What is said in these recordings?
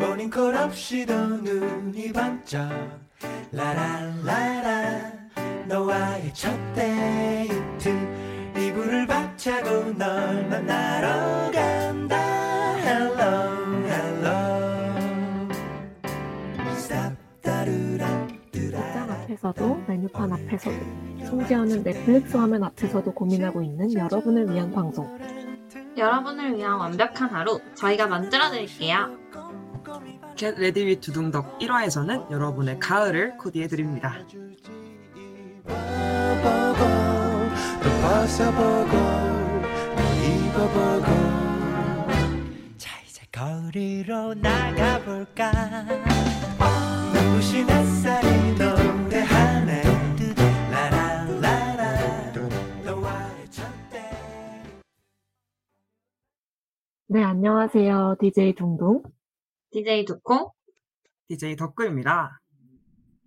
모닝콜 없이도 눈이 반짝. 라랄라라 너와의 첫 데이트. 이불을 박차고 널 만나러 간다. Hello Hello. Stop 극장 앞에서도 메뉴판 앞에서도 심지어는 넷플릭스 화면 앞에서도 고민하고 있는 여러분을 위한 방송. 여러분을 위한 완벽한 하루 저희가 만들어 드릴게요. get ready with 두둥덕 1화에서는 여러분의 가을을 코디해 드립니다. 보고 또 벗어보고 또 입어보고 자 이제 거리로 나가볼까? 눈부신 햇살이 노래하네. 네 안녕하세요. DJ 둥둥 DJ 두콩 DJ 덕구입니다.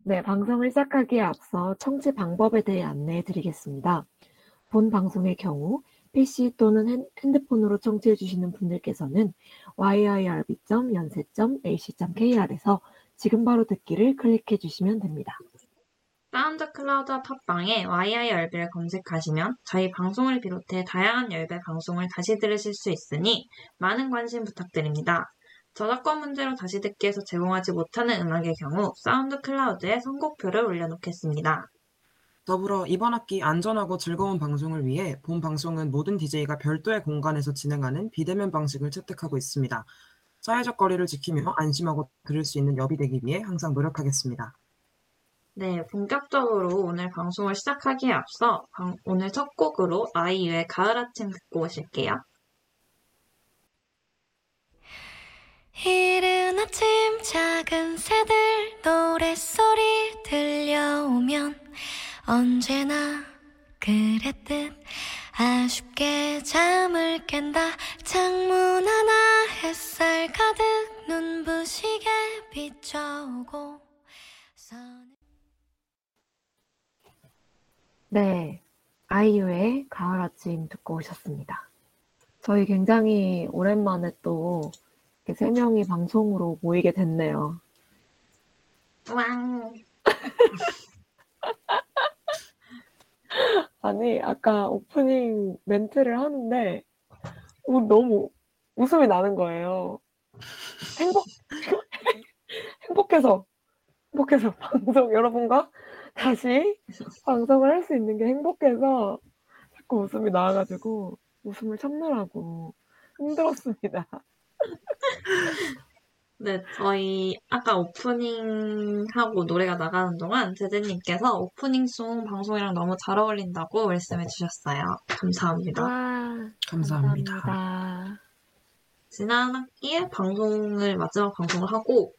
네 방송을 시작하기에 앞서 청취 방법에 대해 안내해 드리겠습니다 본 방송의 경우 PC 또는 핸- 핸드폰으로 청취해 주시는 분들께서는 yirb.yonsei.ac.kr에서 지금 바로 듣기를 클릭해 주시면 됩니다 SoundCloud 팟빵에 YIRB를 검색하시면 저희 방송을 비롯해 다양한 YIRB 방송을 다시 들으실 수 있으니 많은 관심 부탁드립니다. 저작권 문제로 다시 듣기에서 제공하지 못하는 음악의 경우 사운드 클라우드에 선곡표를 올려놓겠습니다. 더불어 이번 학기 안전하고 즐거운 방송을 위해 본 방송은 모든 DJ가 별도의 공간에서 진행하는 비대면 방식을 채택하고 있습니다. 사회적 거리를 지키며 안심하고 들을 수 있는 여비 되기 위해 항상 노력하겠습니다. 네, 본격적으로 오늘 방송을 시작하기에 앞서 방- 오늘 첫 곡으로 아이유의 가을 아침 듣고 오실게요. 이른 아침 작은 새들 노랫소리 들려오면 언제나 그랬듯 아쉽게 잠을 깬다 창문 하나 햇살 가득 눈부시게 비춰오고 선- 네, 아이유의 가을 아침 듣고 오셨습니다. 저희 굉장히 오랜만에 또 세 명이 방송으로 모이게 됐네요. 왕! 아니, 아까 오프닝 멘트를 하는데 우- 너무 웃음이 나는 거예요. 행복, 행복해서, 행복해서 방송 여러분과 다시 방송을 할 수 있는 게 행복해서 자꾸 웃음이 나와가지고 웃음을 참느라고 힘들었습니다. 네, 저희 아까 오프닝 하고 노래가 나가는 동안 제재님께서 오프닝송 방송이랑 너무 잘 어울린다고 말씀해 주셨어요. 감사합니다. 와, 감사합니다. 감사합니다. 지난 학기에 방송을 마지막 방송을 하고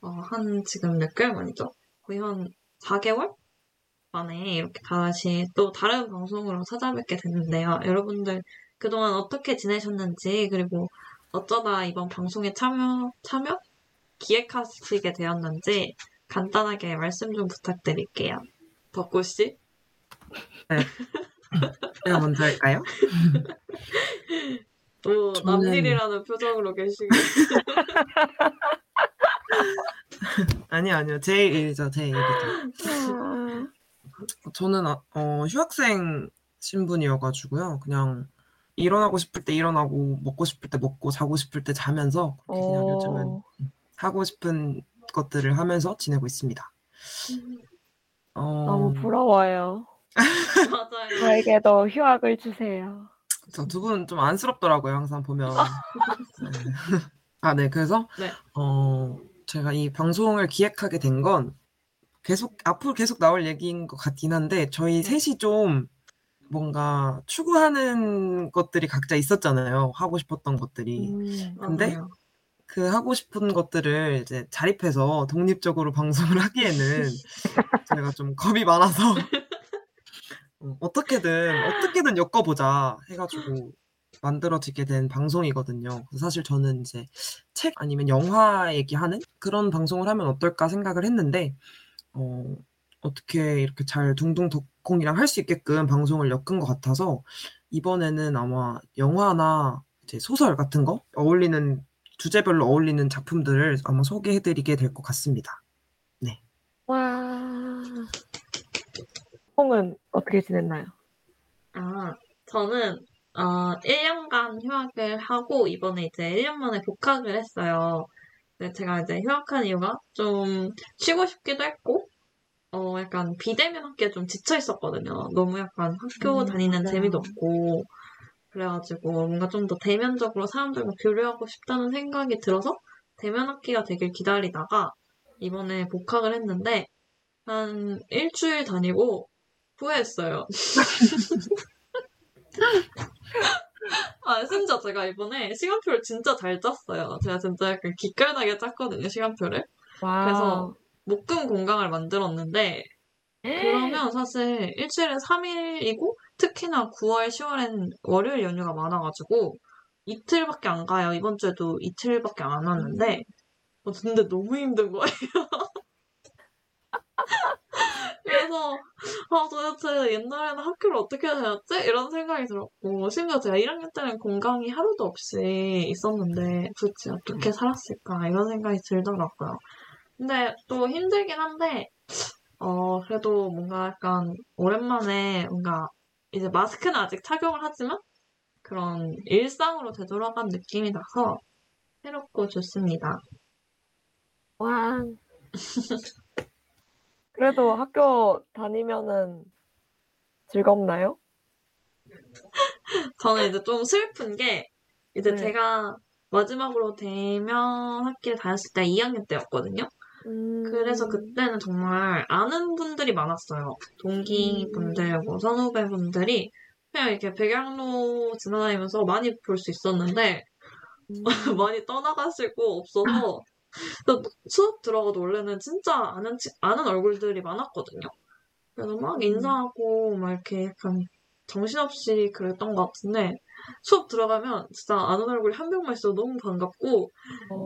어, 한 지금 몇 개월 만이죠? 거의 한 4개월 만에 이렇게 다시 또 다른 방송으로 찾아뵙게 됐는데요. 여러분들 그동안 어떻게 지내셨는지 그리고 어쩌다 이번 방송에 참여 참여 기획하시게 되었는지 간단하게 말씀 좀 부탁드릴게요. 덕구 씨? 제가 먼저 할까요? 또 저는- 남일이라는 표정으로 계시고 아니요, 아니요. 제 일이죠, 제 일이죠. 아, 저는 아- 어, 휴학생 신분이어가지고요. 그냥 일어나고 싶을 때 일어나고 먹고 싶을 때 먹고 자고 싶을 때 자면서 그렇게 그냥 어, 요즘은 하고 싶은 것들을 하면서 지내고 있습니다. 어, 너무 부러워요. 맞아요. 저에게도 휴학을 주세요. 두분좀 안쓰럽더라고요, 항상 보면. 네. 아, 네. 그래서, 네. 어, 제가 이 방송을 기획하게 된 건 계속, 앞으로 계속 나올 얘기인 것 같긴 한데, 저희 셋이 좀 뭔가 추구하는 것들이 각자 있었잖아요. 하고 싶었던 것들이. 음, 근데 맞아요. 그 하고 싶은 것들을 이제 자립해서 독립적으로 방송을 하기에는 제가 좀 겁이 많아서 어, 어떻게든 어떻게든 엮어보자 해가지고 만들어지게 된 방송이거든요. 사실 저는 이제 책 아니면 영화 얘기하는 그런 방송을 하면 어떨까 생각을 했는데 어, 어떻게 이렇게 잘 둥둥 덕콩이랑 할 수 있게끔 방송을 엮은 것 같아서 이번에는 아마 영화나 이제 소설 같은 거 어울리는 주제별로 어울리는 작품들을 아마 소개해드리게 될 것 같습니다. 와. 홍은 어떻게 지냈나요? 아, 저는 어, 1년간 휴학을 하고 이번에 이제 1년 만에 복학을 했어요. 제가 이제 휴학한 이유가 좀 쉬고 싶기도 했고 어, 약간 비대면 학기에 좀 지쳐 있었거든요. 너무 약간 학교 음, 다니는 맞아요. 재미도 없고 그래가지고 뭔가 좀 더 대면적으로 사람들과 교류하고 싶다는 생각이 들어서 대면 학기가 되길 기다리다가 이번에 복학을 했는데 한 일주일 다니고 후회했어요. 아, 심지어 제가 이번에 시간표를 진짜 잘 짰어요. 제가 진짜 약간 기깔나게 짰거든요, 시간표를. 와. 그래서 목금 공강을 만들었는데, 네. 그러면 사실 일주일에 3일이고, 특히나 9월, 10월엔 월요일 연휴가 많아가지고, 이틀밖에 안 가요. 이번 주에도 이틀밖에 안 왔는데, 어, 근데 너무 힘든 거예요. 그래서, 아, 도대체 옛날에는 학교를 어떻게 다녔지? 이런 생각이 들었고, 심지어 제가 1학년 때는 공강이 하루도 없이 있었는데, 도대체 어떻게 살았을까? 이런 생각이 들더라고요. 근데 또 힘들긴 한데, 어, 그래도 뭔가 약간 오랜만에 뭔가 이제 마스크는 아직 착용을 하지만 그런 일상으로 되돌아간 느낌이 나서 새롭고 좋습니다. 와. 그래도 학교 다니면은 즐겁나요? 저는 이제 좀 슬픈 게 이제 네. 제가 마지막으로 대면 학기를 다녔을 때 2학년 때였거든요. 음. 그래서 그때는 정말 아는 분들이 많았어요. 동기분들, 뭐 선후배분들이 그냥 이렇게 백양로 지나다니면서 많이 볼 수 있었는데 음. 많이 떠나가시고 없어서 수업 들어가도 원래는 진짜 아는 치- 아는 얼굴들이 많았거든요. 그래서 막 인사하고 막 이렇게 약간 정신없이 그랬던 것 같은데 수업 들어가면 진짜 아는 얼굴이 한 명만 있어도 너무 반갑고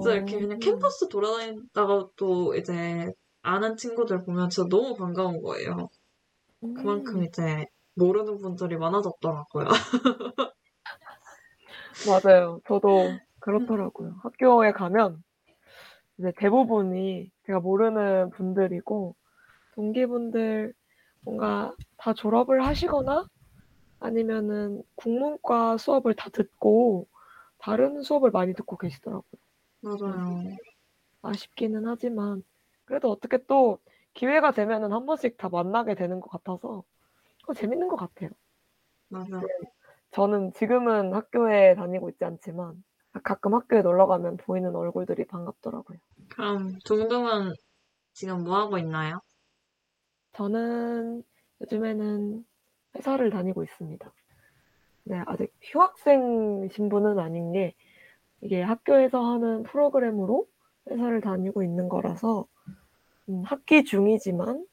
진짜 이렇게 그냥 어. 캠퍼스 돌아다니다가 또 이제 아는 친구들 보면 진짜 너무 반가운 거예요. 음. 그만큼 이제 모르는 분들이 많아졌더라고요. 맞아요. 저도 그렇더라고요. 학교에 가면 이제 대부분이 제가 모르는 분들이고 동기분들 뭔가 다 졸업을 하시거나 아니면은 국문과 수업을 다 듣고 다른 수업을 많이 듣고 계시더라고요. 맞아요. 아쉽기는 하지만 그래도 어떻게 또 기회가 되면은 한 번씩 다 만나게 되는 것 같아서 그거 재밌는 것 같아요. 맞아요. 저는 지금은 학교에 다니고 있지 않지만 가끔 학교에 놀러 가면 보이는 얼굴들이 반갑더라고요. 그럼 동동은 지금 뭐 하고 있나요? 저는 요즘에는 회사를 다니고 있습니다. 네, 아직 휴학생 신분은 아닌 게 이게 학교에서 하는 프로그램으로 회사를 다니고 있는 거라서 음, 학기 중이지만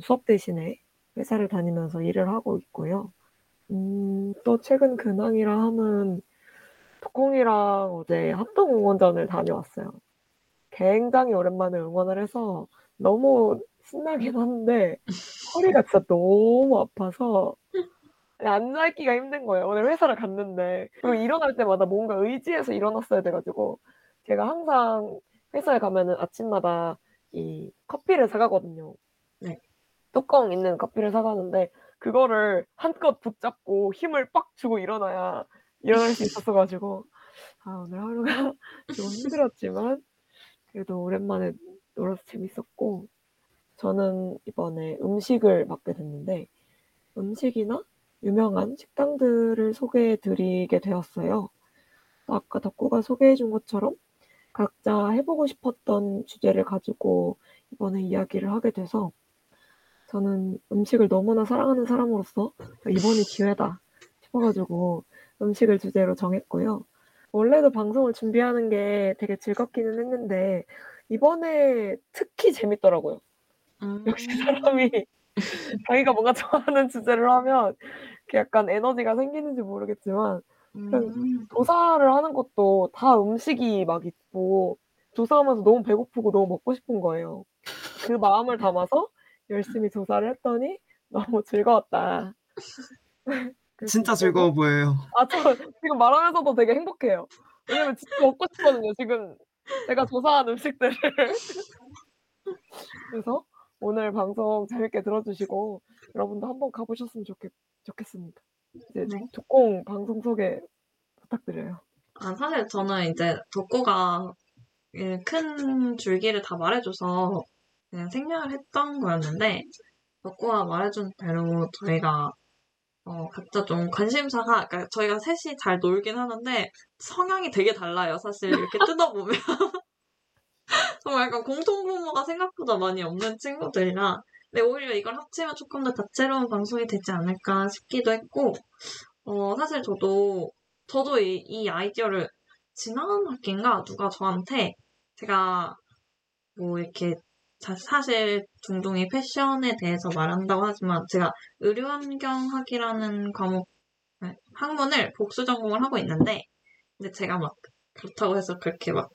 수업 대신에 회사를 다니면서 일을 하고 있고요. 음, 또 최근 근황이라 하면 독공이랑 어제 합동 응원전을 다녀왔어요. 굉장히 오랜만에 응원을 해서 너무 신나긴 한데 허리가 진짜 너무 아파서 앉아있기가 힘든 거예요. 오늘 회사를 갔는데 그리고 일어날 때마다 뭔가 의지해서 일어났어야 돼가지고 제가 항상 회사에 가면은 아침마다 이 커피를 사가거든요. 네. 뚜껑 있는 커피를 사가는데 그거를 한껏 붙잡고 힘을 빡 주고 일어나야 일어날 수 있었어가지고 아 오늘 하루가 좀 힘들었지만 그래도 오랜만에 놀아서 재밌었고 저는 이번에 음식을 맡게 됐는데 음식이나 유명한 식당들을 소개해 드리게 되었어요. 아까 덕구가 소개해 준 것처럼 각자 해보고 싶었던 주제를 가지고 이번에 이야기를 하게 돼서 저는 음식을 너무나 사랑하는 사람으로서 이번이 기회다 싶어가지고 음식을 주제로 정했고요. 원래도 방송을 준비하는 게 되게 즐겁기는 했는데 이번에 특히 재밌더라고요. 음, 역시 사람이 자기가 뭔가 좋아하는 주제를 하면 약간 에너지가 생기는지 모르겠지만 음, 조사를 하는 것도 다 음식이 막 있고 조사하면서 너무 배고프고 너무 먹고 싶은 거예요. 그 마음을 담아서 열심히 조사를 했더니 너무 즐거웠다. 진짜 즐거워 보여요. 아, 저 지금 말하면서도 되게 행복해요. 왜냐면 진짜 먹고 싶거든요. 지금 제가 조사한 음식들을. 그래서 오늘 방송 재밌게 들어주시고 여러분도 한번 가보셨으면 좋겠, 좋겠습니다. 이제 네. 독공 방송 소개 부탁드려요. 아, 사실 저는 이제 덕구가 이큰 줄기를 다 말해줘서 그냥 생략을 했던 거였는데, 덕구가 말해준 대로 저희가 어, 각자 좀 관심사가, 그러니까 저희가 셋이 잘 놀긴 하는데 성향이 되게 달라요. 사실 이렇게 뜯어보면. 정말 약간 공통분모가 생각보다 많이 없는 친구들이라 근데 오히려 이걸 합치면 조금 더 다채로운 방송이 되지 않을까 싶기도 했고, 어, 사실 저도, 저도 이, 이 아이디어를 지난 학기인가? 누가 저한테 제가 뭐 이렇게 자- 사실 둥둥이 패션에 대해서 말한다고 하지만 제가 의료환경학이라는 과목, 네, 학문을 복수 전공을 하고 있는데, 근데 제가 막 그렇다고 해서 그렇게 막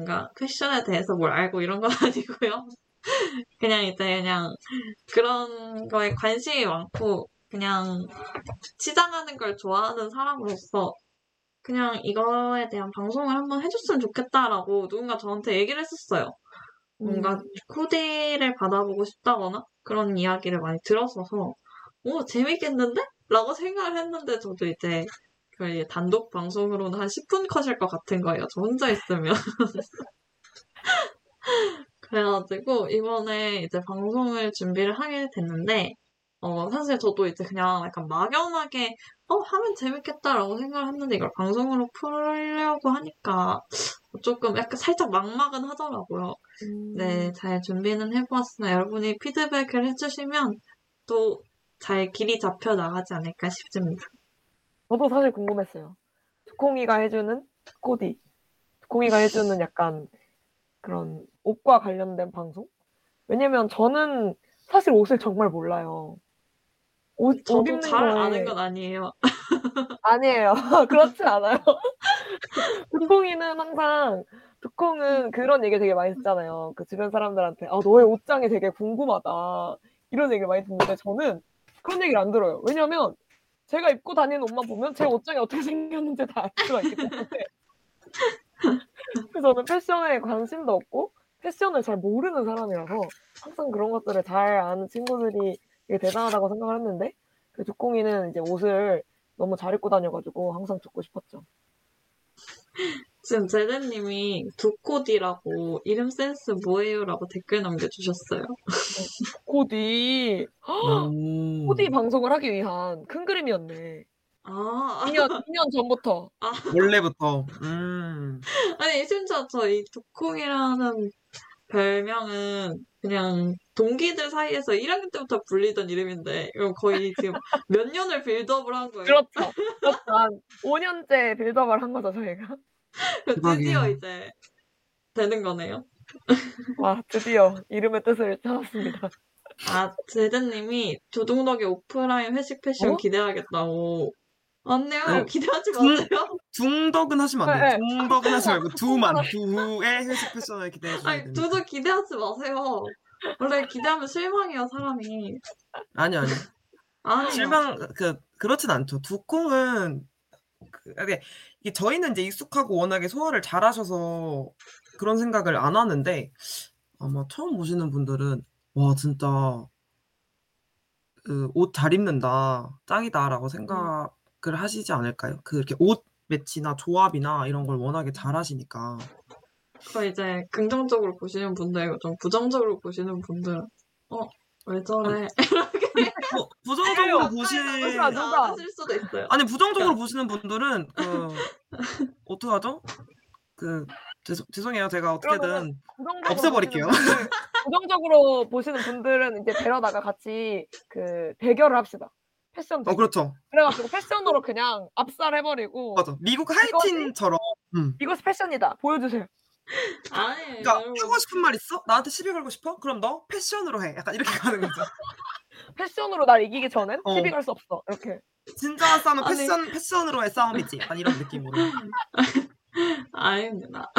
뭔가 패션에 대해서 뭘 알고 이런 건 아니고요. 그냥 이제 그냥 그런 거에 관심이 많고 그냥 치장하는 걸 좋아하는 사람으로서 그냥 이거에 대한 방송을 한번 해줬으면 좋겠다라고 누군가 저한테 얘기를 했었어요. 뭔가 음. 코디를 받아보고 싶다거나 그런 이야기를 많이 들었어서 오 재밌겠는데? 라고 생각을 했는데 저도 이제 그걸 이제 단독 방송으로는 한 10분 컷일 것 같은 거예요. 저 혼자 있으면. 그래가지고 이번에 이제 방송을 준비를 하게 됐는데 어 사실 저도 이제 그냥 약간 막연하게 어 하면 재밌겠다라고 생각을 했는데 이걸 방송으로 풀려고 하니까 조금 약간 살짝 막막은 하더라고요. 음, 네, 잘 준비는 해보았으나 여러분이 피드백을 해주시면 또 잘 길이 잡혀 나가지 않을까 싶습니다. 저도 사실 궁금했어요. 두콩이가 해주는 코디, 두콩이가 해주는 약간 그런 옷과 관련된 방송? 왜냐면 저는 사실 옷을 정말 몰라요. 옷, 옷 저도 입는 잘 거에 아는 건 아니에요. 아니에요. 그렇진 않아요. 두콩이는 항상 두콩은 그런 얘기 되게 많이 듣잖아요. 그 주변 사람들한테 아 너의 옷장이 되게 궁금하다 이런 얘기를 많이 듣는데 저는 그런 얘기를 안 들어요. 왜냐면 제가 입고 다니는 옷만 보면 제 옷장이 어떻게 생겼는지 다 알 수가 있기 때문에 그래서 저는 패션에 관심도 없고 패션을 잘 모르는 사람이라서 항상 그런 것들을 잘 아는 친구들이 되게 대단하다고 생각을 했는데 그 두콩이는 이제 옷을 너무 잘 입고 다녀가지고 항상 듣고 싶었죠. 지금 제대님이 두코디라고 이름 센스 뭐예요라고 댓글 남겨주셨어요. 코디 오. 코디 방송을 하기 위한 큰 그림이었네. 아, 2년 2년 전부터 원래부터. 음. 아니 심지어 저이 두콩이라는 별명은 그냥 동기들 사이에서 1학년 때부터 불리던 이름인데 이건 거의 지금 몇 년을 빌드업을 한 거예요. 그렇죠. 그렇죠. 한 5년째 빌드업을 한 거죠 저희가. 드디어 대박이에요. 이제 되는 거네요. 와 드디어 이름의 뜻을 찾았습니다. 아, 제드님이 조동덕의 오프라인 회식 패션 어? 기대하겠다고. 맞네요. 네. 기대하지 중- 마세요. 둥덕은 하시면 안 네, 돼요. 둥덕은 하지 말고 두만. 두의 회식 패션을 기대해 주셔야 아니. 두도 기대하지 마세요. 원래 기대하면 실망이에요, 사람이. 아니 아니. 아니요. 실망 그 그렇진 않죠. 두콩은 그, 이게 저희는 이제 익숙하고 워낙에 소화를 잘하셔서 그런 생각을 안 하는데 아마 처음 보시는 분들은 와 진짜 그 옷 잘 입는다 짱이다라고 생각을 하시지 않을까요? 그 이렇게 옷 매치나 조합이나 이런 걸 워낙에 잘하시니까 그거 이제 긍정적으로 보시는 분들이고 좀 부정적으로 보시는 분들은 어, 왜 저래? 뭐, 부정적으로 보시 잠시만, 누가? 하실 수도 있어요. 아니 부정적으로 보시는 분들은 그 어떡하죠? 그 죄송, 죄송해요 제가 어떻게든 부정적으로 없애버릴게요. 보시는 분들, 부정적으로 보시는 분들은 이제 데려다가 같이 그 대결을 합시다. 패션 어 대결. 그렇죠 그래가지고 패션으로 그냥 압살해버리고 맞아 미국 하이틴처럼 음. 이것이 패션이다 보여주세요. 아니, 그러니까 여러분. 하고 싶은 말 있어? 나한테 시비 걸고 싶어? 그럼 너 패션으로 해 약간 이렇게 가는 거죠 패션으로 날 이기기 전엔 어. 시비 걸 수 없어. 이렇게. 진정한 싸움은 아니. 패션 패션으로의 싸움이지 약간 이런 느낌으로 아닙니다.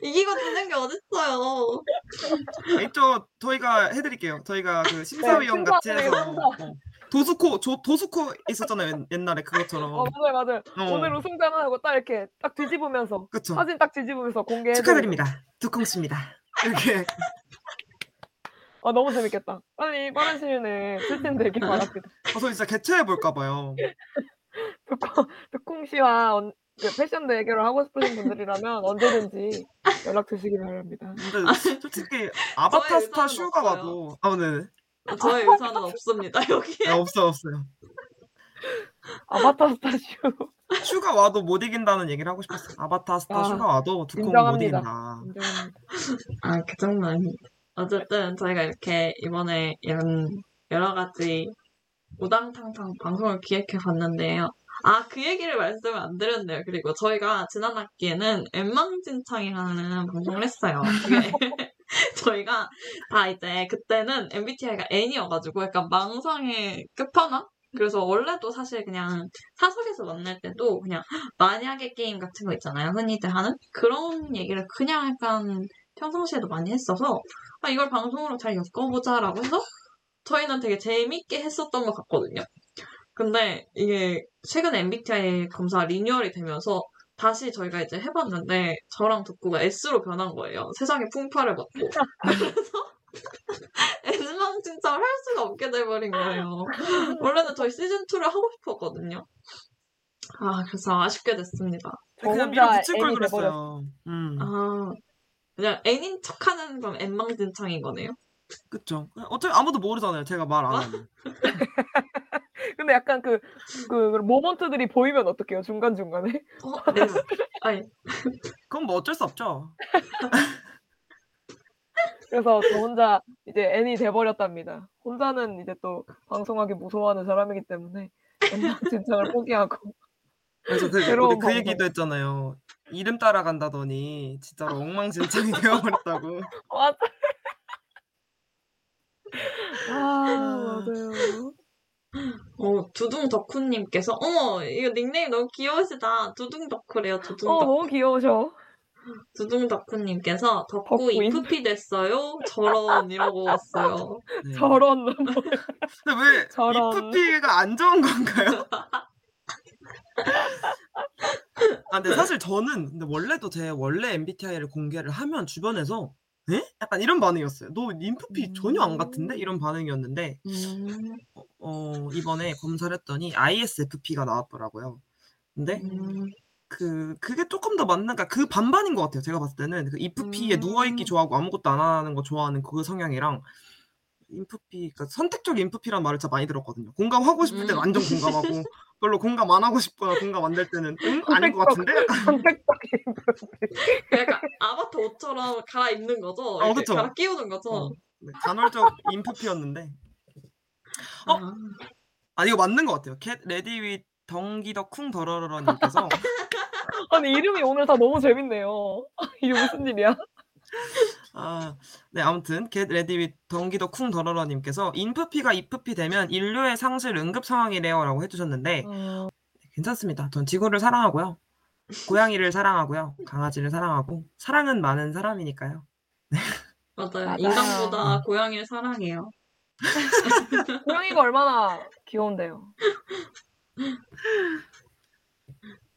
이기고 지는 게 어딨어요. 이쪽 저희가 해드릴게요 저희가 그 심사위원 네, 같이 심사위원, 해서 심사. 어, 도수코 조, 도수코 있었잖아요 옛- 옛날에 그것처럼. 어, 맞아요, 맞아요. 어. 오늘 우승자만 하고 딱 이렇게 딱 뒤집으면서 그쵸. 사진 딱 뒤집으면서 공개해. 축하드립니다. 두콩 씨입니다. 이렇게 아 너무 재밌겠다. 빨리 빠른 시일 내에 출시 되길 바랍니다. 어, 저 진짜 개최해 볼까 봐요. 덕콩, 덕콩 씨와 언- 그 패션 대결을 하고 싶으신 분들이라면 언제든지 연락 주시기 바랍니다. 근데 솔직히 아바타 스타 슈가 없어요. 와도 아 네. 저의 의사는 없습니다, 여기에. 네, 없어요 없어요. 아바타 스타슈. 슈가 와도 못 이긴다는 얘기를 하고 싶었어. 아바타 스타 아, 슈가 와도 두콩 못. 이긴다. 인정합니다. 아, 그 정도 아닙니다. 어쨌든 저희가 이렇게 이번에 이런 여러 가지 우당탕탕 방송을 기획해 봤는데요. 아, 그 얘기를 말씀을 안 드렸네요. 그리고 저희가 지난 학기에는 N망진창이라는 방송을 했어요. 그게 저희가 다 이제 그때는 MBTI가 N이어가지고 약간 망상의 끝판왕? 그래서 원래도 사실 그냥 사석에서 만날 때도 그냥 만약의 게임 같은 거 있잖아요. 흔히들 하는 그런 얘기를 그냥 약간 평상시에도 많이 했어서 아 이걸 방송으로 잘 엮어보자라고 해서 저희는 되게 재밌게 했었던 것 같거든요. 근데 이게 최근에 MBTI 검사 리뉴얼이 되면서 다시 저희가 이제 해봤는데 저랑 덕구가 S로 변한 거예요. 세상에 풍파를 받고. 그래서 S망진창을 할 수가 없게 돼버린 거예요. 원래는 저희 시즌2를 하고 싶었거든요. 아, 그래서 아쉽게 됐습니다. 저 그냥 밀어붙일 걸. 그랬어요. 음, 아, 그냥 N인 척하는 건 N망진창인 거네요. 그쵸. 어차피 아무도 모르잖아요. 제가 말 안 하면. 근데 약간 그, 그, 모먼트들이 보이면 어떡해요, 중간중간에? 어, 네. 아니, 그건 뭐 어쩔 수 없죠. 그래서 저 혼자 이제 N이 돼버렸답니다. 혼자는 이제 또 방송하기 무서워하는 사람이기 때문에 엠망진창을 포기하고. 그래서 그, 우리 그 방송. 얘기도 했잖아요. 이름 따라간다더니 진짜로 엉망진창이 되어버렸다고. 맞아. 아, 맞아요. 어, 두둥덕후님께서, 어머, 이거 닉네임 너무 귀여우시다. 두둥덕후래요, 어, 두둥덕. 너무 귀여우셔. 두둥덕후님께서, 덕후 덕후인. 인프피 됐어요? 저런, 이러고 왔어요. 네. 저런. 근데 왜 저런. 이프피가 안 좋은 건가요? 아, 근데 사실 저는 근데 원래도 제 원래 MBTI를 공개를 하면 주변에서 에? 약간 이런 반응이었어요. 너 인프피 전혀 안 같은데? 이런 반응이었는데 음, 어, 어, 이번에 검사를 했더니 ISFP가 나왔더라고요. 근데 음, 그 그게 조금 더 맞는 그러니까 그 반반인 것 같아요. 제가 봤을 때는 그 IFP에 음. 누워 있기 좋아하고 아무것도 안 하는 거 좋아하는 그 성향이랑 인프피 그러니까 선택적 인프피란 말을 진짜 많이 들었거든요. 공감하고 싶을 때 음. 완전 공감하고 별로 공감 안 하고 싶거나 공감 안 될 때는 응 아닌 것 같은데 선택적인 약간 아바타 옷처럼 갈아입는 거죠? 어, 그쵸. 갈아 끼우는 거죠? 어, 네, 간헐적 인프피였는데 어? 아, 아 이거 맞는 것 같아요. 캣 레디 윗 덩기더 쿵 더러러러님께서 아니 이름이 오늘 다 너무 재밌네요. 이게 무슨 일이야? 아, 네, 아무튼 겟 레디 윗 덩기더 쿵 더러러 님께서 인프피가 이프피 되면 인류의 상실 응급 상황이래요라고 해 주셨는데 어, 괜찮습니다. 전 지구를 사랑하고요, 고양이를 사랑하고요, 강아지를 사랑하고 사랑은 많은 사람이니까요. 맞아요. 맞아요. 인간보다 고양이를 사랑해요. 고양이가 얼마나 귀여운데요.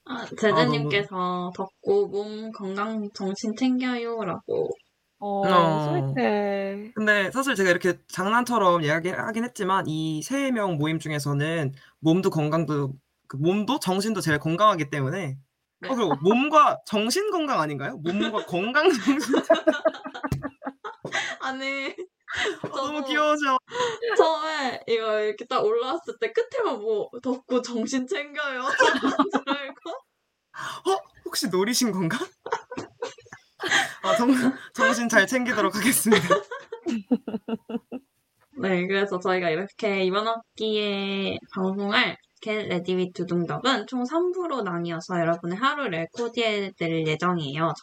아, 제재님께서 덥고 몸 건강 정신 챙겨요라고. 어, 어. 스윗해. 근데 사실 제가 이렇게 장난처럼 이야기하긴 했지만 이 세 명 모임 중에서는 몸도 건강도 그 몸도 정신도 제일 건강하기 때문에 네. 어, 그리고 몸과 정신 건강 아닌가요? 몸과 건강 정신 아니, 어, 너무 귀여워져. 처음에 이거 이렇게 딱 올라왔을 때 끝에만 뭐 덥고 정신 챙겨요. 줄 알고. 어? 혹시 노리신 건가? 아, 정, 정신 잘 챙기도록 하겠습니다. 네, 그래서 저희가 이렇게 이번 학기에 방송할 Get Ready with 두둥덕은 총 3부로 나뉘어서 여러분의 하루를 코디해드릴 예정이에요.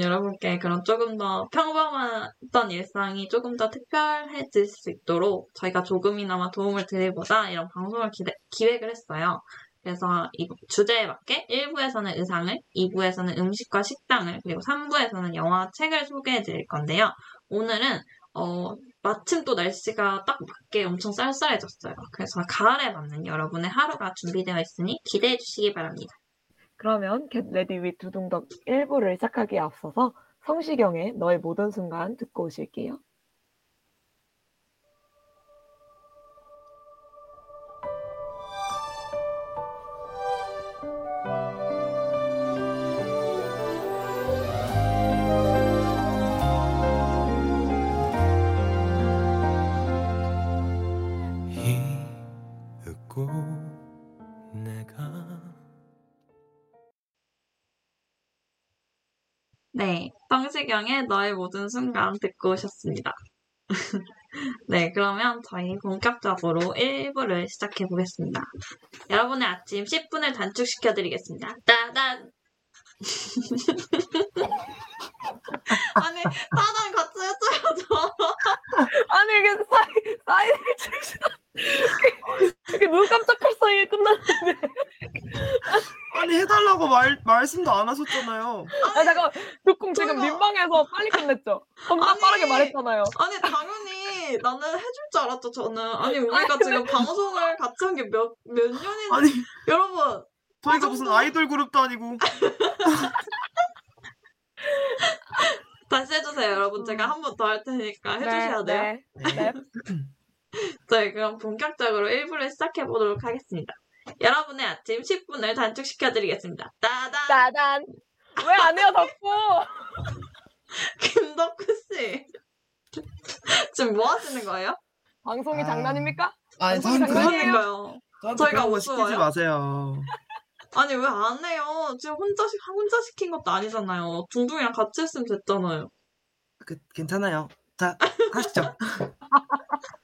여러분께 그런 조금 더 평범했던 일상이 조금 더 특별해질 수 있도록 저희가 조금이나마 도움을 드리고자 이런 방송을 기획을 했어요. 그래서 이 주제에 맞게 1부에서는 의상을, 2부에서는 음식과 식당을, 그리고 3부에서는 영화, 책을 소개해 드릴 건데요. 오늘은 어, 마침 또 날씨가 딱 맞게 엄청 쌀쌀해졌어요. 그래서 가을에 맞는 여러분의 하루가 준비되어 있으니 기대해 주시기 바랍니다. 그러면 Get Ready with 두둥덕 1부를 시작하기에 앞서서 성시경의 너의 모든 순간 듣고 오실게요. 네, 성시경의 너의 모든 순간 듣고 오셨습니다. 네, 그러면 저희 본격적으로 1부를 시작해 보겠습니다. 여러분의 아침 10분을 단축시켜 드리겠습니다. 따단! 아니, 따단 같이 해줘야죠. 아니 이게 사이 사이를 치시다 이렇게 눈 깜짝할 사이에 끝났는데 아니 해달라고 말 말씀도 안 하셨잖아요. 아 잠깐 지금 저희가- 민망해서 빨리 끝냈죠 겁나 아니. 빠르게 말했잖아요 아니, 당연히 나는 해줄 줄 알았죠, 저는. 아니, 우리가 지금 방송을 같이 한 게 몇, 몇 년이, 아니 여러분, 저희가 무슨 아이돌 그룹도 아니고 다시 해주세요, 여러분. 제가 한 번 더 할 테니까 해주셔야 돼요. 네, 네. 네, 그럼 본격적으로 1부를 시작해 보도록 하겠습니다. 여러분의 아침 10분을 단축시켜 드리겠습니다. 따단! 짜잔 왜안 해요 덕후 김덕구 씨. 지금 뭐 하시는 거예요? 방송이 아. 장난입니까? 아니 방송이 장난이에요. 저희가? 시키지 마세요. 아니, 왜 안 해요? 지금 혼자, 시- 혼자 시킨 것도 아니잖아요. 둥둥이랑 같이 했으면 됐잖아요. 그, 괜찮아요. 자 하시죠.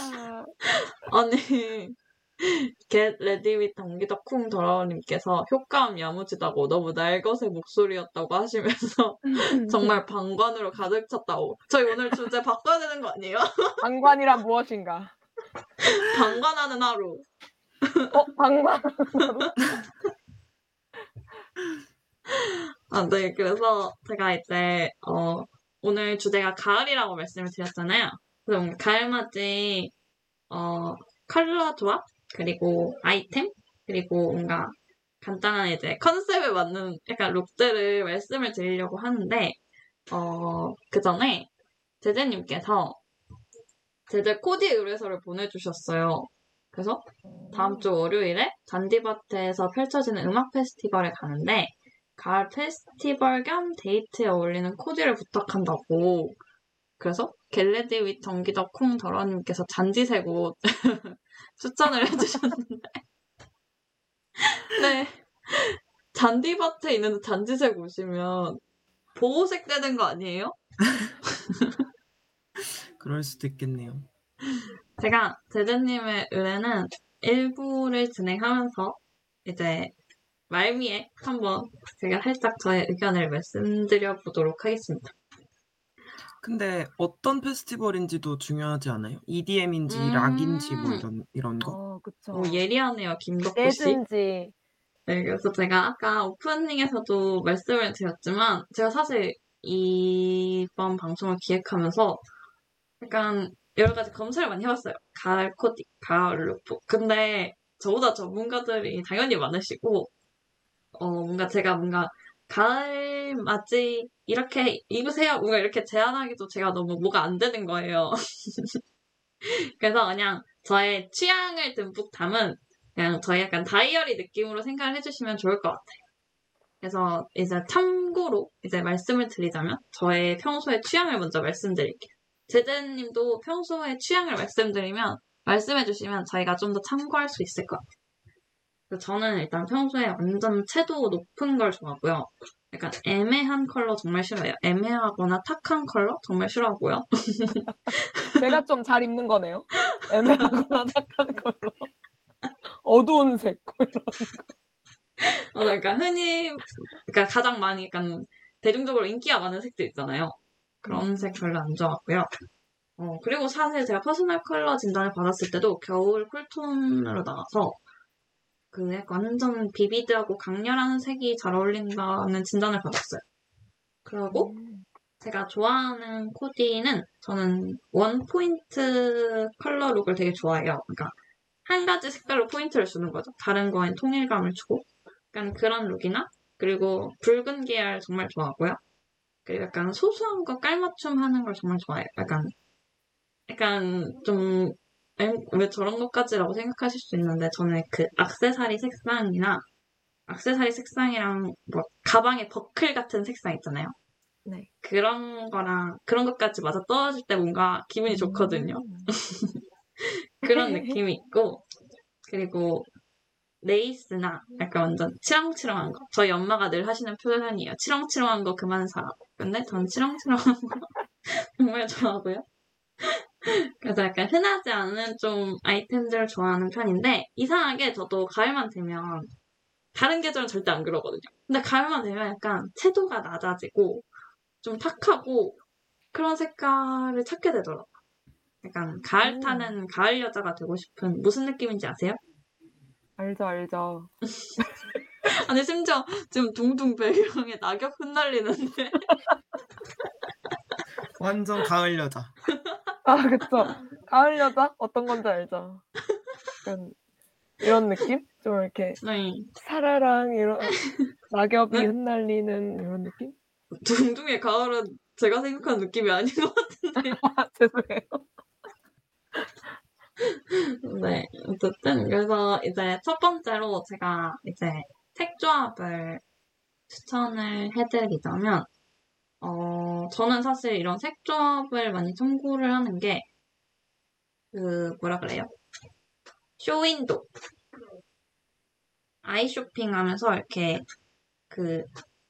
아, 아니, Get Ready with 동기덕 쿵 돌아오님께서 효과음 야무지다고 너무 날것의 목소리였다고 하시면서 정말 방관으로 가득 찼다고. 저희 오늘 주제 바꿔야 되는 거 아니에요? 방관이란 무엇인가 방관하는 하루. 어 방관 아, 네. 그래서 제가 이제, 어, 오늘 주제가 가을이라고 말씀을 드렸잖아요. 그래서 뭔가 가을맞이, 어, 컬러 조합, 그리고 아이템, 그리고 뭔가 간단한 이제 컨셉에 맞는 약간 룩들을 말씀을 드리려고 하는데, 어, 그 전에 제재님께서 제재 코디 의뢰서를 보내주셨어요. 그래서 다음 주 월요일에 잔디밭에서 펼쳐지는 음악 페스티벌에 가는데 가을 페스티벌 겸 데이트에 어울리는 코디를 부탁한다고. 그래서 get ready with 덩기덕 쿵 더러러님께서 잔디색 옷 추천을 해주셨는데 네 잔디밭에 있는 잔디색 옷이면 보호색 되는 거 아니에요? 그럴 수도 있겠네요. 제가 제재님의 의뢰는 일부를 진행하면서 이제 말미에 한번 제가 살짝 저의 의견을 말씀드려 보도록 하겠습니다. 근데 어떤 페스티벌인지도 중요하지 않아요? EDM인지 음. 락인지 뭐 이런 이런 거? 어 그쵸 오, 예리하네요, 김덕구 씨. 재즈인지 네, 그래서 제가 아까 오프닝에서도 말씀을 드렸지만, 제가 사실 이번 방송을 기획하면서 약간 여러 가지 검색을 많이 해봤어요. 가을 코디, 가을 룩북. 근데 저보다 전문가들이 당연히 많으시고, 어, 뭔가 제가 뭔가 가을 맞이 이렇게 입으세요. 뭔가 이렇게 제안하기도 제가 너무 뭐가 안 되는 거예요. 그래서 그냥 저의 취향을 듬뿍 담은 그냥 저희 약간 다이어리 느낌으로 생각을 해주시면 좋을 것 같아요. 그래서 이제 참고로 이제 말씀을 드리자면 저의 평소의 취향을 먼저 말씀드릴게요. 제재님도 평소의 취향을 말씀드리면 말씀해주시면 저희가 좀 더 참고할 수 있을 것 같아요. 저는 일단 평소에 완전 채도 높은 걸 좋아하고요. 약간 애매한 컬러 정말 싫어해요. 애매하거나 탁한 컬러 정말 싫어하고요. 제가 좀 잘 입는 거네요 애매하거나 착한 걸로 어두운 색 어, 그러니까 흔히, 그러니까 가장 많이 약간 대중적으로 인기가 많은 색들 있잖아요. 그런 색 별로 안 좋아하고요. 어, 그리고 사실 제가 personal color 진단을 받았을 때도 겨울 cool tone으로 나와서 그 약간 완전 vivid하고 강렬한 색이 잘 어울린다는 진단을 받았어요. 그리고 제가 좋아하는 코디는 저는 one point color look을 되게 좋아해요. 그러니까 한 가지 색깔로 포인트를 주는 거죠. 다른 거엔 통일감을 주고. 약간 그런 룩이나 그리고 붉은 계열 정말 좋아하고요. 그리고 약간 소소한 거 깔맞춤 하는 걸 정말 좋아해요. 약간 약간 좀 왜 저런 것까지라고 생각하실 수 있는데 저는 그 악세사리 색상이나 악세사리 색상이랑 뭐 가방에 버클 같은 색상 있잖아요. 네. 그런 거랑 그런 것까지 맞아 떨어질 때 뭔가 기분이 좋거든요. 음. 그런 느낌이 있고 그리고 레이스나 약간 완전 치렁치렁한 거. 저희 엄마가 늘 하시는 표현이에요. 치렁치렁한 거 그만 사라고. 근데 전 치렁치렁한 거 정말 좋아하고요. 그래서 약간 흔하지 않은 좀 아이템들을 좋아하는 편인데 이상하게 저도 가을만 되면 다른 계절은 절대 안 그러거든요. 근데 가을만 되면 약간 채도가 낮아지고 좀 탁하고 그런 색깔을 찾게 되더라고요. 약간 가을 음. 타는 가을 여자가 되고 싶은 무슨 느낌인지 아세요? 알죠, 알죠. 아니 심지어 지금 둥둥 배경에 낙엽 흩날리는데 완전 가을 여자. 아, 그쵸. 가을 여자? 어떤 건지 알죠. 약간 이런 느낌? 좀 이렇게 네. 사라랑 이런 낙엽이 네? 흩날리는 이런 느낌? 둥둥의 가을은 제가 생각하는 느낌이 아닌 것 같은데 아, 죄송해요. 네 어쨌든 그래서 이제 첫 번째로 제가 이제 색조합을 추천을 해드리자면 어 저는 사실 이런 색조합을 많이 참고를 하는 게 그 뭐라 그래요? 쇼윈도. 아이 쇼핑 하면서 이렇게 그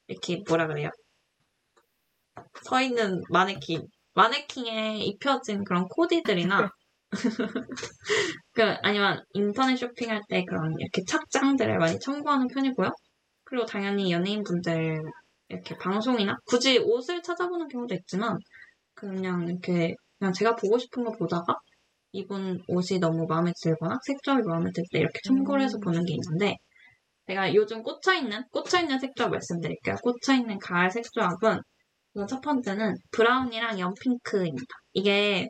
이렇게 뭐라 그래요? 서 있는 마네킹 마네킹에 입혀진 그런 코디들이나 그 아니면 인터넷 쇼핑할 때 그런 이렇게 착장들을 많이 참고하는 편이고요. 그리고 당연히 연예인분들 이렇게 방송이나 굳이 옷을 찾아보는 경우도 있지만 그냥 이렇게 그냥 제가 보고 싶은 거 보다가 입은 옷이 너무 마음에 들거나 색조합이 마음에 들 때 이렇게 참고를 해서 음. 보는 게 있는데 제가 요즘 꽂혀있는 꽂혀있는 색조합 말씀드릴게요. 꽂혀있는 가을 색조합은 우선 첫 번째는 brown이랑 연핑크입니다. 이게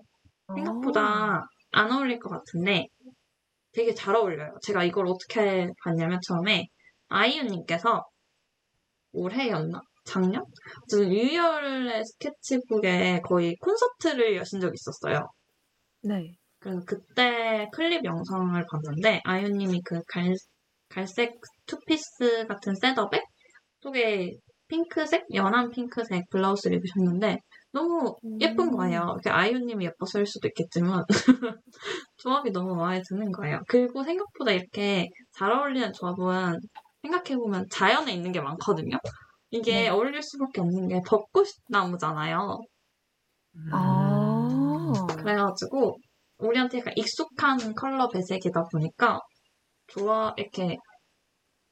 생각보다 안 어울릴 것 같은데 되게 잘 어울려요. 제가 이걸 어떻게 봤냐면 처음에 아이유님께서 올해였나? 작년? 유열의 스케치북에 거의 콘서트를 여신 적이 있었어요. 네. 그래서 그때 클립 영상을 봤는데 아이유님이 그 갈, 갈색 투피스 같은 setup에 속에 핑크색, 연한 핑크색 블라우스를 입으셨는데 너무 예쁜 거예요. 이렇게 아이유님이 예뻐서일 수도 있겠지만 조합이 너무 마음에 드는 거예요. 그리고 생각보다 이렇게 잘 어울리는 조합은 생각해보면 자연에 있는 게 많거든요. 이게 네. 어울릴 수밖에 없는 게 벚꽃 나무잖아요. 아. 그래가지고 우리한테 약간 익숙한 컬러 배색이다 보니까 좋아 이렇게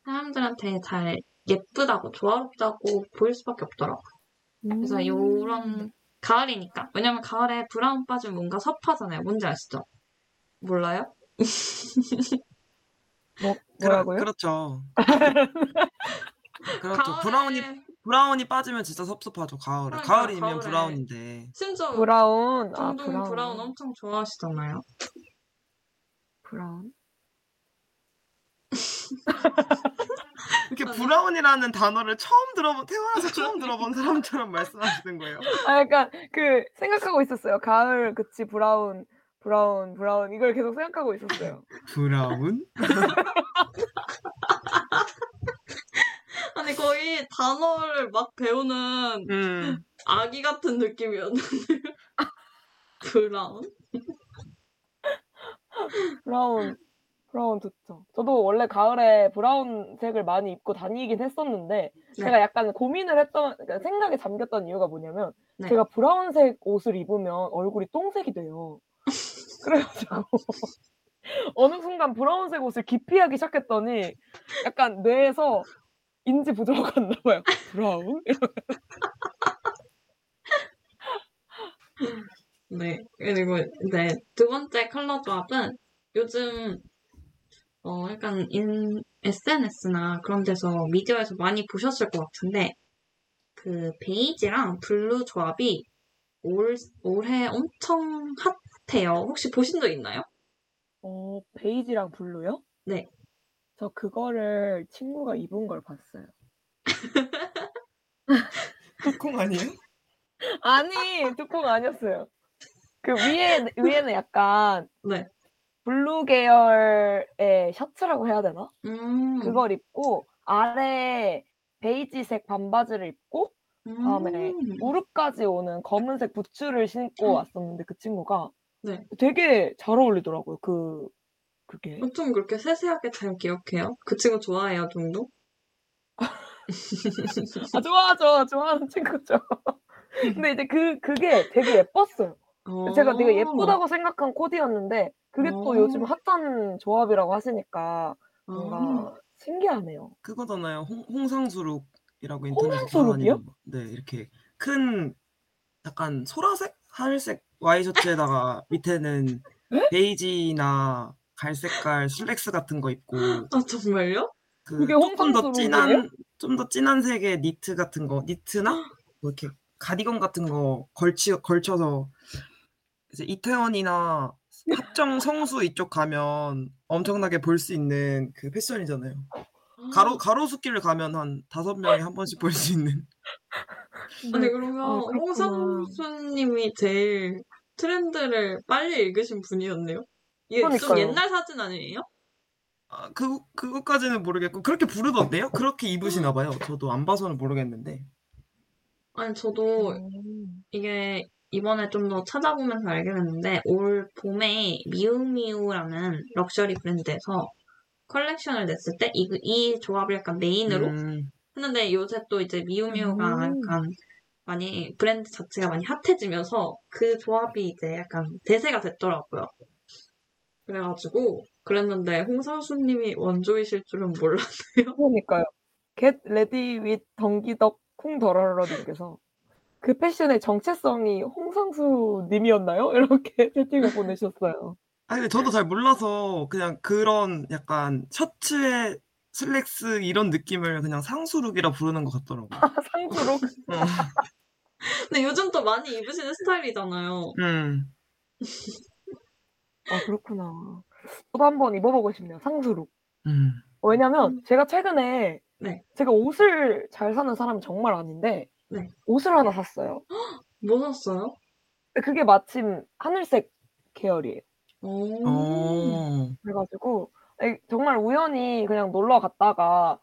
사람들한테 잘 예쁘다고 조화롭다고 보일 수밖에 없더라고요. 그래서 음. 요런 가을이니까 왜냐면 가을에 브라운 빠지면 뭔가 섭하잖아요. 뭔지 아시죠? 몰라요? 뭐, 뭐라고요? 그렇, 죠 그렇죠. 가을에 브라운이 브라운이 빠지면 진짜 섭섭하죠. 가을에. 그러니까, 가을이면 가을에. 브라운인데. 심지어 브라운. 아, 브라운. 브라운. 엄청 좋아하시잖아요. 브라운. 이렇게. 브라운이라는 단어를 처음 들어본 태어나서 처음 들어본 사람처럼 말씀하시는 거예요. 아, 약간 그 생각하고 있었어요. 가을, 그치, 브라운, 브라운, 브라운. 이걸 계속 생각하고 있었어요. 브라운? 아니 거의 단어를 막 배우는 음. 아기 같은 느낌이었는데 브라운? 브라운, 브라운 좋죠. 저도 원래 가을에 브라운색을 많이 입고 다니긴 했었는데, 네. 제가 약간 고민을 했던, 그러니까 생각에 잠겼던 이유가 뭐냐면, 네. 제가 브라운색 옷을 입으면 얼굴이 똥색이 돼요. 그래가지고, 어느 순간 브라운색 옷을 기피하기 시작했더니, 약간 뇌에서 인지 갔나 봐요. 브라운? 네. 그리고 이제 두 번째 컬러 조합은 요즘 어 약간 인 SNS나 그런 데서 미디어에서 많이 보셨을 것 같은데 그그 베이지랑 블루 조합이 올, 올해 엄청 핫해요. 혹시 보신 적 있나요? 어, 베이지랑 블루요? 네. 저 그거를 친구가 입은 걸 봤어요. 뚜껑 아니에요? 아니, 뚜껑 아니었어요. 그 위에, 위에는 약간 네. 블루 계열의 셔츠라고 해야 되나? 음, 그걸 입고 아래 베이지색 반바지를 입고 다음에 음. 무릎까지 오는 검은색 부츠를 신고 왔었는데 그 친구가 네. 되게 잘 어울리더라고요. 그 그게 어쩜 그렇게 세세하게 잘 기억해요? 그 친구 좋아해요, 동동? 아 좋아하죠, 좋아하는 친구죠. 근데 이제 그 그게 되게 예뻤어요. 제가 되게 예쁘다고 생각한 코디였는데 그게 또 어. 요즘 핫한 조합이라고 하시니까 아, 뭔가 신기하네요. 그거잖아요. 홍, 홍상수룩이라고 인터넷에 홍상수룩이요? 네, 이렇게 큰 약간 소라색, 하늘색 와이셔츠에다가 밑에는 에? 베이지나 갈색깔 슬랙스 같은 거 입고 아, 정말요? 그 그게 조금 더? 진한 좀더 진한 색의 니트 같은 거 니트나 뭐 이렇게 가디건 같은 거 걸치 걸쳐서 이제 이태원이나 합정 성수 이쪽 가면 엄청나게 볼 수 있는 그 패션이잖아요. 가로 가로수길을 가면 한 다섯 명이 한 번씩 볼 수 있는. 아니, 그러면 아, 그렇구나. 홍상수님이 제일 트렌드를 빨리 읽으신 분이었네요? 이게 좀 그러니까요. 옛날 사진 아니에요? 아, 그 그것까지는 모르겠고 그렇게 부르던데요? 그렇게 입으시나 봐요. 저도 안 봐서는 모르겠는데. 아니, 저도 음. 이게 이번에 좀 더 찾아보면서 알게 됐는데 올 봄에 미우미우라는 럭셔리 브랜드에서 컬렉션을 냈을 때 이, 이 조합을 약간 메인으로 음, 했는데 요새 또 이제 미우미우가 음. 약간 많이 브랜드 자체가 많이 핫해지면서 그 조합이 이제 약간 대세가 됐더라고요. 그래가지고 그랬는데 홍상수님이 원조이실 줄은 몰랐네요. 그러니까요. Get ready with 덩기덕 쿵더러러님께서 그 패션의 정체성이 홍상수 님이었나요? 이렇게 채팅을 보내셨어요. 아니 근데 저도 잘 몰라서 그냥 그런 약간 셔츠에 슬랙스 이런 느낌을 그냥 상수룩이라 부르는 것 같더라고 요. 상수로 어, 근데 요즘 또 많이 입으시는 스타일이잖아요. 음. 아 그렇구나. 저도 한번 입어보고 싶네요. 상수룩. 음. 왜냐면 제가 최근에 네. 제가 옷을 잘 사는 사람이 정말 아닌데 네. 옷을 하나 샀어요. 뭐 샀어요? 근데 그게 마침 하늘색 계열이에요. 오. 어. 그래가지고 정말 우연히 그냥 놀러 갔다가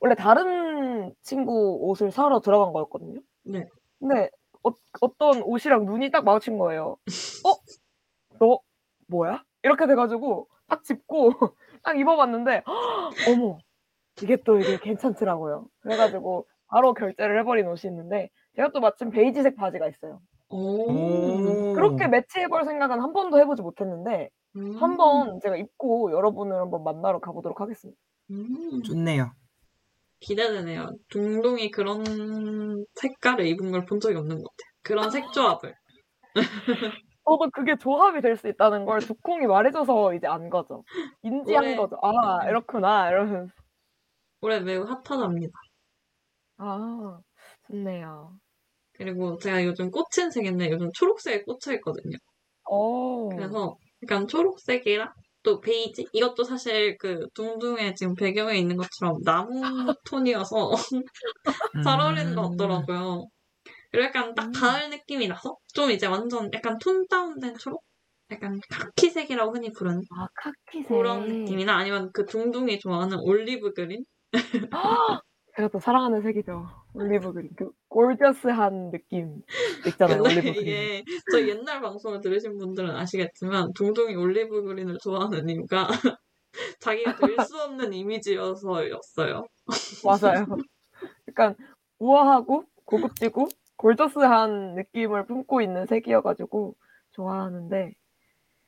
원래 다른 친구 옷을 사러 들어간 거였거든요. 네. 근데 어, 어떤 옷이랑 눈이 딱 마주친 거예요. 어? 너 뭐야? 이렇게 돼가지고 딱 짚고 딱 입어봤는데 헉, 어머 이게 또 이게 괜찮더라고요. 그래가지고 바로 결제를 해버린 옷이 있는데 제가 또 마침 베이지색 바지가 있어요. 오. 오. 그렇게 매치해볼 생각은 한 번도 해보지 못했는데 음. 한번 제가 입고 여러분을 한번 만나러 가보도록 하겠습니다. 음. 좋네요. 기대되네요. 둥둥이 그런 색깔을 입은 걸 본 적이 없는 것 같아요. 그런 색 조합을. 저도 그게 조합이 될 수 있다는 걸 두콩이 말해줘서 이제 안 거죠. 인지한 올해- 거죠. 아 이렇구나 이러면서. 올해 매우 핫하답니다. 아 좋네요. 그리고 제가 요즘 꽂힌 색인데 요즘 초록색에 꽂혀 있거든요. 오. 그래서 약간 초록색이랑 또 베이지? 이것도 사실 그 둥둥의 지금 배경에 있는 것처럼 나무 톤이어서 잘 어울리는 것 음. 같더라고요. 그리고 약간 딱 음. 가을 느낌이 나서 좀 이제 완전 약간 톤 다운된 초록? 약간 카키색이라고 흔히 부르는 아 카키색. 그런 느낌이나 아니면 그 둥둥이 좋아하는 올리브 그린? 제가 또 사랑하는 색이죠. 올리브 그린. 그 골저스한 느낌 있잖아요. 올리브 그린. 이게 저 옛날 방송을 들으신 분들은 아시겠지만 둥둥이 올리브 그린을 좋아하는 이유가 자기가 될 수 없는 이미지여서였어요. 맞아요. 약간 우아하고 고급지고 골저스한 느낌을 품고 있는 색이어가지고 좋아하는데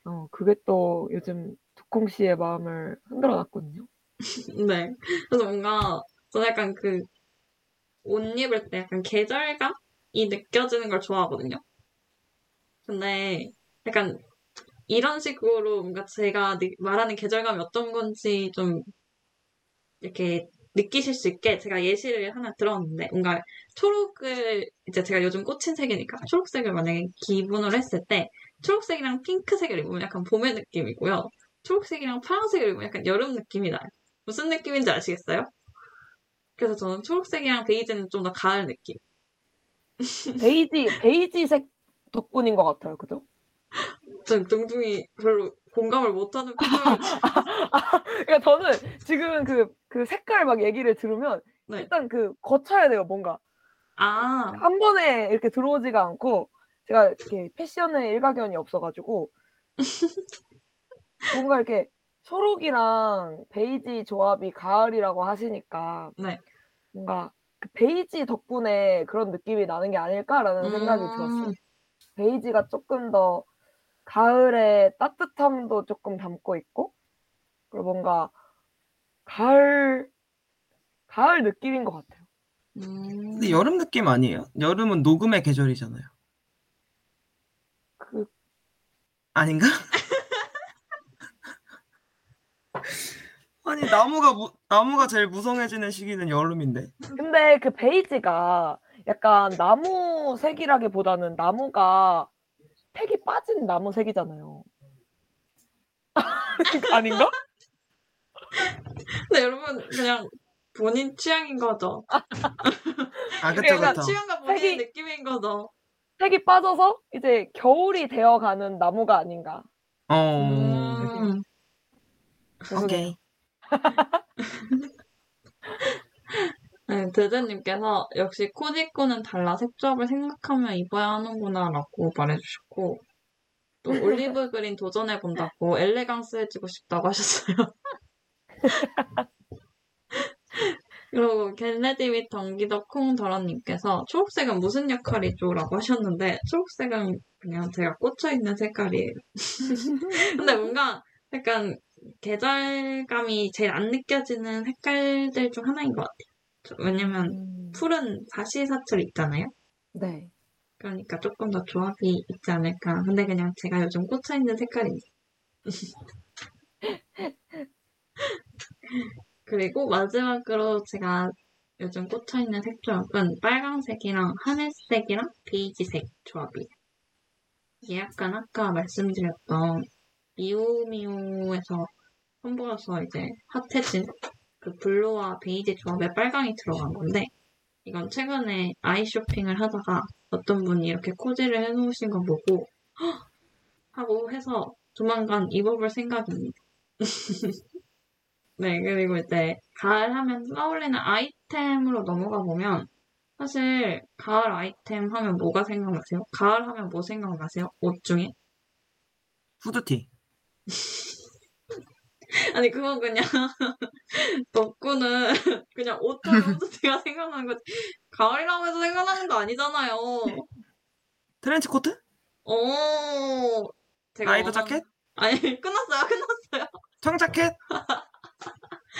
어 그게 또 요즘 두콩 씨의 마음을 흔들어 놨거든요. 네. 그래서 뭔가 저는 약간 그 옷 입을 때 약간 계절감이 느껴지는 걸 좋아하거든요. 근데 약간 이런 식으로 뭔가 제가 느- 말하는 계절감이 어떤 건지 좀 이렇게 느끼실 수 있게 제가 예시를 하나 들었는데 뭔가 초록을 이제 제가 요즘 꽂힌 색이니까 초록색을 만약에 기본으로 했을 때 초록색이랑 핑크색을 입으면 약간 봄의 느낌이고요. 초록색이랑 파란색을 입으면 약간 여름 느낌이 나요. 무슨 느낌인지 아시겠어요? 그래서 저는 초록색이랑 베이지는 좀 더 가을 느낌. 베이지 베이지색 덕분인 것 같아요. 그죠? 전 동둥이 별로 공감을 못하는 표정을 그러니까 저는 지금 그, 그 색깔 막 얘기를 들으면 네. 일단 그 거쳐야 돼요. 뭔가 아 한 번에 이렇게 들어오지가 않고 제가 이렇게 패션에 일가견이 없어가지고 뭔가 이렇게 초록이랑 베이지 조합이 가을이라고 하시니까 네. 뭔가 그 베이지 덕분에 그런 느낌이 나는 게 아닐까라는 생각이 음. 들었어요. 베이지가 조금 더 가을의 따뜻함도 조금 담고 있고 그리고 뭔가 가을 가을 느낌인 것 같아요. 음, 근데 여름 느낌 아니에요? 여름은 녹음의 계절이잖아요. 그 아닌가? 아니 나무가 무- 나무가 제일 무성해지는 시기는 여름인데. 근데 그 베이지가 약간 나무 색이라기보다는 나무가 색이 빠진 나무 색이잖아요. 아닌가? 근데 여러분 그냥 본인 취향인 거죠. 아 그쵸 그쵸. 취향과 본인 색이- 느낌인 거죠. 색이 빠져서 이제 겨울이 되어가는 나무가 아닌가. 어. 음. 오케이. 네, 대대님께서 역시 코디코는 달라 색조합을 생각하며 입어야 하는구나라고 말해주셨고 또 올리브 그린 도전해 본다고 엘레강스해지고 싶다고 하셨어요. 그리고 Get Ready With 덩기덕 쿵더러님께서 초록색은 무슨 역할이죠? 라고 하셨는데 초록색은 그냥 제가 꽂혀있는 색깔이에요. 근데 뭔가 약간 계절감이 제일 안 느껴지는 색깔들 중 하나인 것 같아요. 저- 왜냐면 음, 풀은 사시사철 있잖아요. 네. 그러니까 조금 더 조합이 있지 않을까. 근데 그냥 제가 요즘 꽂혀 있는 색깔입니다. 그리고 마지막으로 제가 요즘 꽂혀 있는 색 조합은 빨강색이랑 하늘색이랑 베이지색 조합이에요. 이게 약간 아까 말씀드렸던 미우미우에서 선보여서 이제 핫해진 그 블루와 베이지 조합에 빨강이 들어간 건데 이건 최근에 아이 쇼핑을 하다가 어떤 분이 이렇게 코디를 해놓으신 거 보고 "헉!" 하고 해서 조만간 입어볼 생각입니다. 네, 그리고 이제 가을 하면 떠올리는 아이템으로 넘어가 보면 사실 가을 아이템 하면 뭐가 생각나세요? 가을 하면 뭐 생각나세요? 옷 중에? 후드티. 아니 그건 그냥 덕구는 그냥 옷처럼 후드티가 생각나는 거지 가을이라고 해서 생각나는 거 아니잖아요. 트렌치 코트? 어, 제가 라이더 원하는- 자켓? 아니 끝났어요, 끝났어요. 청 자켓?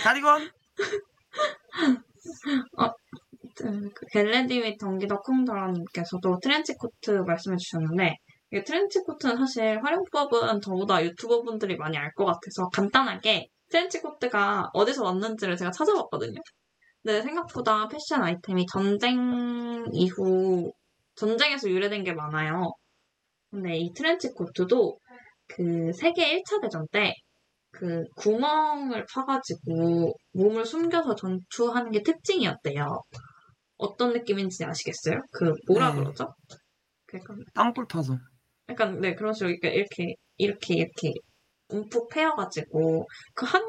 가디건? 그 Get Ready With 덩기덕 쿵더러님께서도 트렌치 코트 말씀해 주셨는데 이게 트렌치 코트는 사실 활용법은 저보다 유튜버분들이 많이 알 것 같아서 간단하게 트렌치 코트가 어디서 왔는지를 제가 찾아봤거든요. 근데 생각보다 패션 아이템이 전쟁 이후 전쟁에서 유래된 게 많아요. 근데 이 트렌치 코트도 그 세계 1차 대전 때 그 구멍을 파가지고 몸을 숨겨서 전투하는 게 특징이었대요. 어떤 느낌인지 아시겠어요? 그 뭐라 네. 그러죠? 그 약간 땅굴 파서. 약간 네 그런 식으로 이렇게 이렇게 이렇게 이렇게 움푹 패여가지고 그한한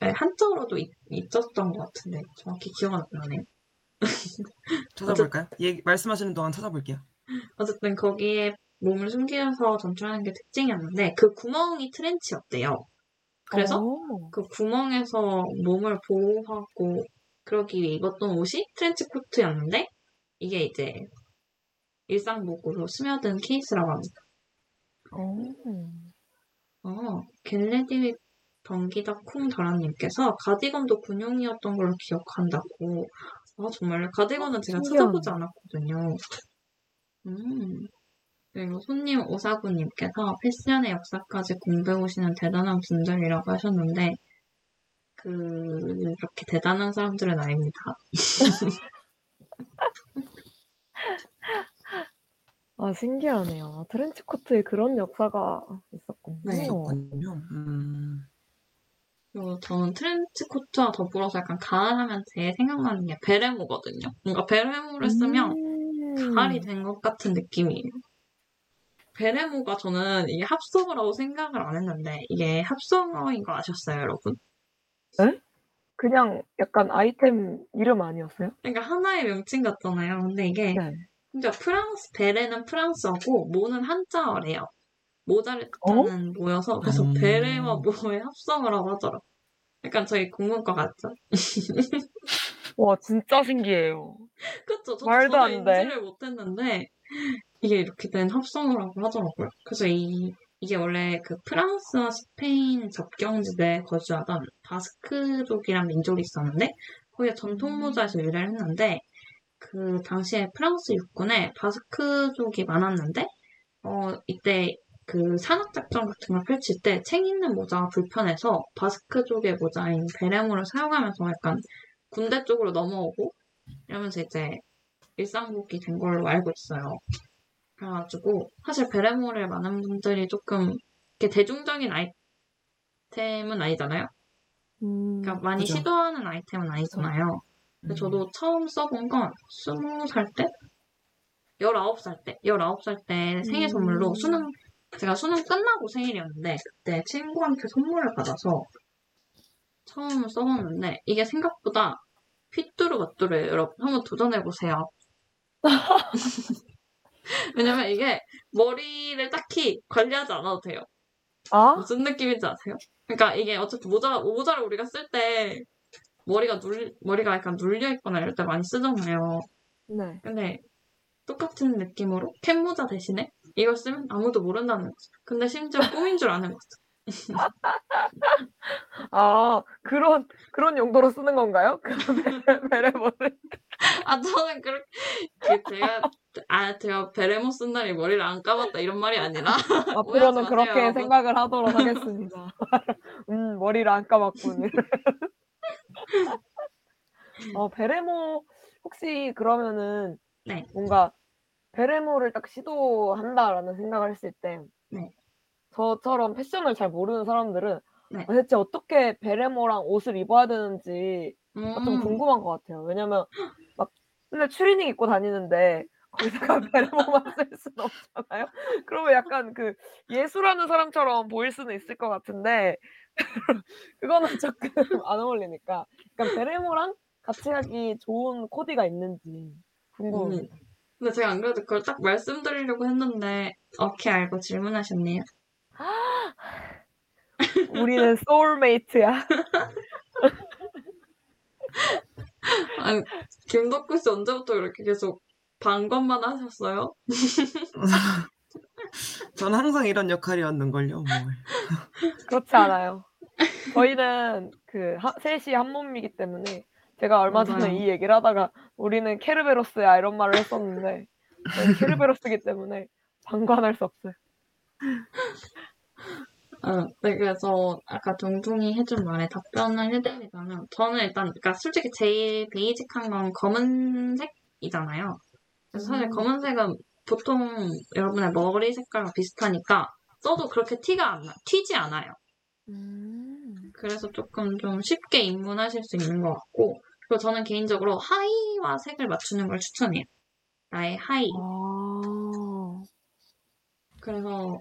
네, 한자어로도 있, 있었던 것 같은데 정확히 기억은 안 나네요. 찾아볼까요? 얘기, 말씀하시는 동안 찾아볼게요. 어쨌든 거기에 몸을 숨기면서 전투하는 게 특징이었는데 그 구멍이 트렌치였대요. 그래서 오. 그 구멍에서 몸을 보호하고 그러기 위해 입었던 옷이 트렌치 코트였는데 이게 이제 일상복으로 스며든 케이스라고 합니다. 오. 어, Get Ready 덩기덕 쿵더러님께서 가디건도 군용이었던 걸로 기억한다고. 아, 정말요? 가디건은 제가 신기하네. 찾아보지 않았거든요. 음. 그리고 손님 오사구님께서 패션의 역사까지 공부해 오시는 대단한 분들이라고 하셨는데, 그렇게 대단한 사람들은 아닙니다. 아, 신기하네요. 트렌치코트에 그런 역사가 있었군요. 네. 있었군요. 음. 그리고 저는 트렌치 코트와 더불어서 약간 가을 하면 제일 생각나는 게 베레모거든요. 뭔가 베레모를 쓰면 음. 가을이 된 것 같은 느낌이에요. 베레모가 저는 이게 합성어라고 생각을 안 했는데 이게 합성어인 거 아셨어요, 여러분? 그냥 약간 아이템 이름 아니었어요? 그러니까 하나의 명칭 같잖아요. 근데 이게 네. 진짜 프랑스 베레는 프랑스어고 모는 한자어래요. 모자를 뜻하는 모여서 그래서 음. 베레와 모의 합성어라고 하더라고. 약간 저희 공문과 같죠? 와, 진짜 신기해요. 그쵸? 저, 말도 안 돼. 인지를 못했는데 이게 이렇게 된 합성어라고 하더라고요. 그래서 이 이게 원래 그 프랑스와 스페인 접경지대에 거주하던 바스크족이란 민족이 있었는데 거기에 전통 모자에서 유래를 했는데 그 당시에 프랑스 육군에 바스크족이 많았는데 어 이때 그 산악작전 같은 걸 펼칠 때책 있는 모자가 불편해서 바스크족의 모자인 베레모를 사용하면서 약간 군대 쪽으로 넘어오고 이러면서 이제 일상복이 된 걸로 알고 있어요. 그래가지고 사실 베레모를 많은 분들이 조금 이렇게 대중적인 아이템은 아니잖아요. 음, 그러니까 많이 그죠. 시도하는 아이템은 아니잖아요. 근데 저도 처음 써본 건 스무 살 때? 열아홉 살 때? 열아홉 살 때 생일 선물로 음. 수능, 제가 수능 끝나고 생일이었는데, 그때 친구한테 선물을 받아서 처음 써봤는데, 이게 생각보다 휘뚜루마뚜루예요. 여러분, 한번 도전해보세요. 왜냐면 이게 머리를 딱히 관리하지 않아도 돼요. 아? 무슨 느낌인지 아세요? 그러니까 이게 어차피 모자, 모자를 우리가 쓸 때 머리가 눌, 머리가 약간 눌려있거나 이럴 때 많이 쓰잖아요. 네. 근데 똑같은 느낌으로 캔 모자 대신에 이걸 쓰면 아무도 모른다는 거죠. 근데 심지어 꿈인 줄 아는 거죠. 아, 그런, 그런 용도로 쓰는 건가요? 그 베레- 베레모를? 아, 저는 그렇게, 그 제가, 아, 제가 베레모 쓴 날에 머리를 안 감았다 이런 말이 아니라, 앞으로는 마세요, 그렇게. 생각을 하도록 하겠습니다. 음, 머리를 안 감았군. 어, 베레모, 혹시 그러면은, 네. 뭔가, 베레모를 딱 시도한다라는 생각을 했을 때, 네. 저처럼 패션을 잘 모르는 사람들은, 네. 아, 대체 어떻게 베레모랑 옷을 입어야 되는지 음, 좀 궁금한 것 같아요. 왜냐면, 막, 맨날 추리닝 입고 다니는데, 거기다가 베레모만 쓸 수는 없잖아요? 그러면 약간 그, 예술하는 사람처럼 보일 수는 있을 것 같은데, 그거는 조금 안 어울리니까. 약간 베레모랑 같이 하기 좋은 코디가 있는지 궁금해요. 음. 근데 제가 안 그래도 그걸 딱 말씀드리려고 했는데, 어케 알고 질문하셨네요. 우리는 소울메이트야. 아니, 김덕구 씨 언제부터 이렇게 계속 방관만 하셨어요? 저는 항상 이런 역할이었는걸요. 뭐. 그렇지 않아요. 저희는 그 하- 셋이 한 몸이기 때문에 제가 얼마 전에 맞아요. 이 얘기를 하다가 우리는 케르베로스야 이런 말을 했었는데 케르베로스기 때문에 방관할 수 없어요. 어, 네, 그래서 아까 동동이 해준 말에 답변을 해드리자면, 저는 일단, 그러니까 솔직히 제일 베이직한 건 검은색이잖아요. 그래서 사실 음. 검은색은 보통 여러분의 머리 색깔과 비슷하니까 써도 그렇게 티가 안 나, 튀지 않아요. 그래서 조금 좀 쉽게 입문하실 수 있는 것 같고, 그리고 저는 개인적으로 하의와 색을 맞추는 걸 추천해요. 나의 하의. 아, 그래서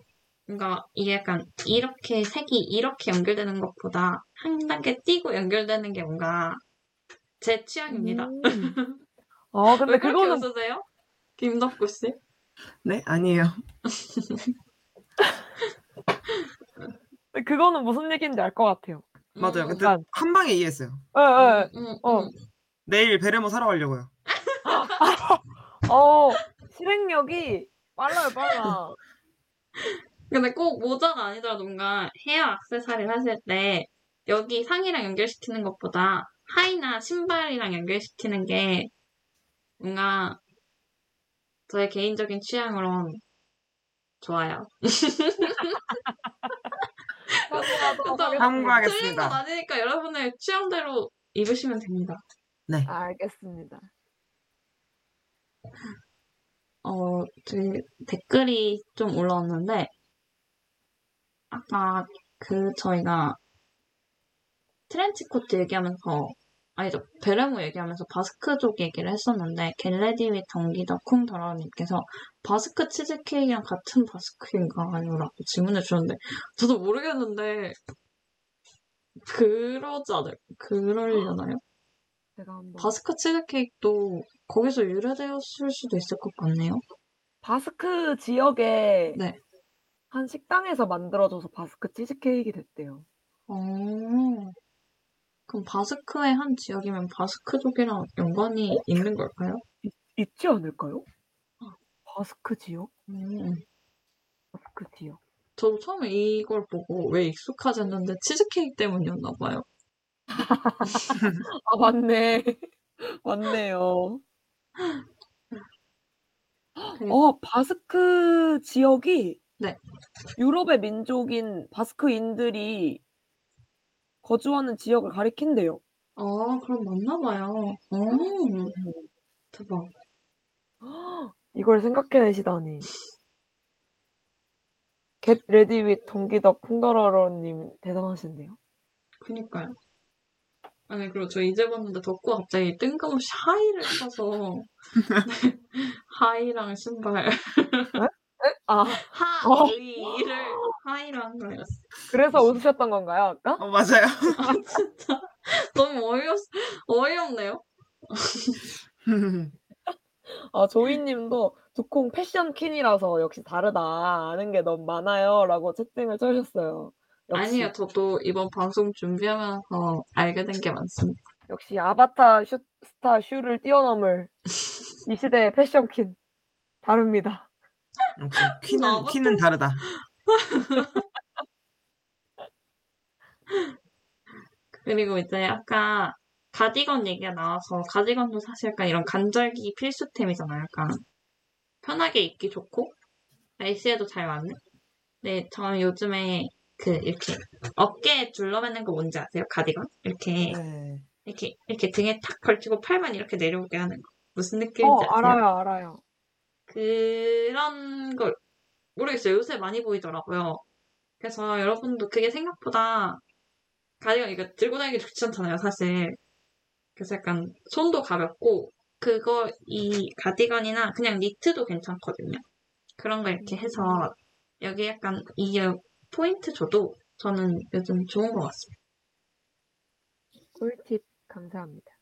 뭔가 이게 약간 이렇게 색이 이렇게 연결되는 것보다 한 단계 띄고 연결되는 게 뭔가 제 취향입니다. 음. 아 근데 그거는 웃으세요? 김덕구 씨? 네? 아니에요. 그거는 무슨 얘기인지 알 것 같아요. 맞아요. 음, 근데 약간- 한 방에 이해했어요. 예, 예. 음, 음, 어. 음. 내일 베레모 사러 가려고요. 어, 실행력이 빨라요, 빨라. 근데 꼭 모자가 아니더라도 뭔가 헤어 액세서리를 하실 때 여기 상의랑 연결시키는 것보다 하의나 신발이랑 연결시키는 게 뭔가 저의 개인적인 취향으론 좋아요. 참고하겠습니다. 틀린 건 아니니까 여러분의 취향대로 입으시면 됩니다. 알겠습니다. 어, 댓글이 좀 올라왔는데, 아까 그 저희가 트렌치 코트 얘기하면서, 아니죠, 베레모 얘기하면서 바스크족 얘기를 했었는데, Get Ready With 덩기덕 쿵더러님께서 바스크 치즈케이크랑 같은 바스크인가요? 라고 질문해 주셨는데, 저도 모르겠는데, 그러지 않아요? 그러려나요? 제가 한번 바스크 치즈케이크도 거기서 유래되었을 수도 있을 것 같네요. 바스크 지역에 네. 한 식당에서 만들어줘서 바스크 치즈케이크 됐대요. 어, 그럼 바스크의 한 지역이면 바스크족이랑 연관이 있는 걸까요? 있지 않을까요? 바스크 지역? 음, 바스크 지역. 저도 처음에 이걸 보고 왜 익숙하지 않는데 치즈케이크 때문이었나 봐요. 아, 맞네. 맞네요. 어, 바스크 지역이 네. 유럽의 민족인 바스크인들이 거주하는 지역을 가리킨대요. 아, 그럼 맞나 봐요. 어, 대박. 이걸 생각해내시다니. Get Ready With 덩기덕 쿵더러러님 대단하신데요. 그니까요. 아니, 그리고 저 이제 봤는데 덕구가 갑자기 뜬금없이 하이를 사서 하이랑 신발 아, 하의를 하이랑 그랬어. 그래서 웃으셨던 건가요, 아까? 어, 맞아요. 아, 진짜. 너무 어이없, 어이없네요. 아, 조이님도 두콩 패션 퀸이라서 역시 다르다. 아는 게 너무 많아요. 라고 채팅을 쳐주셨어요. 역시, 아니요, 저도 이번 방송 준비하면서 알게 된 게 많습니다. 역시 아바타 슈, 스타 슈를 뛰어넘을 이 시대의 패션 퀸. 다릅니다. 역시 나부터- 키는 다르다. 그리고 이제 아까 가디건 얘기가 나와서 가디건도 사실 약간 이런 간절기 필수템이잖아요. 약간 편하게 입기 좋고 날씨에도 잘 맞는. 네, 저는 요즘에 그 이렇게 어깨에 둘러매는 거 뭔지 아세요? 가디건? 이렇게 네. 이렇게 이렇게 등에 탁 걸치고 팔만 이렇게 내려오게 하는 거. 무슨 느낌인지 어, 아세요? 알아요, 알아요. 그런 걸 모르겠어요. 요새 많이 보이더라고요. 그래서 여러분도 그게 생각보다 가디건 이거 들고 다니기 좋지 않잖아요, 사실. 그래서 약간 손도 가볍고 그거 이 가디건이나 그냥 니트도 괜찮거든요. 그런 거 이렇게 해서 여기 약간 이 포인트 줘도 저는 요즘 좋은 것 같습니다. 꿀팁 감사합니다.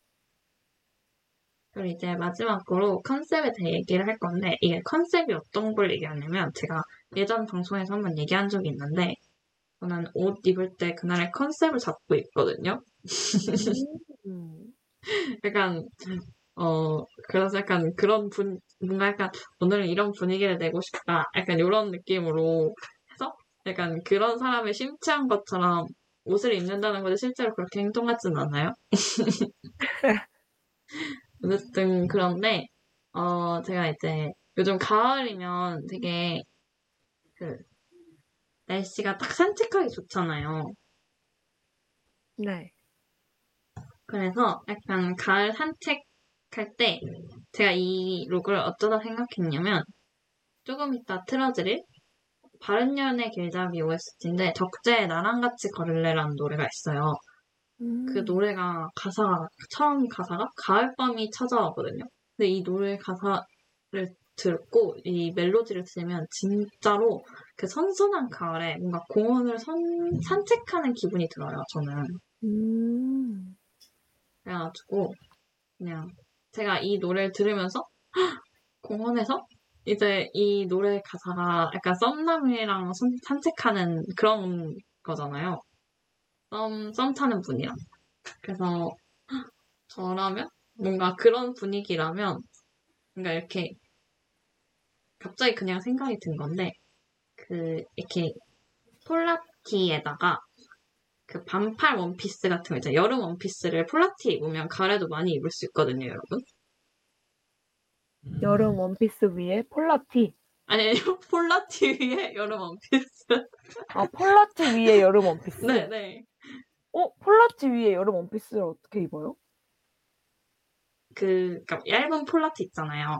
그리고 이제 마지막으로 컨셉에 대해 얘기를 할 건데, 이게 컨셉이 어떤 걸 얘기하냐면, 제가 예전 방송에서 한번 얘기한 적이 있는데, 저는 옷 입을 때 그날의 컨셉을 잡고 입거든요. 음, 약간, 어, 그래서 약간 그런 분, 뭔가 약간, 오늘은 이런 분위기를 내고 싶다. 약간 이런 느낌으로 해서, 약간 그런 사람의 심취한 것처럼 옷을 입는다는 것이 실제로 그렇게 행동하진 않아요. 어쨌든 그런데 어 제가 이제 요즘 가을이면 되게 그 날씨가 딱 산책하기 좋잖아요. 네. 그래서 약간 가을 산책할 때 제가 이 룩을 어쩌다 생각했냐면 조금 이따 틀어드릴 바른년의 길잡이 OST인데 적재의 나랑 같이 걸을래라는 노래가 있어요. 음, 그 노래가 가사가 처음 가사가 가을밤이 찾아오거든요. 근데 이 노래 가사를 듣고 이 멜로디를 들으면 진짜로 그 선선한 가을에 뭔가 공원을 선, 산책하는 기분이 들어요. 저는 음, 그래가지고 그냥 제가 이 노래를 들으면서 헉! 공원에서 이제 이 노래 가사가 약간 썸남이랑 선- 산책하는 그런 거잖아요. 썸, 썸 타는 분이랑. 그래서 헉! 저라면 뭔가 그런 분위기라면 뭔가 이렇게 갑자기 그냥 생각이 든 건데 그 이렇게 폴라티에다가 그 반팔 원피스 같은 거 있잖아요. 여름 원피스를 폴라티 입으면 가을에도 많이 입을 수 있거든요, 여러분. 여름 원피스 위에 폴라티. 아니, 아니요. 폴라티 위에 여름 원피스. 아, 폴라티 위에 여름 원피스. 네, 네. 어, 폴라티 위에 여름 원피스를 어떻게 입어요? 그, 그니까 얇은 폴라티 있잖아요.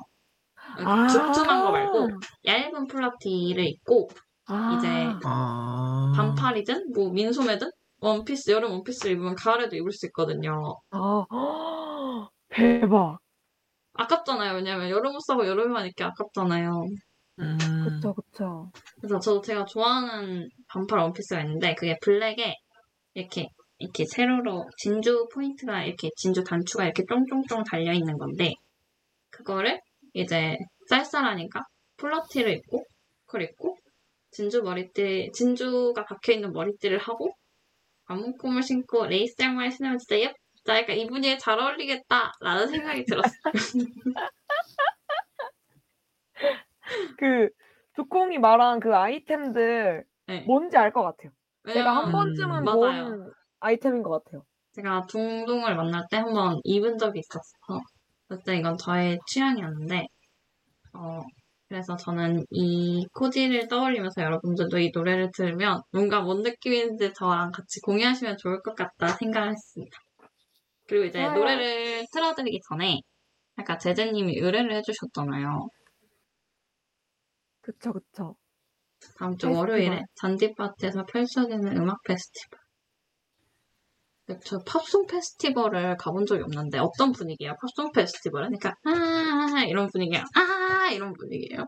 아. 두툼한 거 말고 얇은 폴라티를 입고 아. 이제 아. 반팔이든 뭐 민소매든 원피스 여름 원피스를 입으면 가을에도 입을 수 있거든요. 아, 대박. 아깝잖아요. 왜냐면 여름 옷 사고 여름에만 입기 아깝잖아요. 음. 그쵸, 그쵸. 그래서 저도 제가 좋아하는 반팔 원피스가 있는데 그게 블랙에 이렇게 이렇게 세로로 진주 포인트가 이렇게 진주 단추가 이렇게 쫑쫑쫑 달려 있는 건데 그거를 이제 쌀쌀하니까 폴라티를 입고 그걸 입고 진주 머리띠 진주가 박혀 있는 머리띠를 하고 까만 굽을 신고 레이스 양말 신으면 진짜 예쁘다. 약간 이 분위기에 잘 어울리겠다라는 생각이 들었어요. 그, 두콩이 말한 그 아이템들, 네. 뭔지 알 것 같아요. 제가 한 번쯤은 음, 맞아요. 본 아이템인 것 같아요. 제가 둥둥을 만날 때 한번 입은 적이 있었어. 그때 이건 저의 취향이었는데, 어, 그래서 저는 이 코디를 떠올리면서 여러분들도 이 노래를 들으면 뭔가 뭔 느낌인지 저랑 같이 공유하시면 좋을 것 같다 생각했습니다. 그리고 이제 좋아요. 노래를 틀어드리기 전에 아까 제재님이 의뢰를 해주셨잖아요. 그쵸, 그쵸. 다음 주 페스티벌. 월요일에 잔디밭에서 펼쳐지는 음악 페스티벌. 저 팝송 페스티벌을 가본 적이 없는데 어떤 분위기예요? 팝송 페스티벌은? 그러니까 아 이런 분위기예요. 아 이런 분위기예요.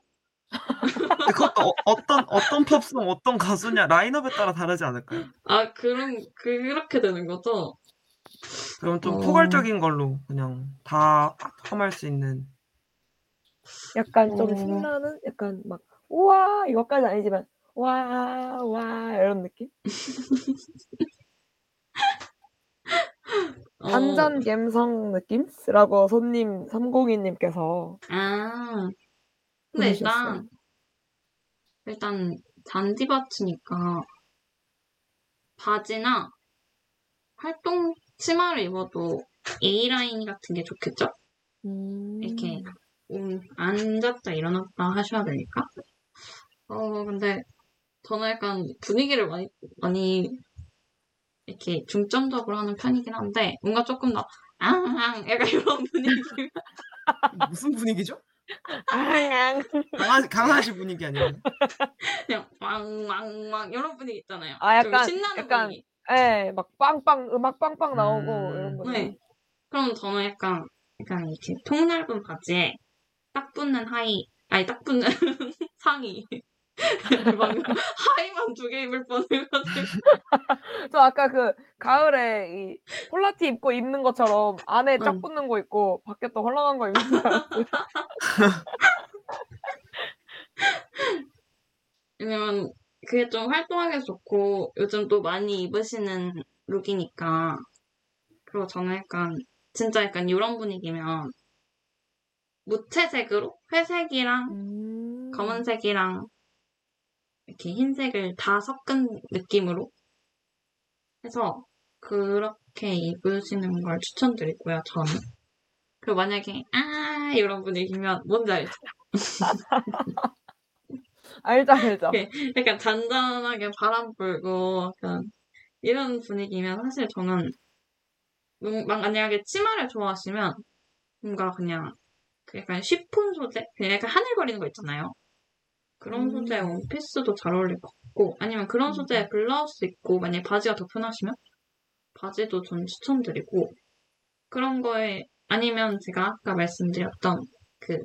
근데 그것도 어, 떤 어떤 팝송 어떤 가수냐 라인업에 따라 다르지 않을까요? 아 그럼 그렇게 되는 거죠? 그럼 좀 어. 포괄적인 걸로 그냥 다 포함할 수 있는 약간 좀 어. 신나는? 약간 막, 우와! 이것까지 아니지만, 와, 와, 이런 느낌? 어, 단전 감성 느낌? 라고 손님 302님께서 아 근데 보내주셨어요. 일단 일단 잔디밭이니까 바지나 활동 치마를 입어도 A 라인 같은 게 좋겠죠? 음... 이렇게 음, 앉았다 일어났다 하셔야 되니까. 어, 근데 저는 약간 분위기를 많이, 많이 이렇게 중점적으로 하는 편이긴 한데, 뭔가 조금 더, 앙, 약간 이런 분위기. 무슨 분위기죠? 아, 강아지, 강아지 분위기 아니에요? 그냥 왕, 왕, 왕, 이런 분위기 있잖아요. 아, 좀 약간- 신나는 약간 분위기. 예, 막 빵빵, 음악 빵빵 나오고, 음. 이런 거. 네. 그럼 저는 약간, 약간 이렇게 통 넓은 바지에 딱 붙는 하의, 아니, 딱 붙는 상의. 방금 하의만 두 개 입을 뻔해가지고. 저 아까 그, 가을에 이, 폴라티 입고 입는 것처럼 안에 쫙 응. 붙는 거 입고, 밖에 또 헐렁한 거 입는 줄 알았어요. 왜냐면 그게 좀 활동하기 좋고 요즘 또 많이 입으시는 룩이니까 그리고 저는 약간 진짜 약간 이런 분위기면 무채색으로 회색이랑 음. 검은색이랑 이렇게 흰색을 다 섞은 느낌으로 해서 그렇게 입으시는 걸 추천드리고요, 저는. 그리고 만약에 아 이런 분위기면 뭔지 알죠? 알죠, 알죠. 약간 잔잔하게 바람 불고 약간 이런 분위기면 사실 저는 음, 만약에 치마를 좋아하시면 뭔가 그냥 그 약간 쉬폰 소재 그냥 약간 하늘거리는 거 있잖아요. 그런 음. 소재의 원피스도 잘 어울릴 것 같고 아니면 그런 소재의 블라우스 입고 만약에 바지가 더 편하시면 바지도 전 추천드리고 그런 거에 아니면 제가 아까 말씀드렸던 그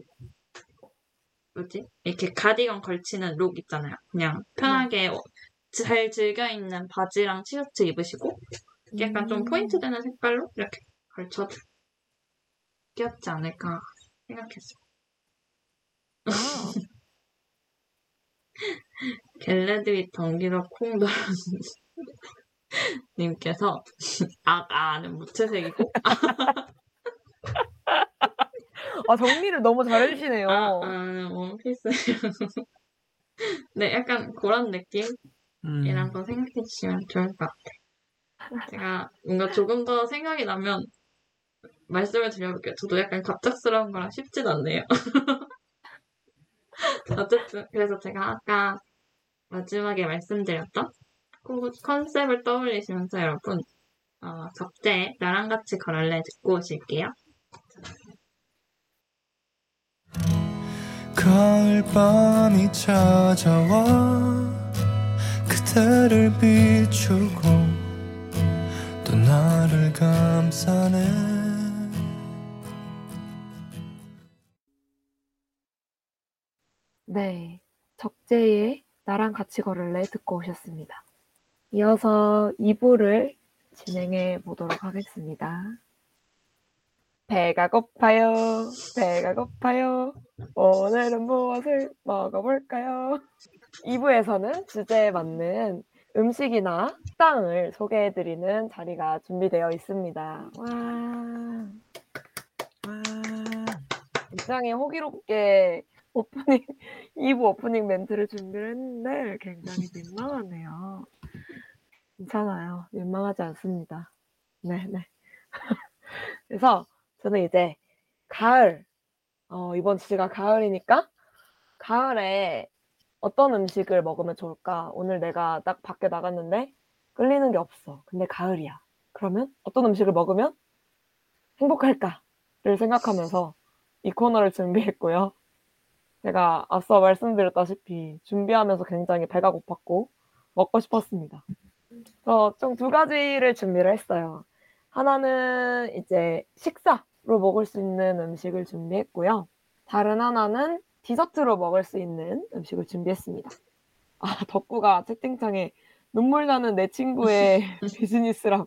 뭐지? 이렇게 가디건 걸치는 룩 있잖아요. 그냥 편하게 어, 잘 즐겨 입는 바지랑 티셔츠 입으시고 약간 좀 음. 포인트 되는 색깔로 이렇게 걸쳐도 귀엽지 않을까 생각했어요. 아, 겟레드윗 덩기러 콩돌 님께서 아 아는 무채색이고 아, 정리를 너무 잘해주시네요. 아, 아는 원피스 네 약간 그런 느낌이라고 음. 생각해 주시면 좋을 것 같아요. 제가 뭔가 조금 더 생각이 나면 말씀을 드려볼게요. 저도 약간 갑작스러운 거랑 쉽진 않네요. 어쨌든 그래서 제가 아까 마지막에 말씀드렸던 그 컨셉을 떠올리시면서 여러분 어, 적재 나랑 같이 걸을래 듣고 오실게요. 가을밤이 찾아와 그대를 비추고 또 나를 감싸네 네, 적재의 나랑 같이 걸을래 듣고 오셨습니다. 이어서 2부를 진행해 보도록 하겠습니다. 배가 고파요, 배가 고파요. 오늘은 무엇을 먹어볼까요? 2부에서는 주제에 맞는 음식이나 식당을 소개해드리는 자리가 준비되어 있습니다. 와, 와. 굉장히 호기롭게 오프닝 2부 오프닝 멘트를 준비를 했는데 굉장히 민망하네요. 괜찮아요. 민망하지 않습니다. 네 네. 그래서 저는 이제 가을 어, 이번 주제가 가을이니까 가을에 어떤 음식을 먹으면 좋을까? 오늘 내가 딱 밖에 나갔는데 끌리는 게 없어. 근데 가을이야. 그러면 어떤 음식을 먹으면 행복할까를 생각하면서 이 코너를 준비했고요. 제가 앞서 말씀드렸다시피 준비하면서 굉장히 배가 고팠고 먹고 싶었습니다. 그래서 총두 가지를 준비를 했어요. 하나는 이제 식사로 먹을 수 있는 음식을 준비했고요. 다른 하나는 디저트로 먹을 수 있는 음식을 준비했습니다. 아, 덕구가 채팅창에 눈물 나는 내 친구의 비즈니스라고.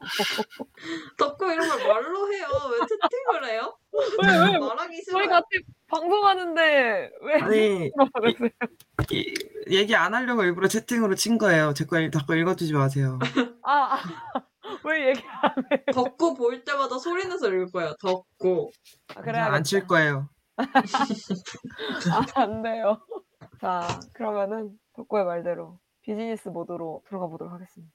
덕구 이런 걸 말로 해요. 왜 채팅을 해요? 왜, 왜? 말하기 저희 싫어요. 같이 방송하는데 왜 아니 물어보세요? 이- 얘기 안 하려고 일부러 채팅으로 친 거예요. 제거 자꾸 읽어주지 마세요. 아, 아, 왜 얘기 안 해? 덕구 볼 때마다 소리 내서 읽을 거예요. 덕구. 아, 그래야겠다. 안칠 거예요. 아, 안 돼요. 자, 그러면은 덕구의 말대로 비즈니스 모드로 들어가 보도록 하겠습니다.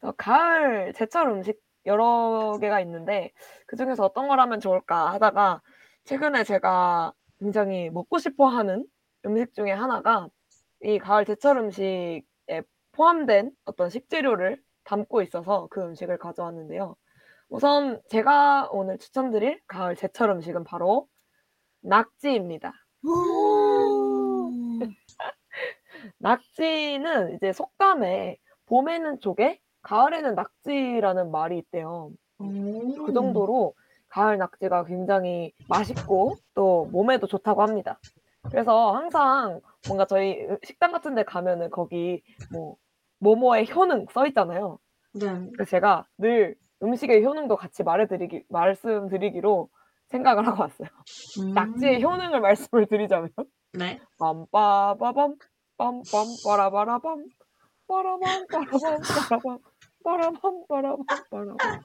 저 가을 제철 음식 여러 개가 있는데 그 중에서 어떤 걸 하면 좋을까 하다가 최근에 제가 굉장히 먹고 싶어 하는 음식 중에 하나가 이 가을 제철 음식에 포함된 어떤 식재료를 담고 있어서 그 음식을 가져왔는데요. 우선 제가 오늘 추천드릴 가을 제철 음식은 바로 낙지입니다. 낙지는 이제 속담에 봄에는 조개, 가을에는 낙지라는 말이 있대요. 그 정도로 가을 낙지가 굉장히 맛있고 또 몸에도 좋다고 합니다. 그래서 항상 뭔가 저희 식당 같은 데 가면은 거기 뭐 모모의 효능 써 있잖아요. 네. 그래서 제가 늘 음식의 효능도 같이 말해드리기, 말씀드리기로 생각을 하고 왔어요. 음. 낙지의 효능을 말씀을 드리자면 네. 빰빠바밤 빰빰 빠라바라밤 빠라밤 빠라밤 빠라밤 빠라밤 빠라밤 빠라밤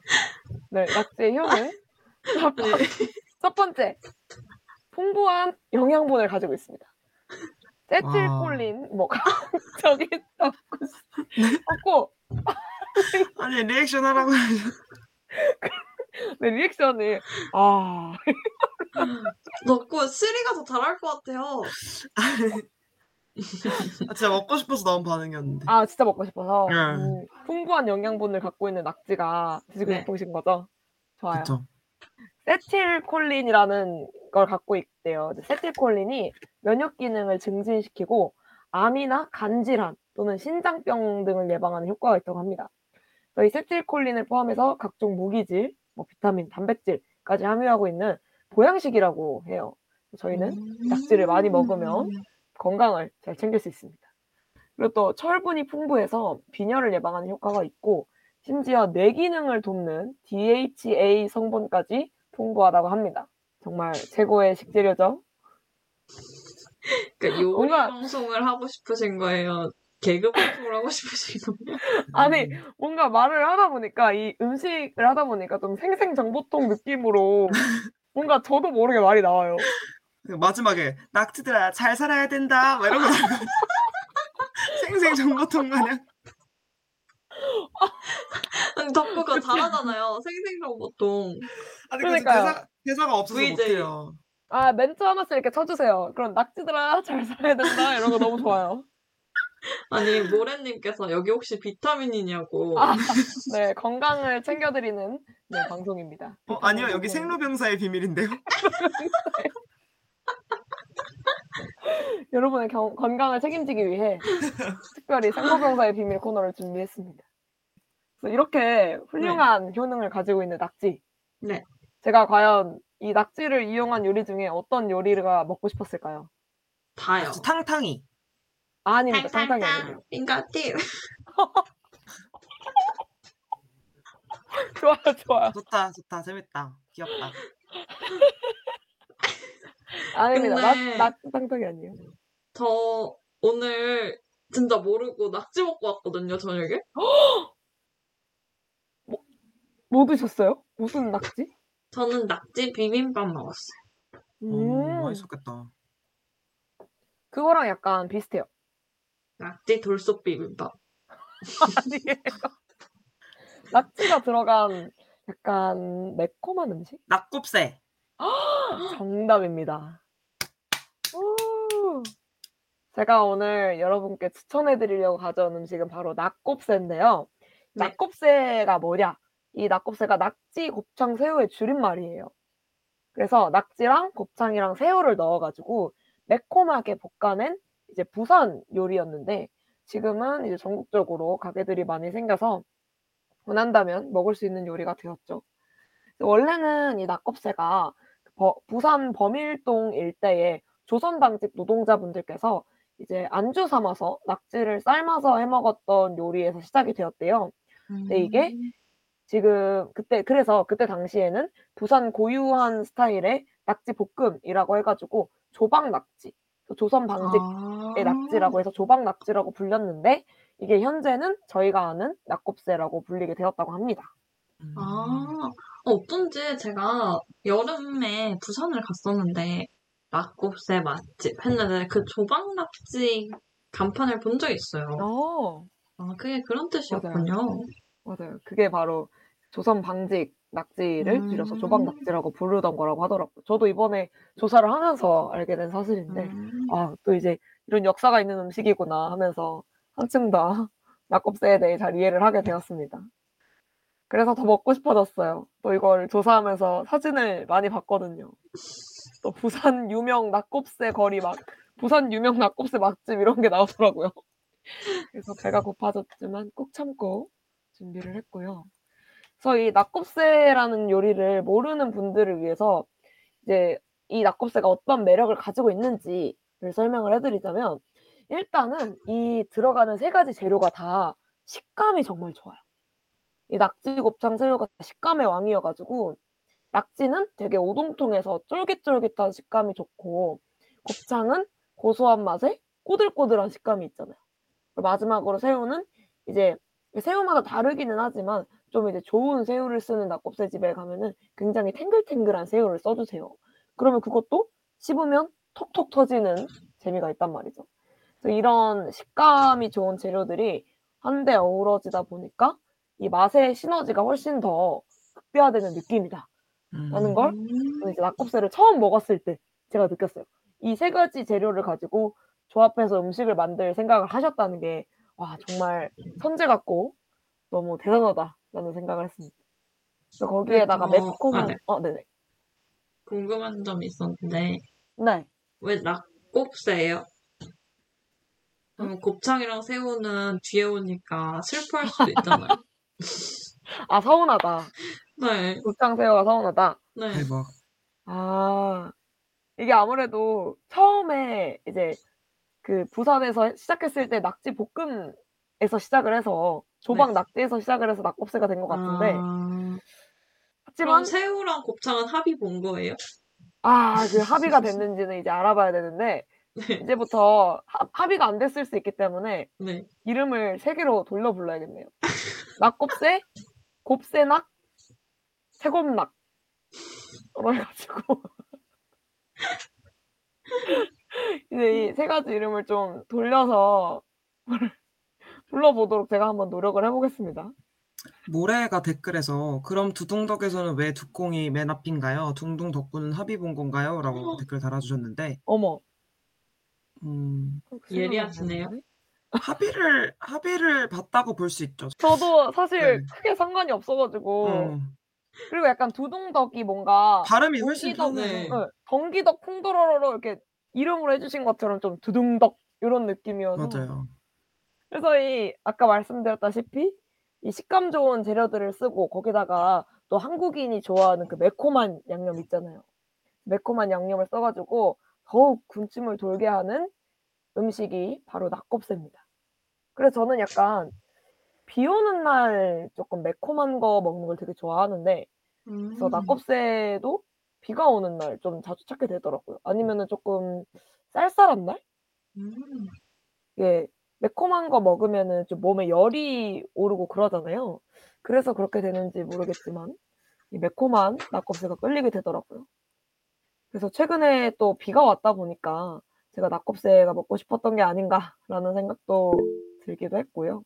네 낙지의 효능 첫, 번- 첫 번째. 풍부한 영양분을 가지고 있습니다. 세틸콜린 뭐 저기 없고 아니 리액션 하라고 네, 리액션이. 아. 덕구 three가 더 잘할 것 같아요. 아, 진짜 먹고 싶어서 나온 반응이었는데. 아, 진짜 먹고 싶어서 네. 음, 풍부한 영양분을 갖고 있는 낙지가 드시고 네. 싶으신 거죠? 좋아요. 그쵸. 아세틸콜린이라는 걸 갖고 있대요. 아세틸콜린이 면역 기능을 증진시키고 암이나 간 질환 또는 신장병 등을 예방하는 효과가 있다고 합니다. 이 세틸콜린을 포함해서 각종 무기질, 뭐 비타민, 단백질까지 함유하고 있는 보양식이라고 해요. 저희는 음. 낙지를 많이 먹으면 건강을 잘 챙길 수 있습니다. 그리고 또 철분이 풍부해서 빈혈을 예방하는 효과가 있고 심지어 뇌 기능을 돕는 DHA 성분까지 풍부하다고 합니다. 정말 최고의 식재료죠. 그러니까 요리 뭔가- 방송을 하고 싶으신 거예요. 개그 방송을 하고 싶으신 거예요. 아니 뭔가 말을 하다 보니까 이 음식을 하다 보니까 좀 생생정보통 느낌으로 뭔가 저도 모르게 말이 나와요. 그 마지막에 낙지들아 잘 살아야 된다. 막 이런 거. 생생 정보통 마냥. 아니, 덕구가 잘하잖아요. 생생 정보통. 아니 그래서. 대사 대사가 없어서 VJ. 못해요. 아, 멘트 하나씩 이렇게 쳐주세요. 그럼 낙지들아, 잘 살아야 된다. 이런 거 너무 좋아요. 아니 모래님께서 여기 혹시 비타민이냐고. 아, 네, 건강을 챙겨드리는 네, 방송입니다. 어, 아니요, 여기 생로병사의 비밀인데요. 여러분의 경- 건강을 책임지기 위해 특별히 생로병사의 비밀 코너를 준비했습니다. 그래서 이렇게 훌륭한 효능을 가지고 있는 낙지. 네. 제가 과연 이 낙지를 이용한 요리 중에 어떤 요리가 먹고 싶었을까요? 다요. 탕탕이. 아, 아닙니다. 탕탕이 아니에요. 빙가티. 좋아요, 좋아요. 좋다, 좋다, 재밌다, 귀엽다. 아닙니다. 근데- 낙, 낙지 탕탕이 아니에요. 저 오늘 진짜 모르고 낙지 먹고 왔거든요 저녁에. 뭐 드셨어요? 무슨 낙지? 저는 낙지 비빔밥 먹었어요. 오, 음, 맛있었겠다. 그거랑 약간 비슷해요. 낙지 돌솥 비빔밥. 아니에요. 낙지가 들어간 약간 매콤한 음식? 낙곱새. 정답입니다. 오! 제가 오늘 여러분께 추천해 드리려고 가져온 음식은 바로 낙곱새인데요. 네. 낙곱새가 뭐냐? 이 낙곱새가 낙지, 곱창, 새우의 줄임말이에요. 그래서 낙지랑 곱창이랑 새우를 넣어가지고 매콤하게 볶아낸 이제 부산 요리였는데 지금은 이제 전국적으로 가게들이 많이 생겨서 원한다면 먹을 수 있는 요리가 되었죠. 원래는 이 낙곱새가 버- 부산 범일동 일대에 조선당직 노동자분들께서 이제 안주 삼아서 낙지를 삶아서 해 먹었던 요리에서 시작이 되었대요. 네, 이게 지금 그때 그래서 그때 당시에는 부산 고유한 스타일의 낙지 볶음이라고 해가지고 조박 낙지, 조선 방직의 낙지라고 해서 조박 낙지라고 불렸는데 이게 현재는 저희가 아는 낙곱새라고 불리게 되었다고 합니다. 음. 아, 어쩐지 제가 여름에 부산을 갔었는데 낙곱새 맛집 했는데 그 조박 낙지 간판을 본 적이 있어요. 어, 아, 그게 그런 뜻이었군요. 맞아요. 그게 바로 조선 방직 낙지를 음. 줄여서 조박 낙지라고 부르던 거라고 하더라고요. 저도 이번에 조사를 하면서 알게 된 사실인데 음. 아, 또 이제 이런 역사가 있는 음식이구나 하면서 한층 더 낙곱새에 대해 잘 이해를 하게 되었습니다. 그래서 더 먹고 싶어졌어요. 또 이걸 조사하면서 사진을 많이 봤거든요. 또 부산 유명 낙곱새 거리 막 부산 유명 낙곱새 맛집 이런 게 나오더라고요. 그래서 배가 고파졌지만 꾹 참고 준비를 했고요. 그래서 이 낙곱새라는 요리를 모르는 분들을 위해서 이제 이 낙곱새가 어떤 매력을 가지고 있는지를 설명을 해드리자면 일단은 이 들어가는 세 가지 재료가 다 식감이 정말 좋아요. 이 낙지, 곱창, 새우가 다 식감의 왕이어가지고 낙지는 되게 오동통해서 쫄깃쫄깃한 식감이 좋고 곱창은 고소한 맛에 꼬들꼬들한 식감이 있잖아요. 마지막으로 새우는 이제 새우마다 다르기는 하지만 좀 이제 좋은 새우를 쓰는 낙곱새 집에 가면은 굉장히 탱글탱글한 새우를 써주세요. 그러면 그것도 씹으면 톡톡 터지는 재미가 있단 말이죠. 이런 식감이 좋은 재료들이 한데 어우러지다 보니까 이 맛의 시너지가 훨씬 더 극대화되는 느낌이다. 음. 라는 걸 음. 저는 이제 낙곱새를 처음 먹었을 때 제가 느꼈어요. 이 세 가지 재료를 가지고 조합해서 음식을 만들 생각을 하셨다는 게, 와, 정말 천재 같고 너무 대단하다라는 생각을 했습니다. 그래서 거기에다가 매콤한, 아, 네. 어, 네네. 궁금한 점이 있었는데 네. 왜 낙곱새예요? 그럼 곱창이랑 새우는 뒤에 오니까 슬퍼할 수도 있잖아요. 아, 서운하다. 네, 곱창새우가 서운하다. 네. 대박. 아, 이게 아무래도 처음에 이제 그 부산에서 시작했을 때 낙지 볶음에서 시작을 해서 조박 네. 낙지에서 시작을 해서 낙곱새가 된 것 같은데, 아, 하지만 그럼 새우랑 곱창은 합이 본 거예요? 아, 그 합의가 됐는지는 이제 알아봐야 되는데, 네. 이제부터 합, 합의가 안 됐을 수 있기 때문에 네. 이름을 세 개로 돌려 불러야겠네요. 낙곱새, 곱새낙, 새곱낙. 그래가지고. 이제 이 세 가지 이름을 좀 돌려서 불러보도록 제가 한번 노력을 해보겠습니다. 모래가 댓글에서 그럼 두둥덕에서는 왜 두콩이 맨 앞인가요? 둥둥 덕구는 합의 본 건가요? 라고 댓글 달아주셨는데 어머. 음, 그 예리하시네요. 합의를 합의를 봤다고 볼 수 있죠. 저도 사실 네. 크게 상관이 없어가지고 음, 그리고 약간 두둥덕이 뭔가 발음이 훨씬 편해. 네, 덩기덕 콩도로로 이렇게 이름으로 해주신 것처럼 좀 두둥덕 이런 느낌이어서 맞아요. 그래서 이 아까 말씀드렸다시피 이 식감 좋은 재료들을 쓰고 거기다가 또 한국인이 좋아하는 그 매콤한 양념 있잖아요. 매콤한 양념을 써가지고 더욱 군침을 돌게 하는 음식이 바로 낙곱새입니다. 그래서 저는 약간 비 오는 날 조금 매콤한 거 먹는 걸 되게 좋아하는데 그래서 음. 낙곱새도 비가 오는 날 좀 자주 찾게 되더라고요. 아니면은 조금 쌀쌀한 날? 음. 예, 매콤한 거 먹으면은 좀 몸에 열이 오르고 그러잖아요. 그래서 그렇게 되는지 모르겠지만 이 매콤한 낙곱새가 끌리게 되더라고요. 그래서 최근에 또 비가 왔다 보니까 제가 낙곱새가 먹고 싶었던 게 아닌가라는 생각도 들기도 했고요.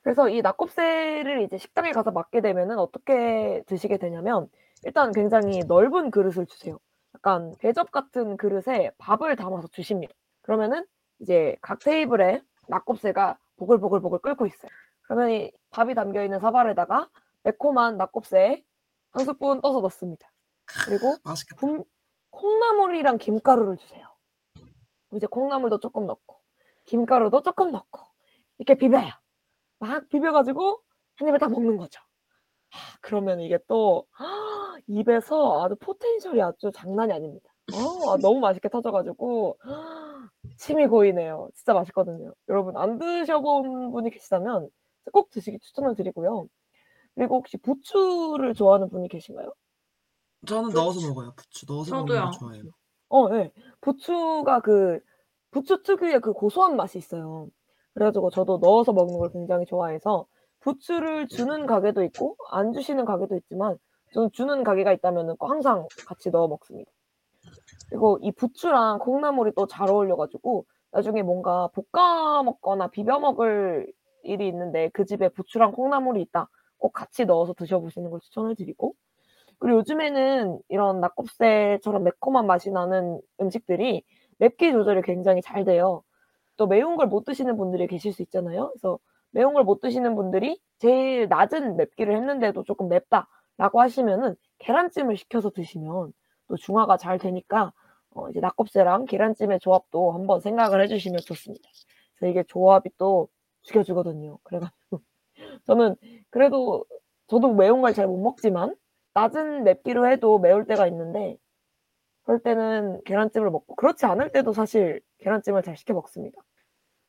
그래서 이 낙곱새를 이제 식당에 가서 맡게 되면은 어떻게 드시게 되냐면 일단 굉장히 넓은 그릇을 주세요. 약간 대접 같은 그릇에 밥을 담아서 주십니다. 그러면은 이제 각 테이블에 낙곱새가 보글보글보글 끓고 있어요. 그러면 이 밥이 담겨 있는 사발에다가 매콤한 낙곱새 한 스푼 떠서 넣습니다. 그리고 맛있겠다. 분- 콩나물이랑 김가루를 주세요. 이제 콩나물도 조금 넣고 김가루도 조금 넣고 이렇게 비벼요. 막 비벼가지고 한 입에 다 먹는 거죠. 하, 그러면 이게 또 입에서 아주 포텐셜이 아주 장난이 아닙니다. 어, 아, 너무 맛있게 터져가지고 침이 고이네요. 진짜 맛있거든요. 여러분 안 드셔본 분이 계시다면 꼭 드시기 추천을 드리고요. 그리고 혹시 부추를 좋아하는 분이 계신가요? 저는 넣어서 먹어요. 부추 넣어서 먹는 저도요. 거 좋아해요. 어, 네. 부추가 그, 부추 특유의 그 고소한 맛이 있어요. 그래가지고 저도 넣어서 먹는 걸 굉장히 좋아해서 부추를 주는 가게도 있고 안 주시는 가게도 있지만 저는 주는 가게가 있다면 항상 같이 넣어 먹습니다. 그리고 이 부추랑 콩나물이 또 잘 어울려가지고 나중에 뭔가 볶아 먹거나 비벼 먹을 일이 있는데 그 집에 부추랑 콩나물이 있다. 꼭 같이 넣어서 드셔보시는 걸 추천을 드리고 그리고 요즘에는 이런 낙곱새처럼 매콤한 맛이 나는 음식들이 맵기 조절이 굉장히 잘 돼요. 또 매운 걸 못 드시는 분들이 계실 수 있잖아요. 그래서 매운 걸 못 드시는 분들이 제일 낮은 맵기를 했는데도 조금 맵다라고 하시면은 계란찜을 시켜서 드시면 또 중화가 잘 되니까 어, 이제 낙곱새랑 계란찜의 조합도 한번 생각을 해주시면 좋습니다. 그래서 이게 조합이 또 죽여주거든요. 그래가지고 저는 그래도 저도 매운 걸 잘 못 먹지만 낮은 맵기로 해도 매울 때가 있는데 그럴 때는 계란찜을 먹고 그렇지 않을 때도 사실 계란찜을 잘 시켜 먹습니다.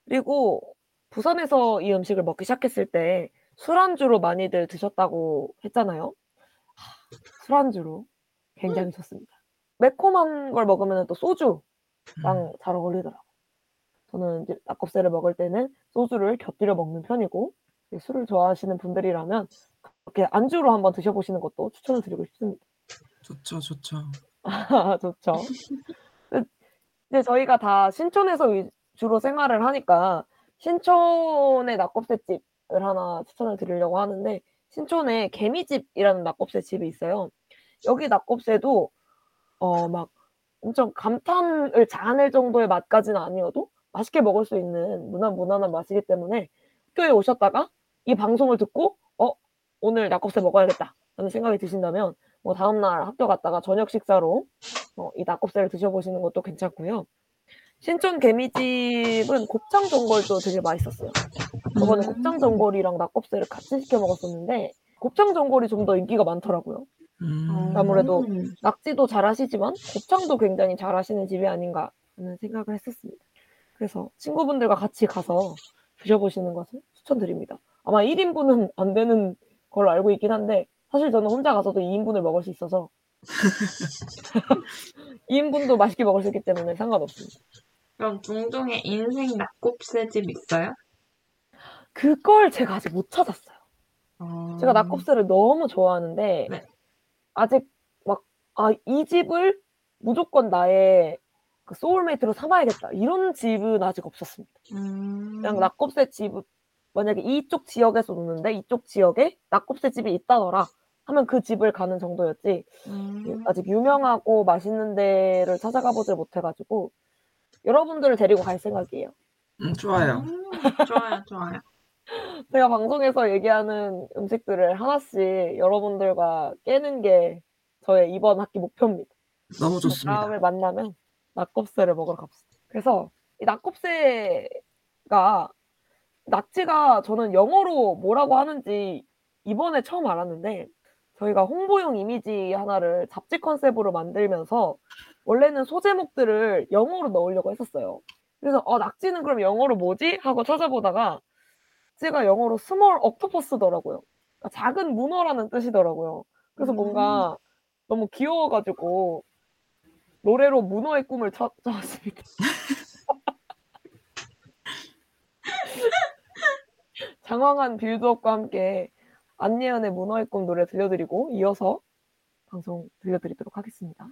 그리고 부산에서 이 음식을 먹기 시작했을 때 술안주로 많이들 드셨다고 했잖아요. 하, 술안주로 굉장히 좋습니다. 매콤한 걸 먹으면 또 소주랑 음. 잘 어울리더라고요. 저는 이제 낙곱새를 먹을 때는 소주를 곁들여 먹는 편이고 술을 좋아하시는 분들이라면 그렇게 안주로 한번 드셔보시는 것도 추천을 드리고 싶습니다. 좋죠, 좋죠. 아, 좋죠. 이제 저희가 다 신촌에서 위주로 생활을 하니까 신촌의 낙곱새집을 하나 추천을 드리려고 하는데 신촌에 개미집이라는 낙곱새 집이 있어요. 여기 낙곱새도 어 막 엄청 감탄을 자아낼 정도의 맛까지는 아니어도 맛있게 먹을 수 있는 무난 무난한 맛이기 때문에 학교에 오셨다가 이 방송을 듣고 어 오늘 낙곱새 먹어야겠다 라는 생각이 드신다면 뭐 다음날 학교 갔다가 저녁 식사로 어, 이 낙곱새를 드셔보시는 것도 괜찮고요. 신촌 개미집은 곱창 전골도 되게 맛있었어요. 저번에 음. 곱창 전골이랑 낙곱새를 같이 시켜 먹었었는데 곱창 전골이 좀 더 인기가 많더라고요. 음, 아무래도 음. 낙지도 잘하시지만 곱창도 굉장히 잘하시는 집이 아닌가 하는 생각을 했었습니다. 그래서 친구분들과 같이 가서 드셔보시는 것을 추천드립니다. 아마 1인분은 안 되는 걸로 알고 있긴 한데 사실 저는 혼자 가서도 2인분을 먹을 수 있어서 2인분도 맛있게 먹을 수 있기 때문에 상관없습니다. 그럼 둥둥의 인생 낙곱새집 있어요? 그걸 제가 아직 못 찾았어요. 어... 제가 낙곱새를 너무 좋아하는데 네. 아직 막 아 이 집을 무조건 나의 그 소울메이트로 삼아야겠다 이런 집은 아직 없었습니다. 음... 그냥 낙곱새 집을 만약에 이쪽 지역에서 노는데 이쪽 지역에 낙곱새 집이 있다더라 하면 그 집을 가는 정도였지 음. 아직 유명하고 맛있는 데를 찾아가 보질 못해가지고 여러분들을 데리고 갈 생각이에요. 음, 좋아요. 음, 좋아요, 좋아요. 제가 방송에서 얘기하는 음식들을 하나씩 여러분들과 깨는 게 저의 이번 학기 목표입니다. 너무 좋습니다. 다음에 만나면 낙곱새를 먹으러 갑시다. 그래서 이 낙곱새가 낙지가 저는 영어로 뭐라고 하는지 이번에 처음 알았는데 저희가 홍보용 이미지 하나를 잡지 컨셉으로 만들면서 원래는 소제목들을 영어로 넣으려고 했었어요. 그래서 어, 낙지는 그럼 영어로 뭐지? 하고 찾아보다가 낙지가 영어로 small octopus더라고요. 그러니까 작은 문어라는 뜻이더라고요. 그래서 뭔가 너무 귀여워가지고 노래로 문어의 꿈을 찾아왔습니다. 장황한 build-up과 함께 안예은의 문어의 꿈 노래 들려드리고 이어서 방송 들려드리도록 하겠습니다.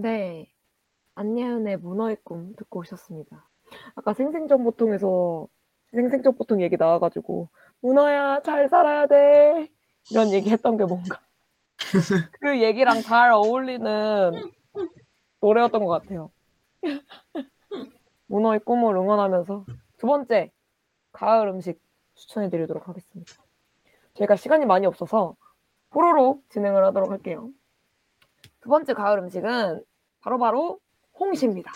네, 안예은의 문어의 꿈 듣고 오셨습니다. 아까 생생정보통에서 생생정보통 얘기 나와가지고 문어야 잘 살아야 돼 이런 얘기 했던 게 뭔가 그 얘기랑 잘 어울리는 노래였던 것 같아요. 문어의 꿈을 응원하면서 두 번째 가을 음식 추천해드리도록 하겠습니다. 저희가 시간이 많이 없어서 호로록 진행을 하도록 할게요. 두 번째 가을 음식은 바로바로 홍시입니다.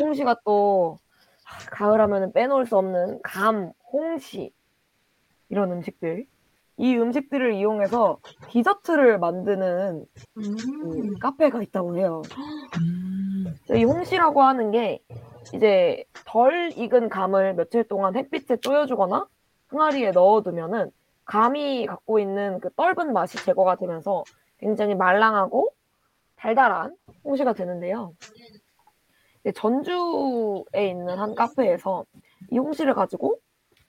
홍시가 또 아, 가을 하면 빼놓을 수 없는 감, 홍시 이런 음식들. 이 음식들을 이용해서 디저트를 만드는 그 음. 카페가 있다고 해요. 음, 이 홍시라고 하는 게 이제 덜 익은 감을 며칠 동안 햇빛에 쪼여주거나 항아리에 넣어두면은 감이 갖고 있는 그 떫은 맛이 제거가 되면서 굉장히 말랑하고 달달한 홍시가 되는데요. 전주에 있는 한 카페에서 이 홍시를 가지고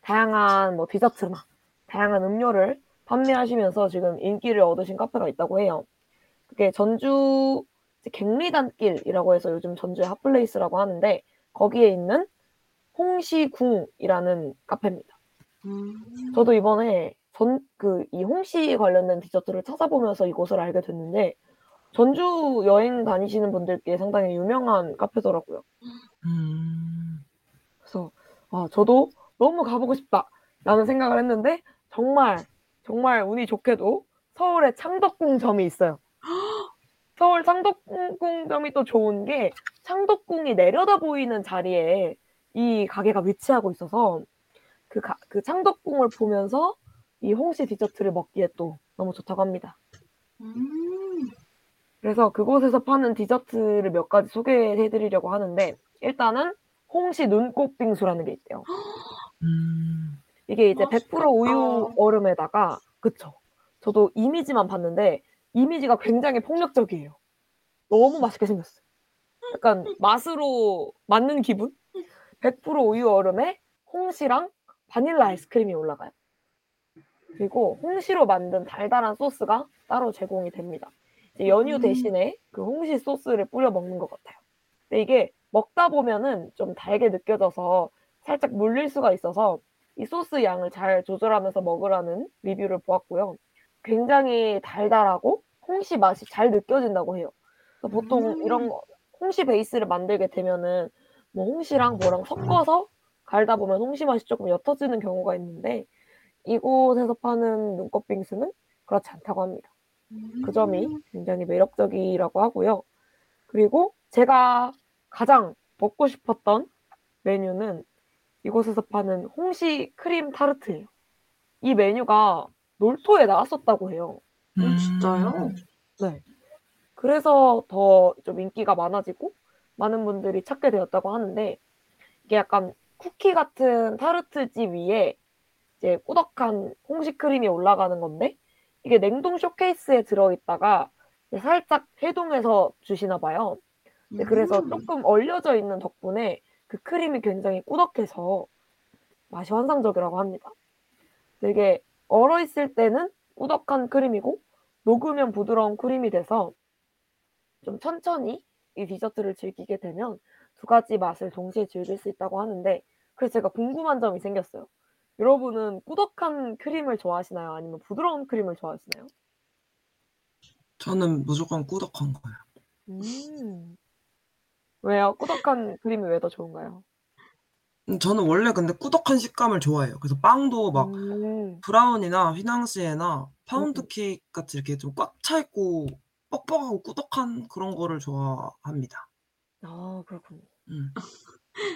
다양한 뭐 디저트나 다양한 음료를 판매하시면서 지금 인기를 얻으신 카페가 있다고 해요. 그게 전주 객리단길이라고 해서 요즘 전주의 hot place라고 하는데 거기에 있는 홍시궁이라는 카페입니다. 음. 저도 이번에 전 그 이 홍시 관련된 디저트를 찾아보면서 이곳을 알게 됐는데 전주 여행 다니시는 분들께 상당히 유명한 카페더라고요. 음, 그래서 아 저도 너무 가보고 싶다라는 생각을 했는데 정말 정말 운이 좋게도 서울에 창덕궁점이 있어요. 서울 창덕궁점이 또 좋은 게 창덕궁이 내려다 보이는 자리에 이 가게가 위치하고 있어서 그, 가- 그 창덕궁을 보면서 이 홍시 디저트를 먹기에 또 너무 좋다고 합니다. 음. 그래서 그곳에서 파는 디저트를 몇 가지 소개해 드리려고 하는데 일단은 홍시 눈꽃 빙수라는 게 있대요. 음, 이게 이제 맛있겠다. 100% 우유 얼음에다가 그쵸. 저도 이미지만 봤는데 이미지가 굉장히 폭력적이에요. 너무 맛있게 생겼어요. 약간 맛으로 맞는 기분? 100% 우유 얼음에 홍시랑 바닐라 아이스크림이 올라가요. 그리고 홍시로 만든 달달한 소스가 따로 제공이 됩니다. 연유 음. 대신에 그 홍시 소스를 뿌려 먹는 것 같아요. 근데 이게 먹다 보면은 좀 달게 느껴져서 살짝 물릴 수가 있어서 이 소스 양을 잘 조절하면서 먹으라는 리뷰를 보았고요. 굉장히 달달하고 홍시 맛이 잘 느껴진다고 해요. 보통 음. 이런 거, 홍시 베이스를 만들게 되면은 뭐 홍시랑 뭐랑 섞어서 갈다 보면 홍시 맛이 조금 옅어지는 경우가 있는데 이곳에서 파는 눈꽃 빙수는 그렇지 않다고 합니다. 그 점이 굉장히 매력적이라고 하고요. 그리고 제가 가장 먹고 싶었던 메뉴는 이곳에서 파는 홍시 크림 타르트예요. 이 메뉴가 놀토에 나왔었다고 해요. 음, 진짜요? 네. 그래서 더 좀 인기가 많아지고 많은 분들이 찾게 되었다고 하는데 이게 약간 쿠키 같은 타르트지 위에 이제 꾸덕한 홍시 크림이 올라가는 건데 이게 냉동 쇼케이스에 들어있다가 살짝 해동해서 주시나 봐요. 네, 그래서 음. 조금 얼려져 있는 덕분에 그 크림이 굉장히 꾸덕해서 맛이 환상적이라고 합니다. 되게 얼어 있을 때는 꾸덕한 크림이고 녹으면 부드러운 크림이 돼서 좀 천천히 이 디저트를 즐기게 되면 두 가지 맛을 동시에 즐길 수 있다고 하는데 그래서 제가 궁금한 점이 생겼어요. 여러분은 꾸덕한 크림을 좋아하시나요? 아니면 부드러운 크림을 좋아하시나요? 저는 무조건 꾸덕한 거예요. 음. 왜요? 꾸덕한 크림이 왜 더 좋은가요? 음, 저는 원래 근데 꾸덕한 식감을 좋아해요. 그래서 빵도 막 음. 브라우니나 휘낭시에나 파운드 음. 케이크 같이 이렇게 좀 꽉 차 있고 뻑뻑하고 꾸덕한 그런 거를 좋아합니다. 아, 그렇군요. 음.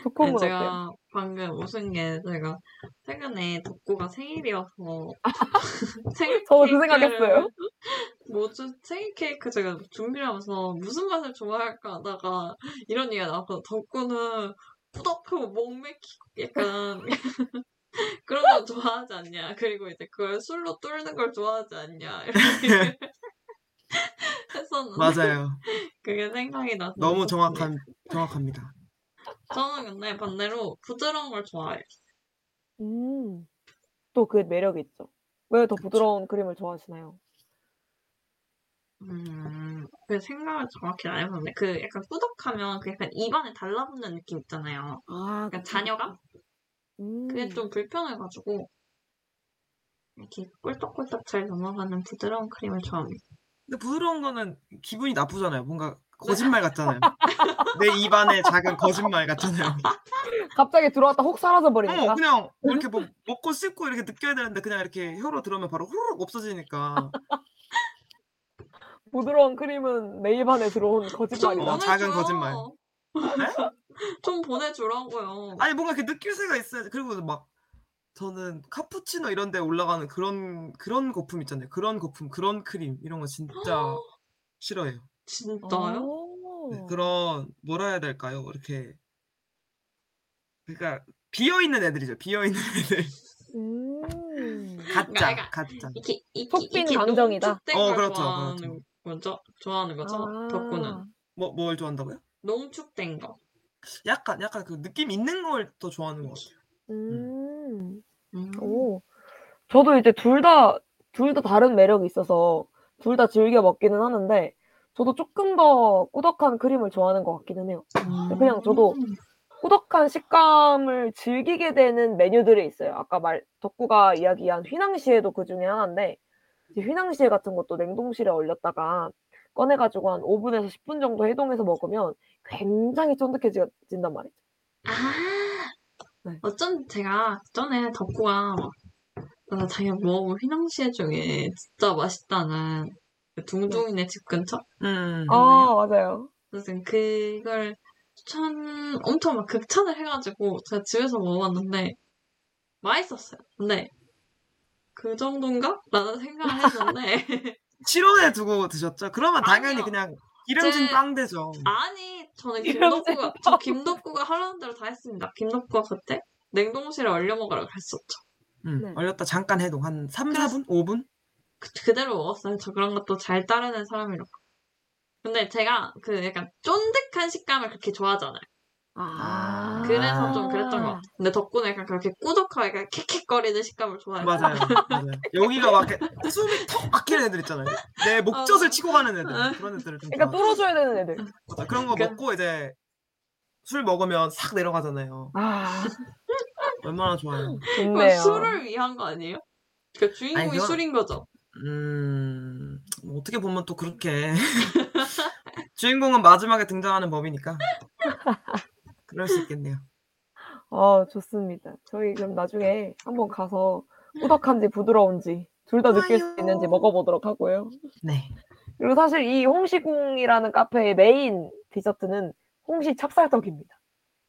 두콩은 어때요? 제가 방금 웃은 게 제가 최근에 덕구가 생일이어서 생일 저도 그 생각했어요. 뭐지 생일 케이크 제가 준비를 하면서 무슨 맛을 좋아할까 하다가 이런 얘기가 나와서 덕구는 꾸덕하고 목 맥히고 약간 그런 거 좋아하지 않냐 그리고 이제 그걸 술로 뚫는 걸 좋아하지 않냐 이렇게 했었는데 맞아요. 그게 생각이 나서 너무. 정확한 정확합니다. 저는 근데 반대로 부드러운 걸 좋아해요. 음. 또 그 매력이 있죠. 왜 더 부드러운 크림을 좋아하시나요? 음, 그 생각을 정확히 안 해봤는데, 그 약간 꾸덕하면 그 약간 입안에 달라붙는 느낌 있잖아요. 아, 약간 잔여감? 음. 그게 좀 불편해가지고, 이렇게 꿀떡꿀떡 잘 넘어가는 부드러운 크림을 좋아합니다. 근데 부드러운 거는 기분이 나쁘잖아요. 뭔가 거짓말 같잖아요. 내 입안에 작은 거짓말 같잖아요. 갑자기 들어왔다 혹 사라져 버리니까. 어, 그냥 이렇게 뭐 먹고 씹고 이렇게 느껴야 되는데 그냥 이렇게 혀로 들어오면 바로 후루룩 없어지니까. 부드러운 크림은 내 입안에 들어온 좀 거짓말이다. 어, 작은. 거짓말. 좀 보내주라고요. 아니 뭔가 이렇게 느낄 새가 있어야지. 그리고 막 저는 카푸치노 이런 데 올라가는 그런 그런 거품 있잖아요. 그런 거품, 그런 크림 이런 거 진짜 싫어해요. 진짜요? 오. 네, 그런 뭐라 해야 될까요? 이렇게 그러니까 비어 있는 애들이죠. 비어 있는 애들. 음. 가짜, 그러니까 가짜. 이렇게, 이렇게 감정이다. 어, 걸 그렇죠, 좋아하는 그렇죠. 거죠? 좋아하는 거죠? 덕구는. 뭐뭘 좋아한다고요? 농축된 거. 약간 약간 그 느낌 있는 걸 더 좋아하는 것 같아요. 음. 음. 오. 저도 이제 둘 다, 둘 다 다른 매력이 있어서 둘 다 즐겨 먹기는 하는데, 저도 조금 더 꾸덕한 크림을 좋아하는 것 같기는 해요. 그냥 저도 꾸덕한 식감을 즐기게 되는 메뉴들이 있어요. 아까 말, 덕구가 이야기한 휘낭시에도 그 중에 하나인데, 휘낭시에 같은 것도 냉동실에 얼렸다가 꺼내가지고 한 5분에서 10분 정도 해동해서 먹으면 굉장히 쫀득해진단 말이죠. 아, 네. 어쩐 제가 전에 덕구가 나 자기가 먹어본 휘낭시에 중에 진짜 맛있다는 그 둥둥이네 집 근처? 음. 아, 맞아요. 그래서 그걸 추천, 엄청 막 극찬을 해가지고 제가 집에서 먹어봤는데 맛있었어요. 근데 그 정도인가? 라는 생각을 했는데 실온에 두고 드셨죠? 그러면 당연히 아니요. 그냥 기름진 제- 빵 되죠. 아니 저는 김덕구가 저 김덕구가 하라는 대로 다 했습니다. 김덕구가 그때 냉동실에 얼려 먹으라고 했었죠. 음, 네. 얼렸다 잠깐 해동 한 3, 그래서- 4분? 5분? 그, 그대로 먹었어요. 저 그런 것도 잘 따르는 사람이라. 근데 제가 그 약간 쫀득한 식감을 그렇게 좋아하잖아요. 아. 그래서 좀 그랬던 것 같아요. 근데 덕분에 약간 그렇게 꾸덕하게 약간 캑캑거리는 식감을 좋아해요. 맞아요. 맞아요. 여기가 막 이렇게 숨이 턱 막히는 애들 있잖아요. 내 목젖을 어. 치고 가는 애들. 그런 애들을 좀 그러니까. 뚫어줘야 되는 애들. 맞아. 그런 거 그- 먹고 이제 술 먹으면 싹 내려가잖아요. 아, 얼마나 좋아요. 좋네요. 술을 위한 거 아니에요? 그 주인공이 아니, 그건- 술인 거죠. 음, 뭐 어떻게 보면 또 그렇게. 주인공은 마지막에 등장하는 법이니까. 그럴 수 있겠네요. 어, 좋습니다. 저희 그럼 나중에 한번 가서 꾸덕한지 부드러운지 둘 다 느낄 수. 있는지 먹어보도록 하고요. 네. 그리고 사실 이 홍시궁이라는 카페의 메인 디저트는 홍시 찹쌀떡입니다.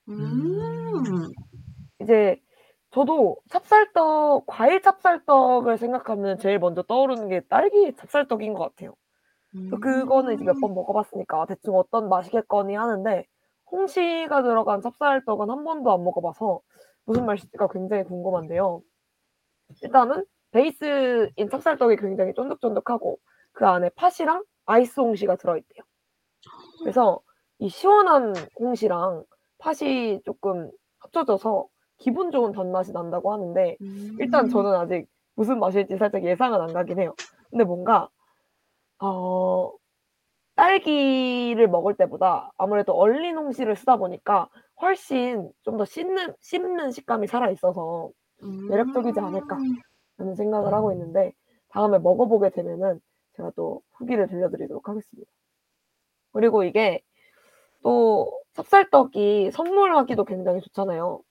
음. 이제 저도 찹쌀떡, 과일 찹쌀떡을 생각하면 제일 먼저 떠오르는 게 딸기 찹쌀떡인 것 같아요. 그래서 그거는 이제 몇 번 먹어봤으니까 대충 어떤 맛이겠거니 하는데 홍시가 들어간 찹쌀떡은 한 번도 안 먹어봐서 무슨 맛일지가 굉장히 궁금한데요. 일단은 베이스인 찹쌀떡이 굉장히 쫀득쫀득하고 그 안에 팥이랑 아이스 홍시가 들어있대요. 그래서 이 시원한 홍시랑 팥이 조금 합쳐져서 기분 좋은 단맛이 난다고 하는데 일단 저는 아직 무슨 맛일지 살짝 예상은 안 가긴 해요. 근데 뭔가 어 딸기를 먹을 때보다 아무래도 얼린 홍시를 쓰다 보니까 훨씬 좀 더 씹는 씹는 식감이 살아 있어서 매력적이지 않을까 라는 생각을 하고 있는데 다음에 먹어보게 되면은 제가 또 후기를 들려드리도록 하겠습니다. 그리고 이게 또 찹쌀떡이 선물하기도 굉장히 좋잖아요.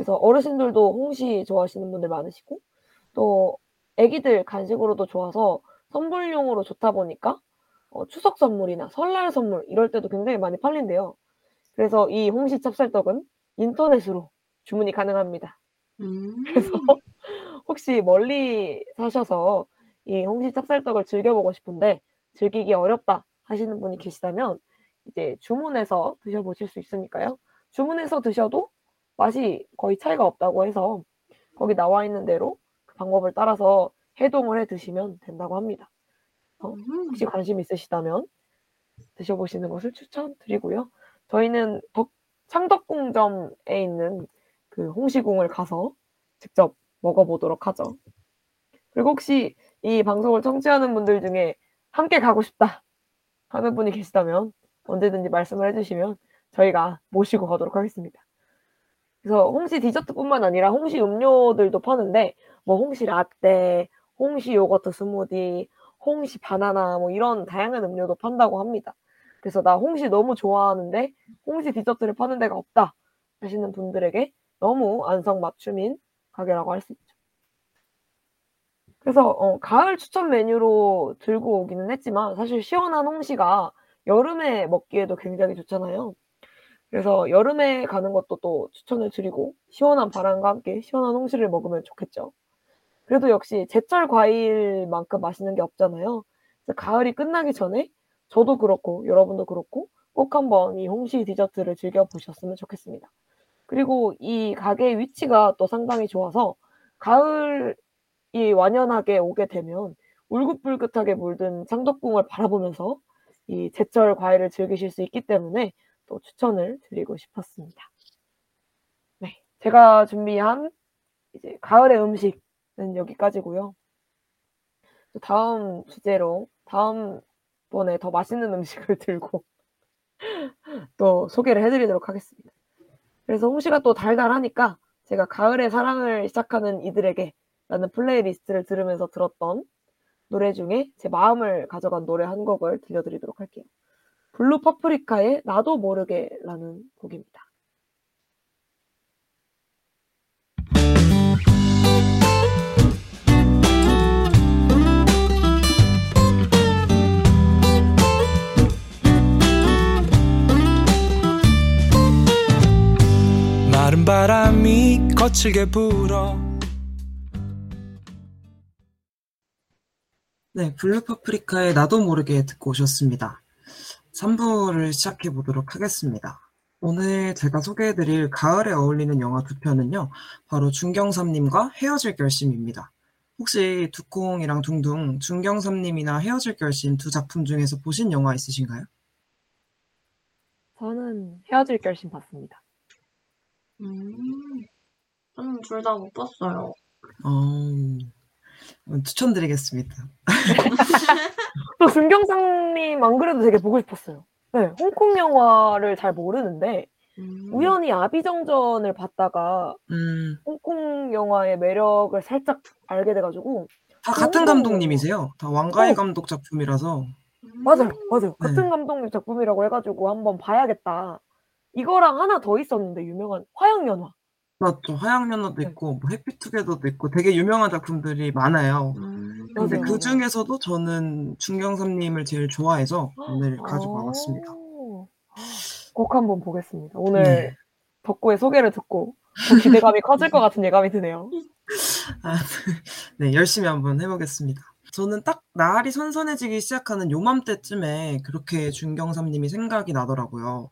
그래서 어르신들도 홍시 좋아하시는 분들 많으시고 또 애기들 간식으로도 좋아서 선물용으로 좋다 보니까 어, 추석 선물이나 설날 선물 이럴 때도 굉장히 많이 팔린대요. 그래서 이 홍시 찹쌀떡은 인터넷으로 주문이 가능합니다. 음. 그래서 혹시 멀리 사셔서 이 홍시 찹쌀떡을 즐겨보고 싶은데 즐기기 어렵다 하시는 분이 계시다면 이제 주문해서 드셔보실 수 있으니까요. 주문해서 드셔도 맛이 거의 차이가 없다고 해서 거기 나와 있는 대로 그 방법을 따라서 해동을 해 드시면 된다고 합니다. 음. 혹시 관심 있으시다면 드셔보시는 것을 추천드리고요. 저희는 덕, 창덕궁점에 있는 그 홍시궁을 가서 직접 먹어보도록 하죠. 그리고 혹시 이 방송을 청취하는 분들 중에 함께 가고 싶다 하는 분이 계시다면 언제든지 말씀을 해주시면 저희가 모시고 가도록 하겠습니다. 그래서 홍시 디저트뿐만 아니라 홍시 음료들도 파는데 뭐 홍시 라떼, 홍시 요거트 스무디, 홍시 바나나 뭐 이런 다양한 음료도 판다고 합니다. 그래서 나 홍시 너무 좋아하는데 홍시 디저트를 파는 데가 없다 하시는 분들에게 너무 안성맞춤인 가게라고 할 수 있죠. 그래서 어, 가을 추천 메뉴로 들고 오기는 했지만 사실 시원한 홍시가 여름에 먹기에도 굉장히 좋잖아요. 그래서 여름에 가는 것도 또 추천을 드리고 시원한 바람과 함께 시원한 홍시를 먹으면 좋겠죠. 그래도 역시 제철 과일만큼 맛있는 게 없잖아요. 가을이 끝나기 전에 저도 그렇고 여러분도 그렇고 꼭 한번 이 홍시 디저트를 즐겨보셨으면 좋겠습니다. 그리고 이 가게의 위치가 또 상당히 좋아서 가을이 완연하게 오게 되면 울긋불긋하게 물든 창덕궁을 바라보면서 이 제철 과일을 즐기실 수 있기 때문에 또 추천을 드리고 싶었습니다. 네, 제가 준비한 이제 가을의 음식은 여기까지고요. 또 다음 주제로 다음 번에 더 맛있는 음식을 들고 또 소개를 해드리도록 하겠습니다. 그래서 홍시가 또 달달하니까 제가 가을의 사랑을 시작하는 이들에게 라는 playlist를 들으면서 들었던 노래 중에 제 마음을 가져간 노래 한 곡을 들려드리도록 할게요. 블루 파프리카의 나도 모르게라는 곡입니다. 마른 바람이 거칠게 불어 네, 블루 파프리카의 나도 모르게 듣고 오셨습니다. 3부를 시작해 보도록 하겠습니다. 오늘 제가 소개해드릴 가을에 어울리는 영화 두 편은요, 바로 중경삼림과 헤어질 결심입니다. 혹시 두콩이랑 둥둥 중경삼림이나 헤어질 결심 두 작품 중에서 보신 영화 있으신가요? 저는 헤어질 결심 봤습니다. 음. 저는 둘 다 못 봤어요. 어, 추천드리겠습니다. 또 준경상님 안 그래도 되게 보고 싶었어요. 네, 홍콩 영화를 잘 모르는데 음. 우연히 아비정전을 봤다가 음, 홍콩 영화의 매력을 살짝 알게 돼가지고 다 같은 오. 감독님이세요. 다 왕가희 어. 감독 작품이라서. 맞아요, 맞아요. 네. 같은 감독님 작품이라고 해가지고 한번 봐야겠다. 이거랑 하나 더 있었는데 유명한 화양연화. 맞죠. 하양연화도 네. 있고, 뭐 해피투게더도 있고, 되게 유명한 작품들이 많아요. 음. 근데 맞아요, 그 맞아요. 중에서도 저는 중경삼 님을 제일 좋아해서 오늘 가지고 와 봤습니다. 오. 꼭 한번 보겠습니다. 오늘 네. 덕구의 소개를 듣고 더 기대감이 커질 것 같은 예감이 드네요. 아, 네, 열심히 한번 해 보겠습니다. 저는 딱 날이 선선해지기 시작하는 요맘때쯤에 그렇게 중경삼 님이 생각이 나더라고요.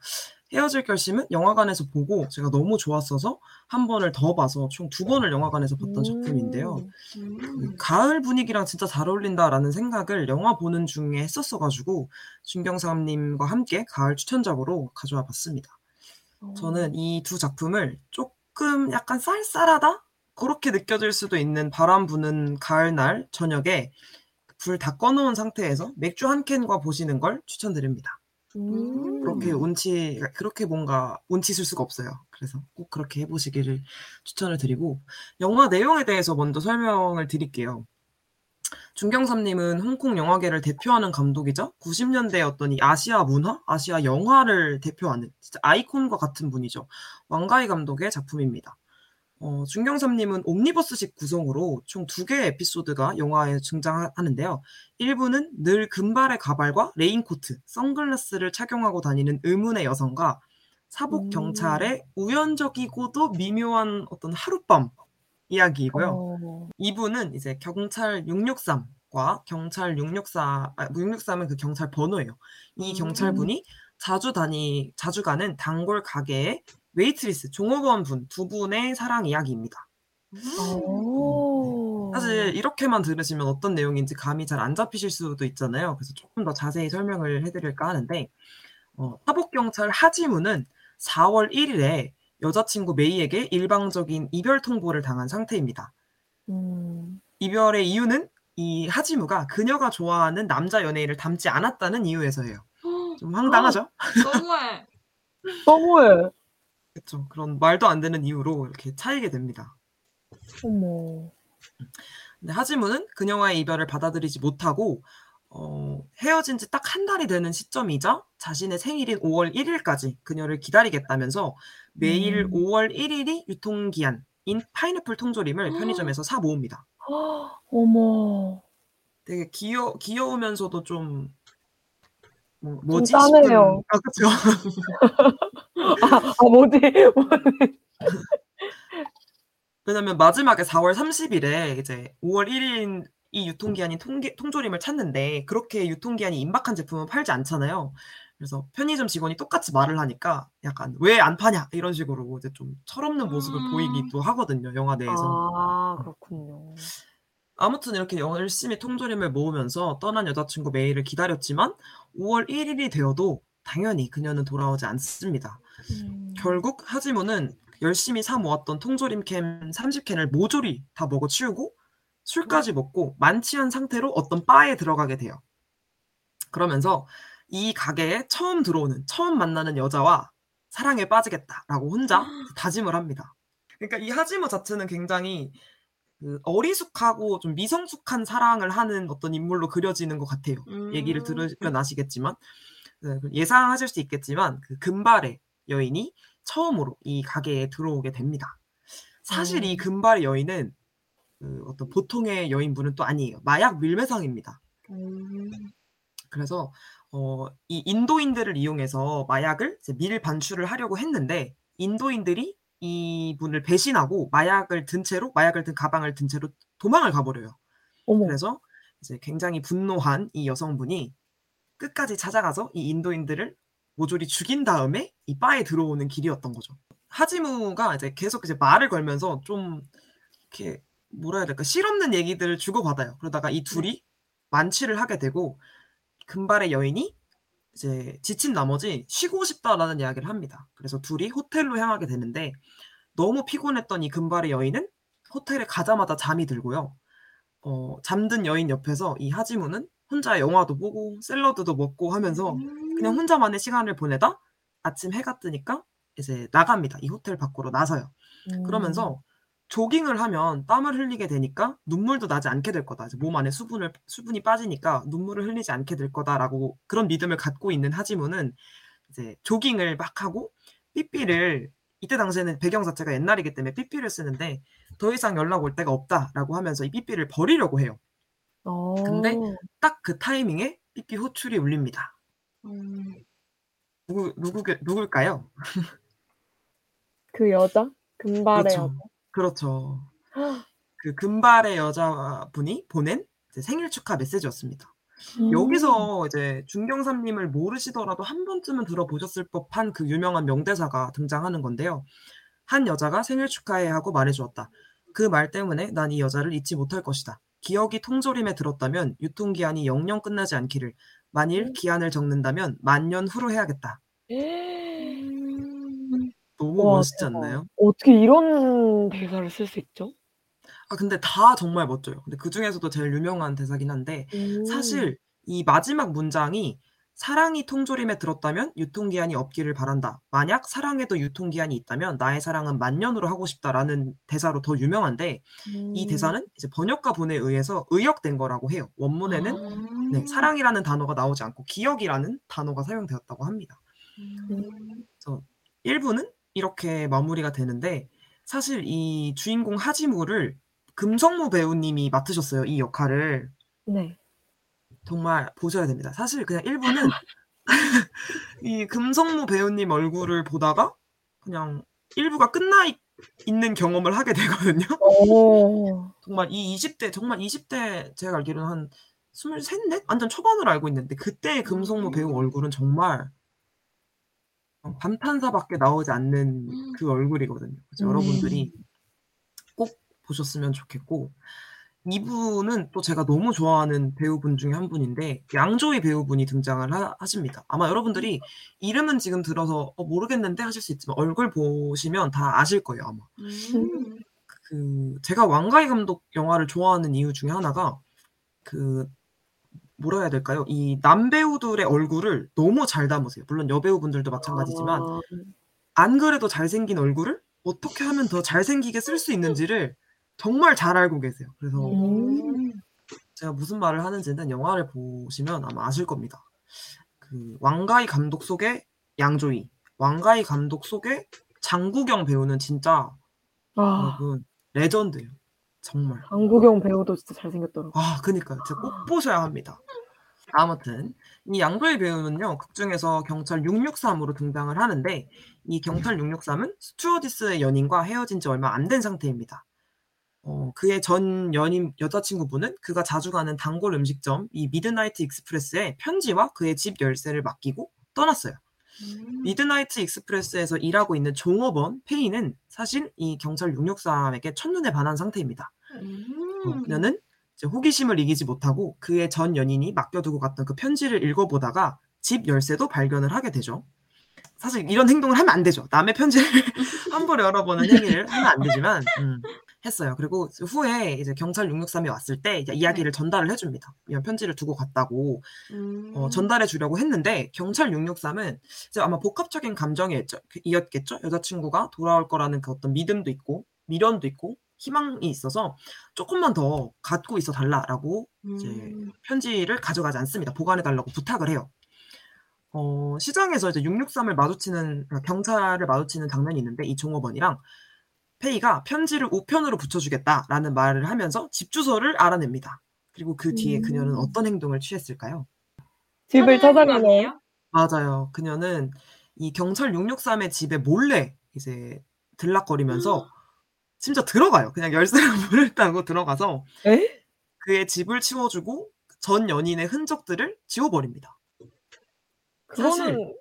헤어질 결심은 영화관에서 보고 제가 너무 좋았어서 한 번을 더 봐서 총 두 번을 영화관에서 봤던 작품인데요. 음. 그 가을 분위기랑 진짜 잘 어울린다라는 생각을 영화 보는 중에 했었어가지고 준경삼님과 함께 가을 추천작으로 가져와 봤습니다. 어. 저는 이 두 작품을 조금 약간 쌀쌀하다? 그렇게 느껴질 수도 있는 바람 부는 가을날 저녁에 불 다 꺼놓은 상태에서 맥주 한 캔과 보시는 걸 추천드립니다. 음. 그렇게 운치, 그렇게 뭔가 운치 쓸 수가 없어요. 그래서 꼭 그렇게 해보시기를 추천을 드리고, 영화 내용에 대해서 먼저 설명을 드릴게요. 준경삼님은 홍콩 영화계를 대표하는 감독이자 90년대 어떤 이 아시아 문화, 아시아 영화를 대표하는 진짜 아이콘과 같은 분이죠. 왕가희 감독의 작품입니다. 어, 준경삼님은 옴니버스식 구성으로 총 두 개의 에피소드가 영화에 등장하는데요. 1부는 늘 금발의 가발과 레인코트, 선글라스를 착용하고 다니는 의문의 여성과 사복 음. 경찰의 우연적이고도 미묘한 어떤 하룻밤 이야기이고요. 어. 2부는 이제 경찰 663과 경찰 664, 아, 663은 그 경찰 번호예요. 이 음. 경찰분이 자주 다니, 자주 가는 단골 가게의 웨이트리스, 종업원 분 두 분의 사랑 이야기입니다. 어. 사실 이렇게만 들으시면 어떤 내용인지 감이 잘 안 잡히실 수도 있잖아요. 그래서 조금 더 자세히 설명을 해드릴까 하는데, 어, 사복경찰 하지무는 4월 1일에 여자친구 메이에게 일방적인 이별 통보를 당한 상태입니다. 음. 이별의 이유는 이 하지무가 그녀가 좋아하는 남자 연예인을 닮지 않았다는 이유에서예요. 좀 황당하죠? 너무해. 너무해. 그렇죠. 그런 말도 안 되는 이유로 이렇게 차이게 됩니다. 어머. 근데 하지무는 그녀와의 이별을 받아들이지 못하고 어, 헤어진 지딱한 달이 되는 시점이자 자신의 생일인 5 월 1 일까지 그녀를 기다리겠다면서 매일 음. 5 월 1 일이 유통기한인 파인애플 통조림을 아. 편의점에서 사 모읍니다. 어머. 되게 귀여, 귀여우면서도 좀 뭐, 뭐지? 싸네요. 싶은- 아, 그쵸. 아, 뭐지? 뭐지? 왜냐면 마지막에 4월 30일에 이제 5월 1일인 이 유통기한인 통기, 통조림을 찾는데 그렇게 유통기한이 임박한 제품은 팔지 않잖아요. 그래서 편의점 직원이 똑같이 말을 하니까 약간 왜 안 파냐 이런 식으로 이제 좀 철없는 모습을 음. 보이기도 하거든요. 영화 내에서. 아, 그렇군요. 아무튼 이렇게 열심히 통조림을 모으면서 떠난 여자친구 메일을 기다렸지만 5월 1일이 되어도 당연히 그녀는 돌아오지 않습니다. 음. 결국 하지무는 열심히 사 모았던 통조림 캔 30캔을 모조리 다 먹어 치우고 술까지 먹고 만취한 상태로 어떤 바에 들어가게 돼요. 그러면서 이 가게에 처음 들어오는, 처음 만나는 여자와 사랑에 빠지겠다라고 혼자 다짐을 합니다. 그러니까 이 하지무 자체는 굉장히 그 어리숙하고 좀 미성숙한 사랑을 하는 어떤 인물로 그려지는 것 같아요. 음. 얘기를 들으면 아시겠지만 네, 예상하실 수 있겠지만 그 금발의 여인이 처음으로 이 가게에 들어오게 됩니다. 사실 이 음. 금발의 여인은 그 어떤 보통의 여인분은 또 아니에요. 마약 밀매상입니다. 음. 그래서 어, 이 인도인들을 이용해서 마약을 이제 밀 반출을 하려고 했는데 인도인들이 이분을 배신하고 마약을 든 채로 마약을 든 가방을 든 채로 도망을 가버려요. 어머. 그래서 이제 굉장히 분노한 이 여성분이 끝까지 찾아가서 이 인도인들을 모조리 죽인 다음에 이 바에 들어오는 길이었던 거죠. 하지무가 이제 계속 이제 말을 걸면서 좀 이렇게 뭐라 해야 될까 실없는 얘기들을 주고받아요. 그러다가 이 둘이 만취를 하게 되고 금발의 여인이 이제 지친 나머지 쉬고 싶다라는 이야기를 합니다. 그래서 둘이 호텔로 향하게 되는데 너무 피곤했던 이 금발의 여인은 호텔에 가자마자 잠이 들고요. 어, 잠든 여인 옆에서 이 하지무는 혼자 영화도 보고 샐러드도 먹고 하면서 그냥 혼자만의 시간을 보내다 아침 해가 뜨니까 이제 나갑니다. 이 호텔 밖으로 나서요. 음. 그러면서 조깅을 하면 땀을 흘리게 되니까 눈물도 나지 않게 될 거다. 이제 몸 안에 수분을 수분이 빠지니까 눈물을 흘리지 않게 될 거다라고 그런 믿음을 갖고 있는 하지무는 이제 조깅을 막 하고 삐삐를 이때 당시에는 배경 자체가 옛날이기 때문에 삐삐를 쓰는데 더 이상 연락 올 데가 없다라고 하면서 이 삐삐를 버리려고 해요. 어. 근데 딱그 타이밍에 삐삐 호출이 울립니다. 음. 누구 누구 누굴까요? 그 여자? 금발의 그렇죠. 여자. 그렇죠. 그 금발의 여자분이 보낸 생일 축하 메시지였습니다. 음. 여기서 이제 중경삼님을 모르시더라도 한 번쯤은 들어보셨을 법한 그 유명한 명대사가 등장하는 건데요. 한 여자가 생일 축하해 하고 말해주었다. 그 말 때문에 난 이 여자를 잊지 못할 것이다. 기억이 통조림에 들었다면 유통기한이 영영 끝나지 않기를. 만일 기한을 적는다면 만년 후로 해야겠다. 너무 와, 멋있지 대박. 않나요? 어떻게 이런 대사를 쓸 수 있죠? 아 근데 다 정말 멋져요. 근데 그 중에서도 제일 유명한 대사긴 한데 음. 사실 이 마지막 문장이 사랑이 통조림에 들었다면 유통기한이 없기를 바란다. 만약 사랑에도 유통기한이 있다면 나의 사랑은 만년으로 하고 싶다라는 대사로 더 유명한데 이 음. 대사는 이제 번역가분에 의해서 의역된 거라고 해요. 원문에는 아. 네, 사랑이라는 단어가 나오지 않고 기억이라는 단어가 사용되었다고 합니다. 음. 1부는 이렇게 마무리가 되는데 사실 이 주인공 하지무를 금성무 배우님이 맡으셨어요. 이 역할을. 네. 정말 보셔야 됩니다. 사실 그냥 1부는 이 금성무 배우님 얼굴을 보다가 그냥 1부가 끝나 있, 는 경험을 하게 되거든요. 오. 정말 이 20대 정말 20대 제가 알기로는 한 23, 4? 완전 초반으로 알고 있는데 그때의 금성무 배우 얼굴은 정말 감탄사밖에 나오지 않는 그 얼굴이거든요. 그래서 음. 여러분들이 꼭 보셨으면 좋겠고 이분은 또 제가 너무 좋아하는 배우분 중에 한 분인데 양조희 배우분이 등장을 하, 십니다 아마 여러분들이 이름은 지금 들어서 어, 모르겠는데 하실 수 있지만 얼굴 보시면 다 아실 거예요 아마. 음. 그 제가 왕가희 감독 영화를 좋아하는 이유 중에 하나가 그 뭐라 해야 될까요? 이 남배우들의 얼굴을 너무 잘 담으세요. 물론 여배우분들도 마찬가지지만 아, 안 그래도 잘생긴 얼굴을 어떻게 하면 더 잘생기게 쓸 수 있는지를 정말 잘 알고 계세요. 그래서 음. 제가 무슨 말을 하는지는 영화를 보시면 아마 아실 겁니다. 그 왕가희 감독 속의 양조희, 왕가희 감독 속의 장국영 배우는 진짜 아, 여러분 레전드예요. 정말. 강국영 배우도 진짜 잘생겼더라고. 아, 그니까요. 진짜 꼭 보셔야 합니다. 아무튼 이 양조위 배우는요 극 중에서 경찰 663으로 등장을 하는데 이 경찰 663은 스튜어디스의 연인과 헤어진 지 얼마 안 된 상태입니다. 어, 그의 전 연인 여자친구분은 그가 자주 가는 단골 음식점 이 미드나이트 익스프레스에 편지와 그의 집 열쇠를 맡기고 떠났어요. 음. 미드나이트 익스프레스에서 일하고 있는 종업원 페이는 사실 이 경찰 663에게 첫눈에 반한 상태입니다. 어, 음. 그녀는 이제 호기심을 이기지 못하고 그의 전 연인이 맡겨두고 갔던 그 편지를 읽어보다가 집 열쇠도 발견을 하게 되죠. 사실 이런 행동을 하면 안 되죠. 남의 편지를 함부로 열어보는 행위를 하면 안 되지만 음, 했어요. 그리고 후에 이제 경찰 663이 왔을 때 이제 이야기를 전달을 해줍니다. 이런 편지를 두고 갔다고 음. 어, 전달해 주려고 했는데 경찰 663은 이제 아마 복합적인 감정이 이었겠죠. 여자친구가 돌아올 거라는 그 어떤 믿음도 있고 미련도 있고 희망이 있어서 조금만 더 갖고 있어 달라라고 이제 음. 편지를 가져가지 않습니다. 보관해 달라고 부탁을 해요. 어, 시장에서 이제 663을 마주치는 그러니까 경찰을 마주치는 장면이 있는데 이 종업원이랑 페이가 편지를 우편으로 붙여주겠다라는 말을 하면서 집 주소를 알아냅니다. 그리고 그 뒤에 음. 그녀는 어떤 행동을 취했을까요? 집을 찾아가네요. 맞아요. 그녀는 이 경찰 663의 집에 몰래 이제 들락거리면서 심지어 들어가요. 그냥 열쇠를 문을 따고 들어가서 에? 그의 집을 치워주고 전 연인의 흔적들을 지워버립니다. 그거는 사실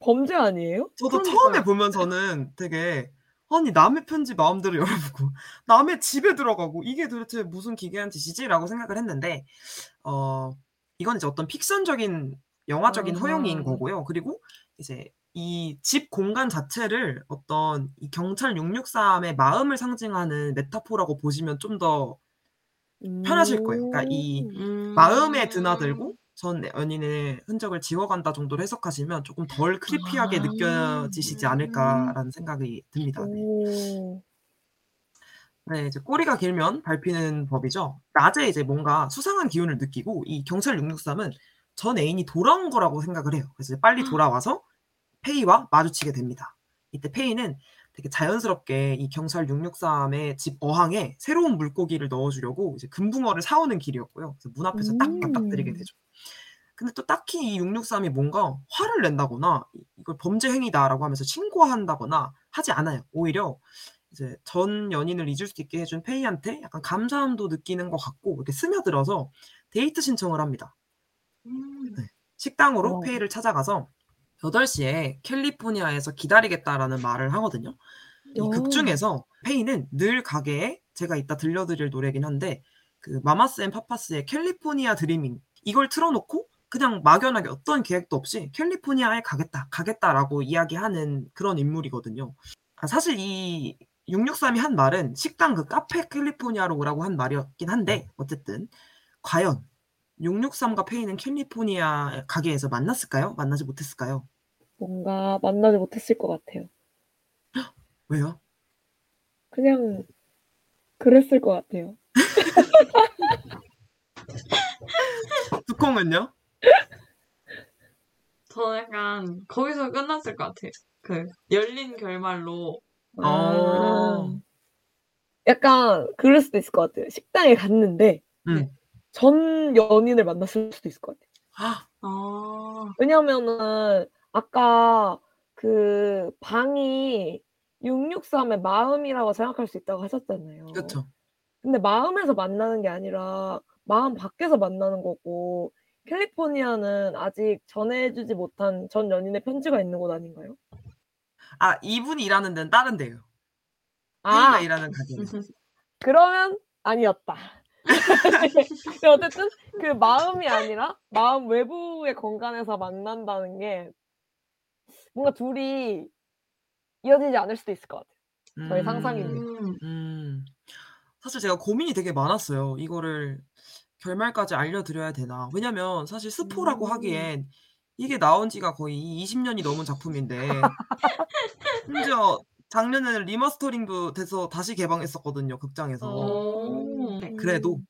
범죄 아니에요? 저도 그러니까요. 처음에 보면서는 되게 아니 남의 편지 마음대로 열어보고 남의 집에 들어가고 이게 도대체 무슨 기괴한 짓이지라고 생각을 했는데 어 이건 이제 어떤 픽션적인 영화적인 아하. 허용인 거고요. 그리고 이제 이 집 공간 자체를 어떤 이 경찰 663의 마음을 상징하는 메타포라고 보시면 좀 더 편하실 거예요. 그러니까 이 음. 마음에 드나들고 전 연인의 흔적을 지워간다 정도로 해석하시면 조금 덜 크리피하게 아. 느껴지시지 않을까라는 생각이 듭니다. 네. 오. 네, 이제 꼬리가 길면 밟히는 법이죠. 낮에 이제 뭔가 수상한 기운을 느끼고 이 경찰 663은 전 애인이 돌아온 거라고 생각을 해요. 그래서 빨리 돌아와서 페이와 마주치게 됩니다. 이때 페이는 되게 자연스럽게 이 경찰 663의 집 어항에 새로운 물고기를 넣어주려고 이제 금붕어를 사오는 길이었고요. 그래서 문 앞에서 딱 음. 맞닥뜨리게 되죠. 근데 또 딱히 이 663이 뭔가 화를 낸다거나 이- 이걸 범죄 행위다라고 하면서 신고한다거나 하지 않아요. 오히려 이제 전 연인을 잊을 수 있게 해준 페이한테 약간 감사함도 느끼는 것 같고 이렇게 스며들어서 데이트 신청을 합니다. 음. 식당으로 어. 페이를 찾아가서 8시에 캘리포니아에서 기다리겠다라는 말을 하거든요. 이 오. 극 중에서 페이는 늘 가게에 제가 이따 들려드릴 노래긴 한데 그 마마스 앤 파파스의 California Dreaming 이걸 틀어놓고 그냥 막연하게 어떤 계획도 없이 캘리포니아에 가겠다 가겠다라고 이야기하는 그런 인물이거든요. 아, 사실 이 663이 한 말은 식당 그 카페 캘리포니아로 오라고 한 말이었긴 한데 어쨌든 과연 663과 페이는 캘리포니아 가게에서 만났을까요? 만나지 못했을까요? 뭔가 만나지 못했을 것 같아요. 왜요? 그냥 그랬을 것 같아요. 두콩은요? 저는 약간 거기서 끝났을 것 같아요. 그 열린 결말로 어. 아. 약간 그럴 수도 있을 것 같아요. 식당에 갔는데 음. 전 연인을 만났을 수도 있을 것 같아요. 아, 아 왜냐면은 아까 그 방이 663의 마음이라고 생각할 수 있다고 하셨잖아요. 그렇죠. 근데 마음에서 만나는 게 아니라 마음 밖에서 만나는 거고 캘리포니아는 아직 전해주지 못한 전 연인의 편지가 있는 곳 아닌가요? 아, 이분이 일하는 데는 다른. 페이가 아, 일하는 가게는. 그러면 아니었다. 어쨌든 그 마음이 아니라 마음 외부의 공간에서 만난다는 게 뭔가 둘이 이어지지 않을 수도 있을 것 같아요. 저희. 음. 음. 사실 제가 고민이 되게 많았어요. 이거를 결말까지 알려드려야 되나. 왜냐면 사실 스포라고 음. 하기엔 이게 나온 지가 거의 20년이 넘은 작품인데 심지어 작년에는 remastering도 돼서 다시 개봉했었거든요. 극장에서. 오. 네, 그래도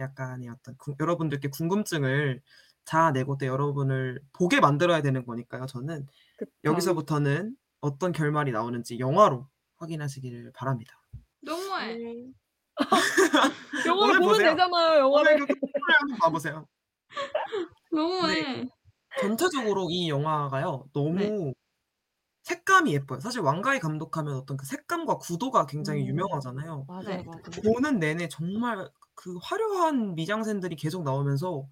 약간의 어떤 구- 여러분들께 궁금증을 자아내고 또 여러분을 보게 만들어야 되는 거니까요. 저는 그쵸. 여기서부터는 어떤 결말이 나오는지 영화로 확인하시기를 바랍니다. 너무해. 음. 오늘 영화를 보면 보세요. 되잖아요. 오늘 영화를. 그 영화를 한번 봐보세요. 너무해. 전체적으로 이 영화가요 너무 네. 색감이 예뻐요. 사실 왕가이 감독하면 어떤 그 색감과 구도가 굉장히 음. 유명하잖아요. 맞아요, 네. 맞아요. 보는 내내 정말 그 화려한 미장센들이 계속 나오면서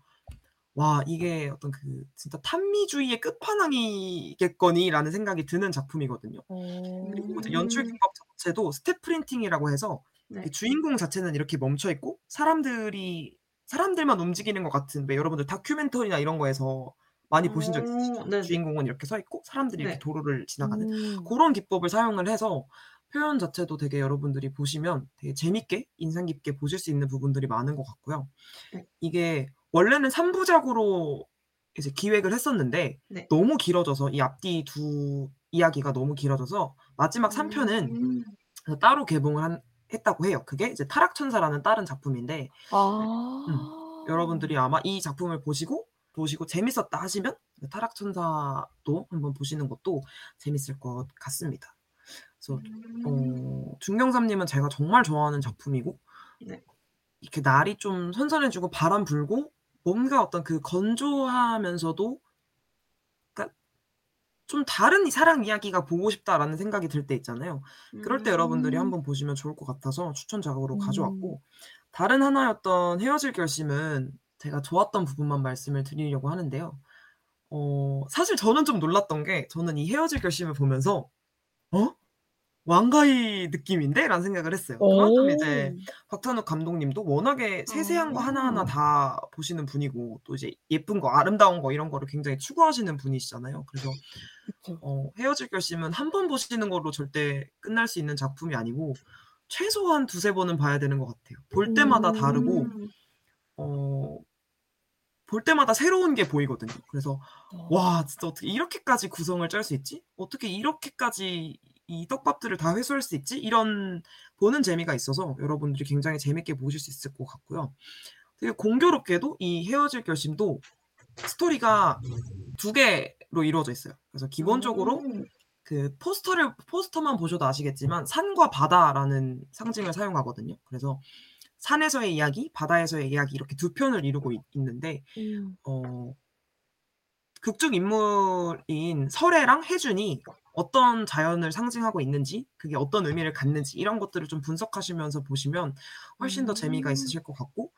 와 이게 어떤 그 진짜 탄미주의의 끝판왕이겠거니라는 생각이 드는 작품이거든요. 그리고 이제 연출 음. 기법 자체도 step printing이라고 해서 네. 이 주인공 자체는 이렇게 멈춰 있고 사람들이 사람들만 움직이는 것 같은 왜 여러분들 다큐멘터리나 이런 거에서 많이 보신 적 오, 있으시죠? 네네. 주인공은 이렇게 서 있고 사람들이 이렇게 네. 도로를 지나가는 음. 그런 기법을 사용을 해서 표현 자체도 되게 여러분들이 보시면 되게 재밌게 인상 깊게 보실 수 있는 부분들이 많은 것 같고요. 네. 이게 원래는 3부작으로 이제 기획을 했었는데 네. 너무 길어져서 이 앞뒤 두 이야기가 너무 길어져서 마지막 3편은 음. 따로 개봉을 한- 했다고 해요. 그게 이제 타락천사라는 다른 작품인데 아. 음. 여러분들이 아마 이 작품을 보시고 보시고 재밌었다 하시면 그 타락천사도 한번 보시는 것도 재밌을 것 같습니다. 그래서 음. 어, 중경삼님은 제가 정말 좋아하는 작품이고 네. 이렇게 날이 좀 선선해지고 바람 불고 뭔가 어떤 그 건조하면서도 좀 다른 사랑 이야기가 보고 싶다라는 생각이 들 때 있잖아요. 그럴 때 여러분들이 음. 한번 보시면 좋을 것 같아서 추천작으로 음. 가져왔고 다른 하나였던 헤어질 결심은 제가 좋았던 부분만 말씀을 드리려고 하는데요. 어, 사실 저는 좀 놀랐던 게 저는 이 헤어질 결심을 보면서 어? 왕가이 느낌인데? 라는 생각을 했어요. 그만큼 이제 박찬욱 감독님도 워낙에 세세한 거 아. 하나하나 다 보시는 분이고 또 이제 예쁜 거, 아름다운 거 이런 거를 굉장히 추구하시는 분이시잖아요. 그래서 그쵸. 어, 헤어질 결심은 한 번 보시는 걸로 절대 끝날 수 있는 작품이 아니고 최소한 두세 번은 봐야 되는 것 같아요. 볼 때마다 다르고 음. 어, 볼 때마다 새로운 게 보이거든요. 그래서 어. 와 진짜 어떻게 이렇게까지 구성을 짤 수 있지? 어떻게 이렇게까지 이 떡밥들을 다 회수할 수 있지? 이런 보는 재미가 있어서 여러분들이 굉장히 재밌게 보실 수 있을 것 같고요. 되게 공교롭게도 이 헤어질 결심도 스토리가 두 개로 이루어져 있어요. 그래서 기본적으로 음. 그 포스터를 포스터만 보셔도 아시겠지만 산과 바다라는 상징을 사용하거든요. 그래서 산에서의 이야기, 바다에서의 이야기 이렇게 두 편을 이루고 있, 있는데 음. 어, 극중 인물인 설애랑 혜준이 어떤 자연을 상징하고 있는지, 그게 어떤 의미를 갖는지 이런 것들을 좀 분석하시면서 보시면 훨씬 더 재미가 음. 있으실 것 같고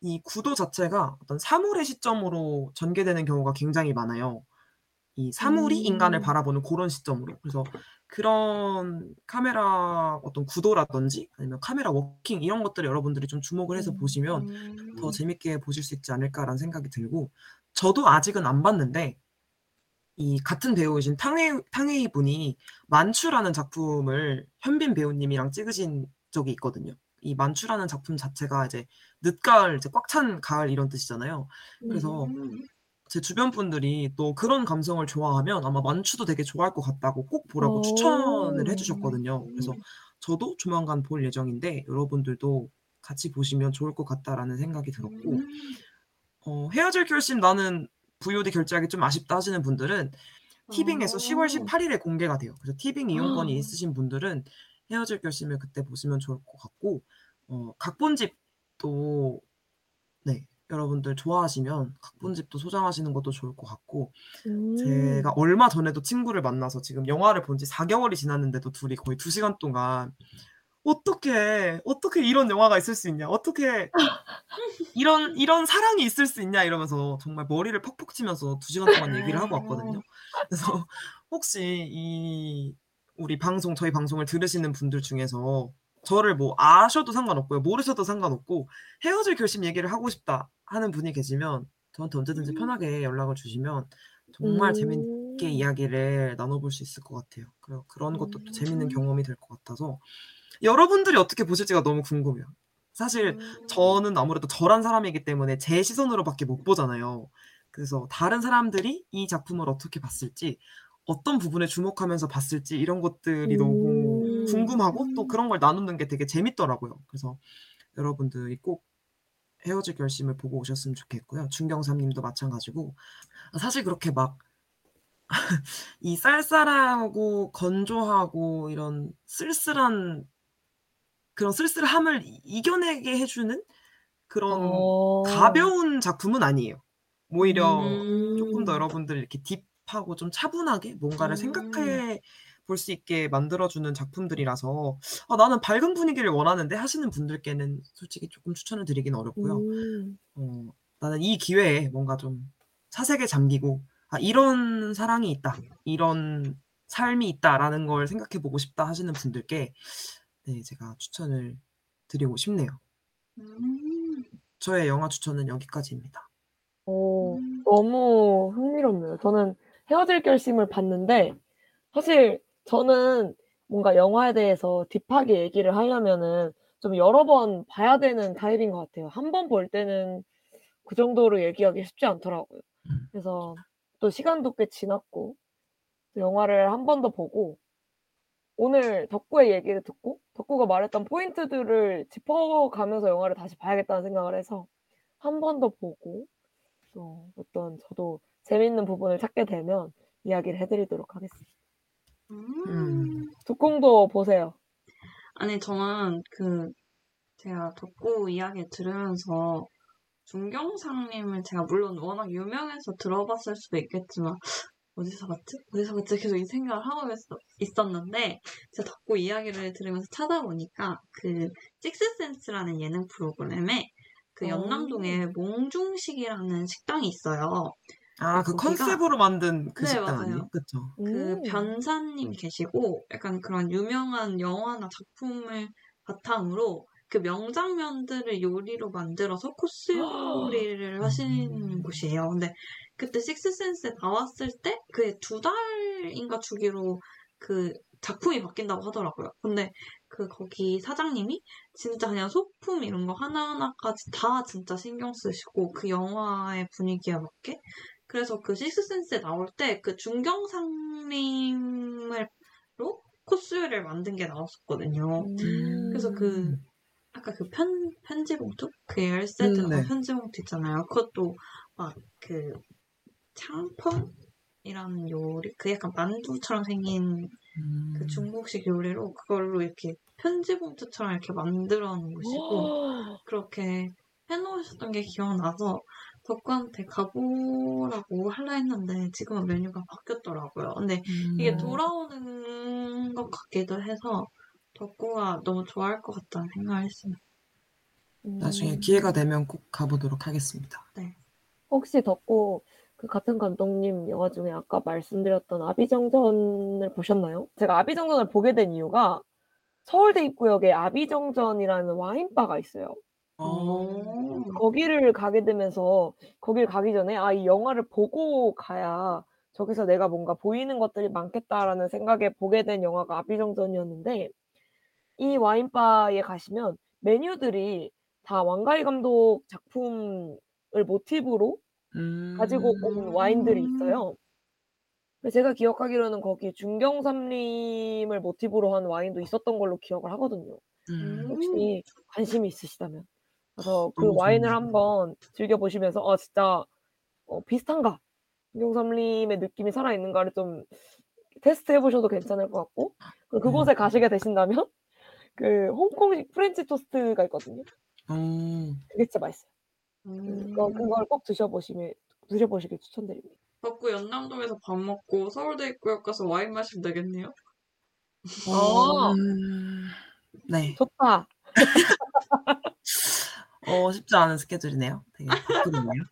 이 구도 자체가 어떤 사물의 시점으로 전개되는 경우가 굉장히 많아요. 이 사물이 음. 인간을 바라보는 그런 시점으로. 그래서 그런 카메라 어떤 구도라든지 아니면 카메라 working 이런 것들을 여러분들이 좀 주목을 해서 보시면 음. 더 재밌게 보실 수 있지 않을까라는 생각이 들고 저도 아직은 안 봤는데 이 같은 배우이신 탕웨이, 탕웨이 분이 만추라는 작품을 현빈 배우님이랑 찍으신 적이 있거든요. 이 만추라는 작품 자체가 이제 늦가을, 이제 꽉 찬 가을 이런 뜻이잖아요. 그래서 음. 제 주변 분들이 또 그런 감성을 좋아하면 아마 만추도 되게 좋아할 것 같다고 꼭 보라고 오. 추천을 해주셨거든요. 그래서 음. 저도 조만간 볼 예정인데 여러분들도 같이 보시면 좋을 것 같다라는 생각이 들었고 음. 어, 헤어질 결심 나는 VOD 결제하기 좀 아쉽다 하시는 분들은 티빙에서 어. 10월 18일에 공개가 돼요. 그래서 티빙 이용권이 아. 있으신 분들은 헤어질 결심을 그때 보시면 좋을 것 같고 어, 각본집도 네 여러분들 좋아하시면 각본집도 소장하시는 것도 좋을 것 같고 음. 제가 얼마 전에도 친구를 만나서 지금 영화를 본 지 4개월이 지났는데도 둘이 거의 2시간 동안 어떻게 어떻게 이런 영화가 있을 수 있냐 어떻게 이런 이런 사랑이 있을 수 있냐 이러면서 정말 머리를 퍽퍽 치면서 2시간 동안 얘기를 하고 왔거든요. 그래서 혹시 이 우리 방송 저희 방송을 들으시는 분들 중에서 저를 뭐 아셔도 상관없고요 모르셔도 상관없고 헤어질 결심 얘기를 하고 싶다 하는 분이 계시면 저한테 언제든지 음. 편하게 연락을 주시면 정말 음. 재밌게 이야기를 나눠볼 수 있을 것 같아요. 그리고 그런 것도 또 재밌는 음. 경험이 될 것 같아서 여러분들이 어떻게 보실지가 너무 궁금해요. 사실 음. 저는 아무래도 저란 사람이기 때문에 제 시선으로밖에 못 보잖아요. 그래서 다른 사람들이 이 작품을 어떻게 봤을지, 어떤 부분에 주목하면서 봤을지 이런 것들이 너무 음. 궁금하고 또 그런 걸 나누는 게 되게 재밌더라고요. 그래서 여러분들이 꼭 헤어질 결심을 보고 오셨으면 좋겠고요. 준경삼님도 마찬가지고 사실 그렇게 막 이 쌀쌀하고 건조하고 이런 쓸쓸한 그런 쓸쓸함을 이- 이겨내게 해 주는 그런 어. 가벼운 작품은 아니에요. 오히려 음. 조금 더 여러분들 이렇게 딥하고 좀 차분하게 뭔가를 음. 생각해 볼 수 있게 만들어 주는 작품들이라서 아, 나는 밝은 분위기를 원하는데 하시는 분들께는 솔직히 조금 추천을 드리긴 어렵고요. 음. 어, 나는 이 기회에 뭔가 좀 사색에 잠기고 아, 이런 사랑이 있다, 이런 삶이 있다라는 걸 생각해 보고 싶다 하시는 분들께 네, 제가 추천을 드리고 싶네요. 음. 저의 영화 추천은 여기까지입니다. 어, 음. 너무 흥미롭네요. 저는 헤어질 결심을 봤는데, 사실 저는 뭔가 영화에 대해서 딥하게 얘기를 하려면은 좀 여러 번 봐야 되는 타입인 것 같아요. 한 번 볼 때는 그 정도로 얘기하기 쉽지 않더라고요. 음. 그래서 또 시간도 꽤 지났고, 또 영화를 한 번 더 보고, 오늘 덕구의 얘기를 듣고, 덕구가 말했던 포인트들을 짚어가면서 영화를 다시 봐야겠다는 생각을 해서, 한 번 더 보고, 또 어떤 저도 재밌는 부분을 찾게 되면 이야기를 해드리도록 하겠습니다. 음. 덕궁도 보세요. 아니, 저는 그, 제가 덕구 이야기 들으면서, 중경상님을 제가 물론 워낙 유명해서 들어봤을 수도 있겠지만, 어디서 봤지? 어디서 봤지? 계속 이 생각을 하고 있- 있었는데, 제가 덕구 이야기를 들으면서 찾아보니까, 그, 식스센스라는 예능 프로그램에, 그 오. 연남동에 몽중식이라는 식당이 있어요. 아, 그 거기가- 컨셉으로 만든 그 네, 식당. 아니에요? 그쵸? 그 음. 변사님 계시고 약간 그런 유명한 영화나 작품을 바탕으로 그 명장면들을 요리로 만들어서 코스 요리를 하시는 곳이에요. 근데 그때 식스센스에 나왔을 때 그게 두 달인가 주기로 그 작품이 바뀐다고 하더라고요. 근데 그 거기 사장님이 진짜 그냥 소품 이런 거 하나하나까지 다 진짜 신경 쓰시고 그 영화의 분위기에 맞게 그래서 그 식스센스에 나올 때 그 중경상님으로 코스를 만든 게 나왔었거든요. 음. 그래서 그 아까 그 편, 편지봉투? 그 열쇠 음, 들어간 네. 편지봉투 있잖아요. 그것도 막 그 창펀이라는 요리, 그 약간 만두처럼 생긴 음. 그 중국식 요리로 그걸로 이렇게 편지봉투처럼 이렇게 만들어 놓은 곳이고 그렇게 해놓으셨던 게 기억나서 덕구한테 가보라고 하려 했는데 지금은 메뉴가 바뀌었더라고요. 근데 음. 이게 돌아오는 것 같기도 해서 덕구가 너무 좋아할 것 같다는 생각을 했습니다. 나중에 음. 기회가 되면 꼭 가보도록 하겠습니다. 혹시 덕고 그 같은 감독님 영화 중에 아까 말씀드렸던 아비정전을 보셨나요? 제가 아비정전을 보게 된 이유가 서울대 입구역에 아비정전이라는 와인바가 있어요. 어. 거기를 가게 되면서 거길 가기 전에 아, 이 영화를 보고 가야 저기서 내가 뭔가 보이는 것들이 많겠다라는 생각에 보게 된 영화가 아비정전이었는데 이 와인바에 가시면 메뉴들이 다 왕가희 감독 작품을 모티브로 음. 가지고 온 와인들이 있어요. 제가 기억하기로는 거기 중경삼림을 모티브로 한 와인도 있었던 걸로 기억을 하거든요. 음. 혹시 관심이 있으시다면. 그래서 그 와인을. 한번 즐겨보시면서, 아, 진짜, 어, 비슷한가? 중경삼림의 느낌이 살아있는가를 좀 테스트 해보셔도 괜찮을 것 같고, 그곳에 가시게 되신다면, 그, 홍콩식 프렌치 토스트가 있거든요. 어. 그게 진짜 맛있어요. 음. 그거, 그걸 꼭 드셔보시면, 드셔보시길 추천드립니다. 덕구 연남동에서 밥 먹고 서울대 입구역 가서 와인 마시면 되겠네요. 어. 음. 네. 좋다. 어, 쉽지 않은 스케줄이네요. 되게 바쁘네요.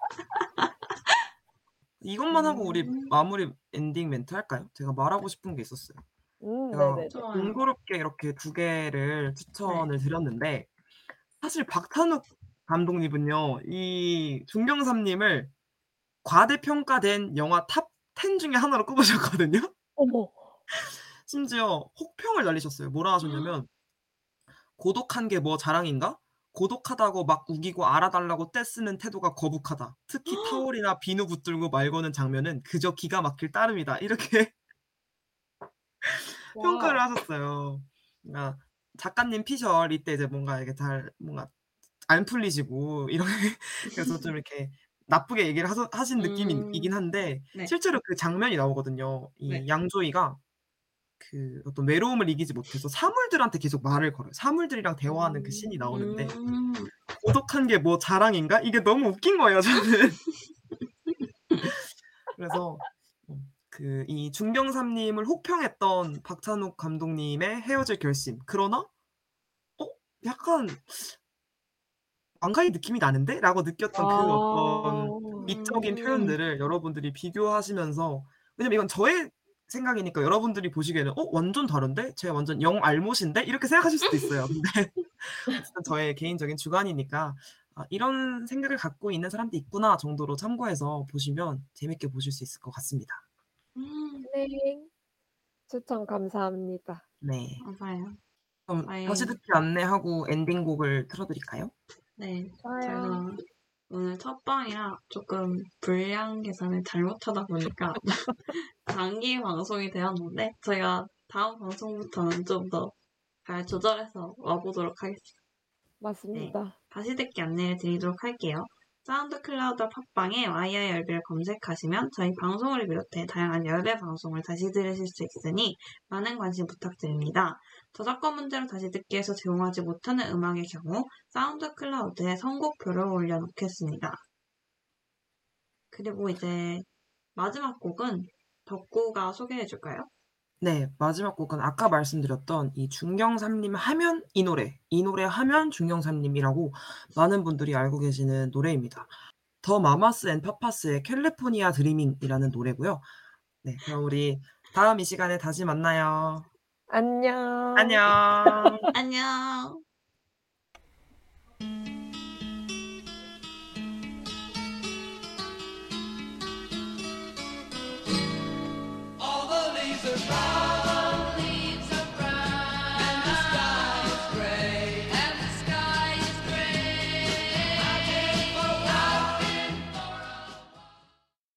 이것만 하고 우리 음. 마무리 엔딩 멘트 할까요? 제가 말하고 싶은 게 있었어요. 음, 제가 네네. 좋아요. 공교롭게 이렇게 두 개를 추천을 드렸는데 사실 박찬욱 감독님은요 이 중경삼림을 과대평가된 영화 top 10 중에 하나로 꼽으셨거든요. 어머. 심지어 혹평을 날리셨어요. 뭐라 하셨냐면 고독한 게 뭐 자랑인가? 고독하다고 막 우기고 알아달라고 떼쓰는 태도가 거북하다. 특히 타올이나 비누 붙들고 말거는 장면은 그저 기가 막힐 따름이다. 이렇게 평가를 하셨어요. 그러니까 작가님 피셜 이때 이제 뭔가 이게 잘 뭔가 안 풀리시고 이런 그래서 좀 이렇게 나쁘게 얘기를 하서, 하신 음. 느낌이긴 한데 네. 실제로 그 장면이 나오거든요. 이 네. 양조이가 그 어떤 외로움을 이기지 못해서 사물들한테 계속 말을 걸어요. 사물들이랑 대화하는 그 씬이 나오는데 음. 고독한 게 뭐 자랑인가? 이게 너무 웃긴 거예요, 저는. 그래서 그 이 중경삼님을 혹평했던 박찬욱 감독님의 헤어질 결심. 그러나 어 약간 왕가의 느낌이 나는데? 라고 느꼈던 그 어떤 아. 미적인 음. 표현들을 여러분들이 비교하시면서 왜냐면 이건 저의 생각이니까 여러분들이 보시기에는 어 완전 다른데? 쟤 완전 영 알못인데? 이렇게 생각하실 수도 있어요. 근데 어쨌든 저의 개인적인 주관이니까 아, 이런 생각을 갖고 있는 사람도 있구나 정도로 참고해서 보시면 재밌게 보실 수 있을 것 같습니다. 음. 네. 추천 감사합니다. 네. 맞아요. 그럼. 다시 듣기 안내하고 엔딩곡을 틀어드릴까요? 네. 제가 오늘 첫 방이라 조금 분량 계산을 잘못하다 보니까 장기 방송이 되었는데 저희가 다음 방송부터는 좀 더 잘 조절해서 와보도록 하겠습니다. 맞습니다. 다시 듣기 안내를 드리도록 할게요. SoundCloud 팟빵에 YI 열배를 검색하시면 저희 방송을 비롯해 다양한 열배 방송을 다시 들으실 수 있으니 많은 관심 부탁드립니다. 저작권 문제로 다시 듣기에서 제공하지 못하는 음악의 경우 SoundCloud에 선곡표를 올려놓겠습니다. 그리고 이제 마지막 곡은 덕구가 소개해 줄까요? 네, 마지막 곡은 아까 말씀드렸던 이 중경삼림 하면 이 노래, 이 노래 하면 중경삼림이라고 많은 분들이 알고 계시는 노래입니다. The Mamas and Papas의 California Dreaming이라는 노래고요. 네, 그럼 우리 다음 이 시간에 다시 만나요. 안녕. 안녕. 안녕. All the leaves are dry.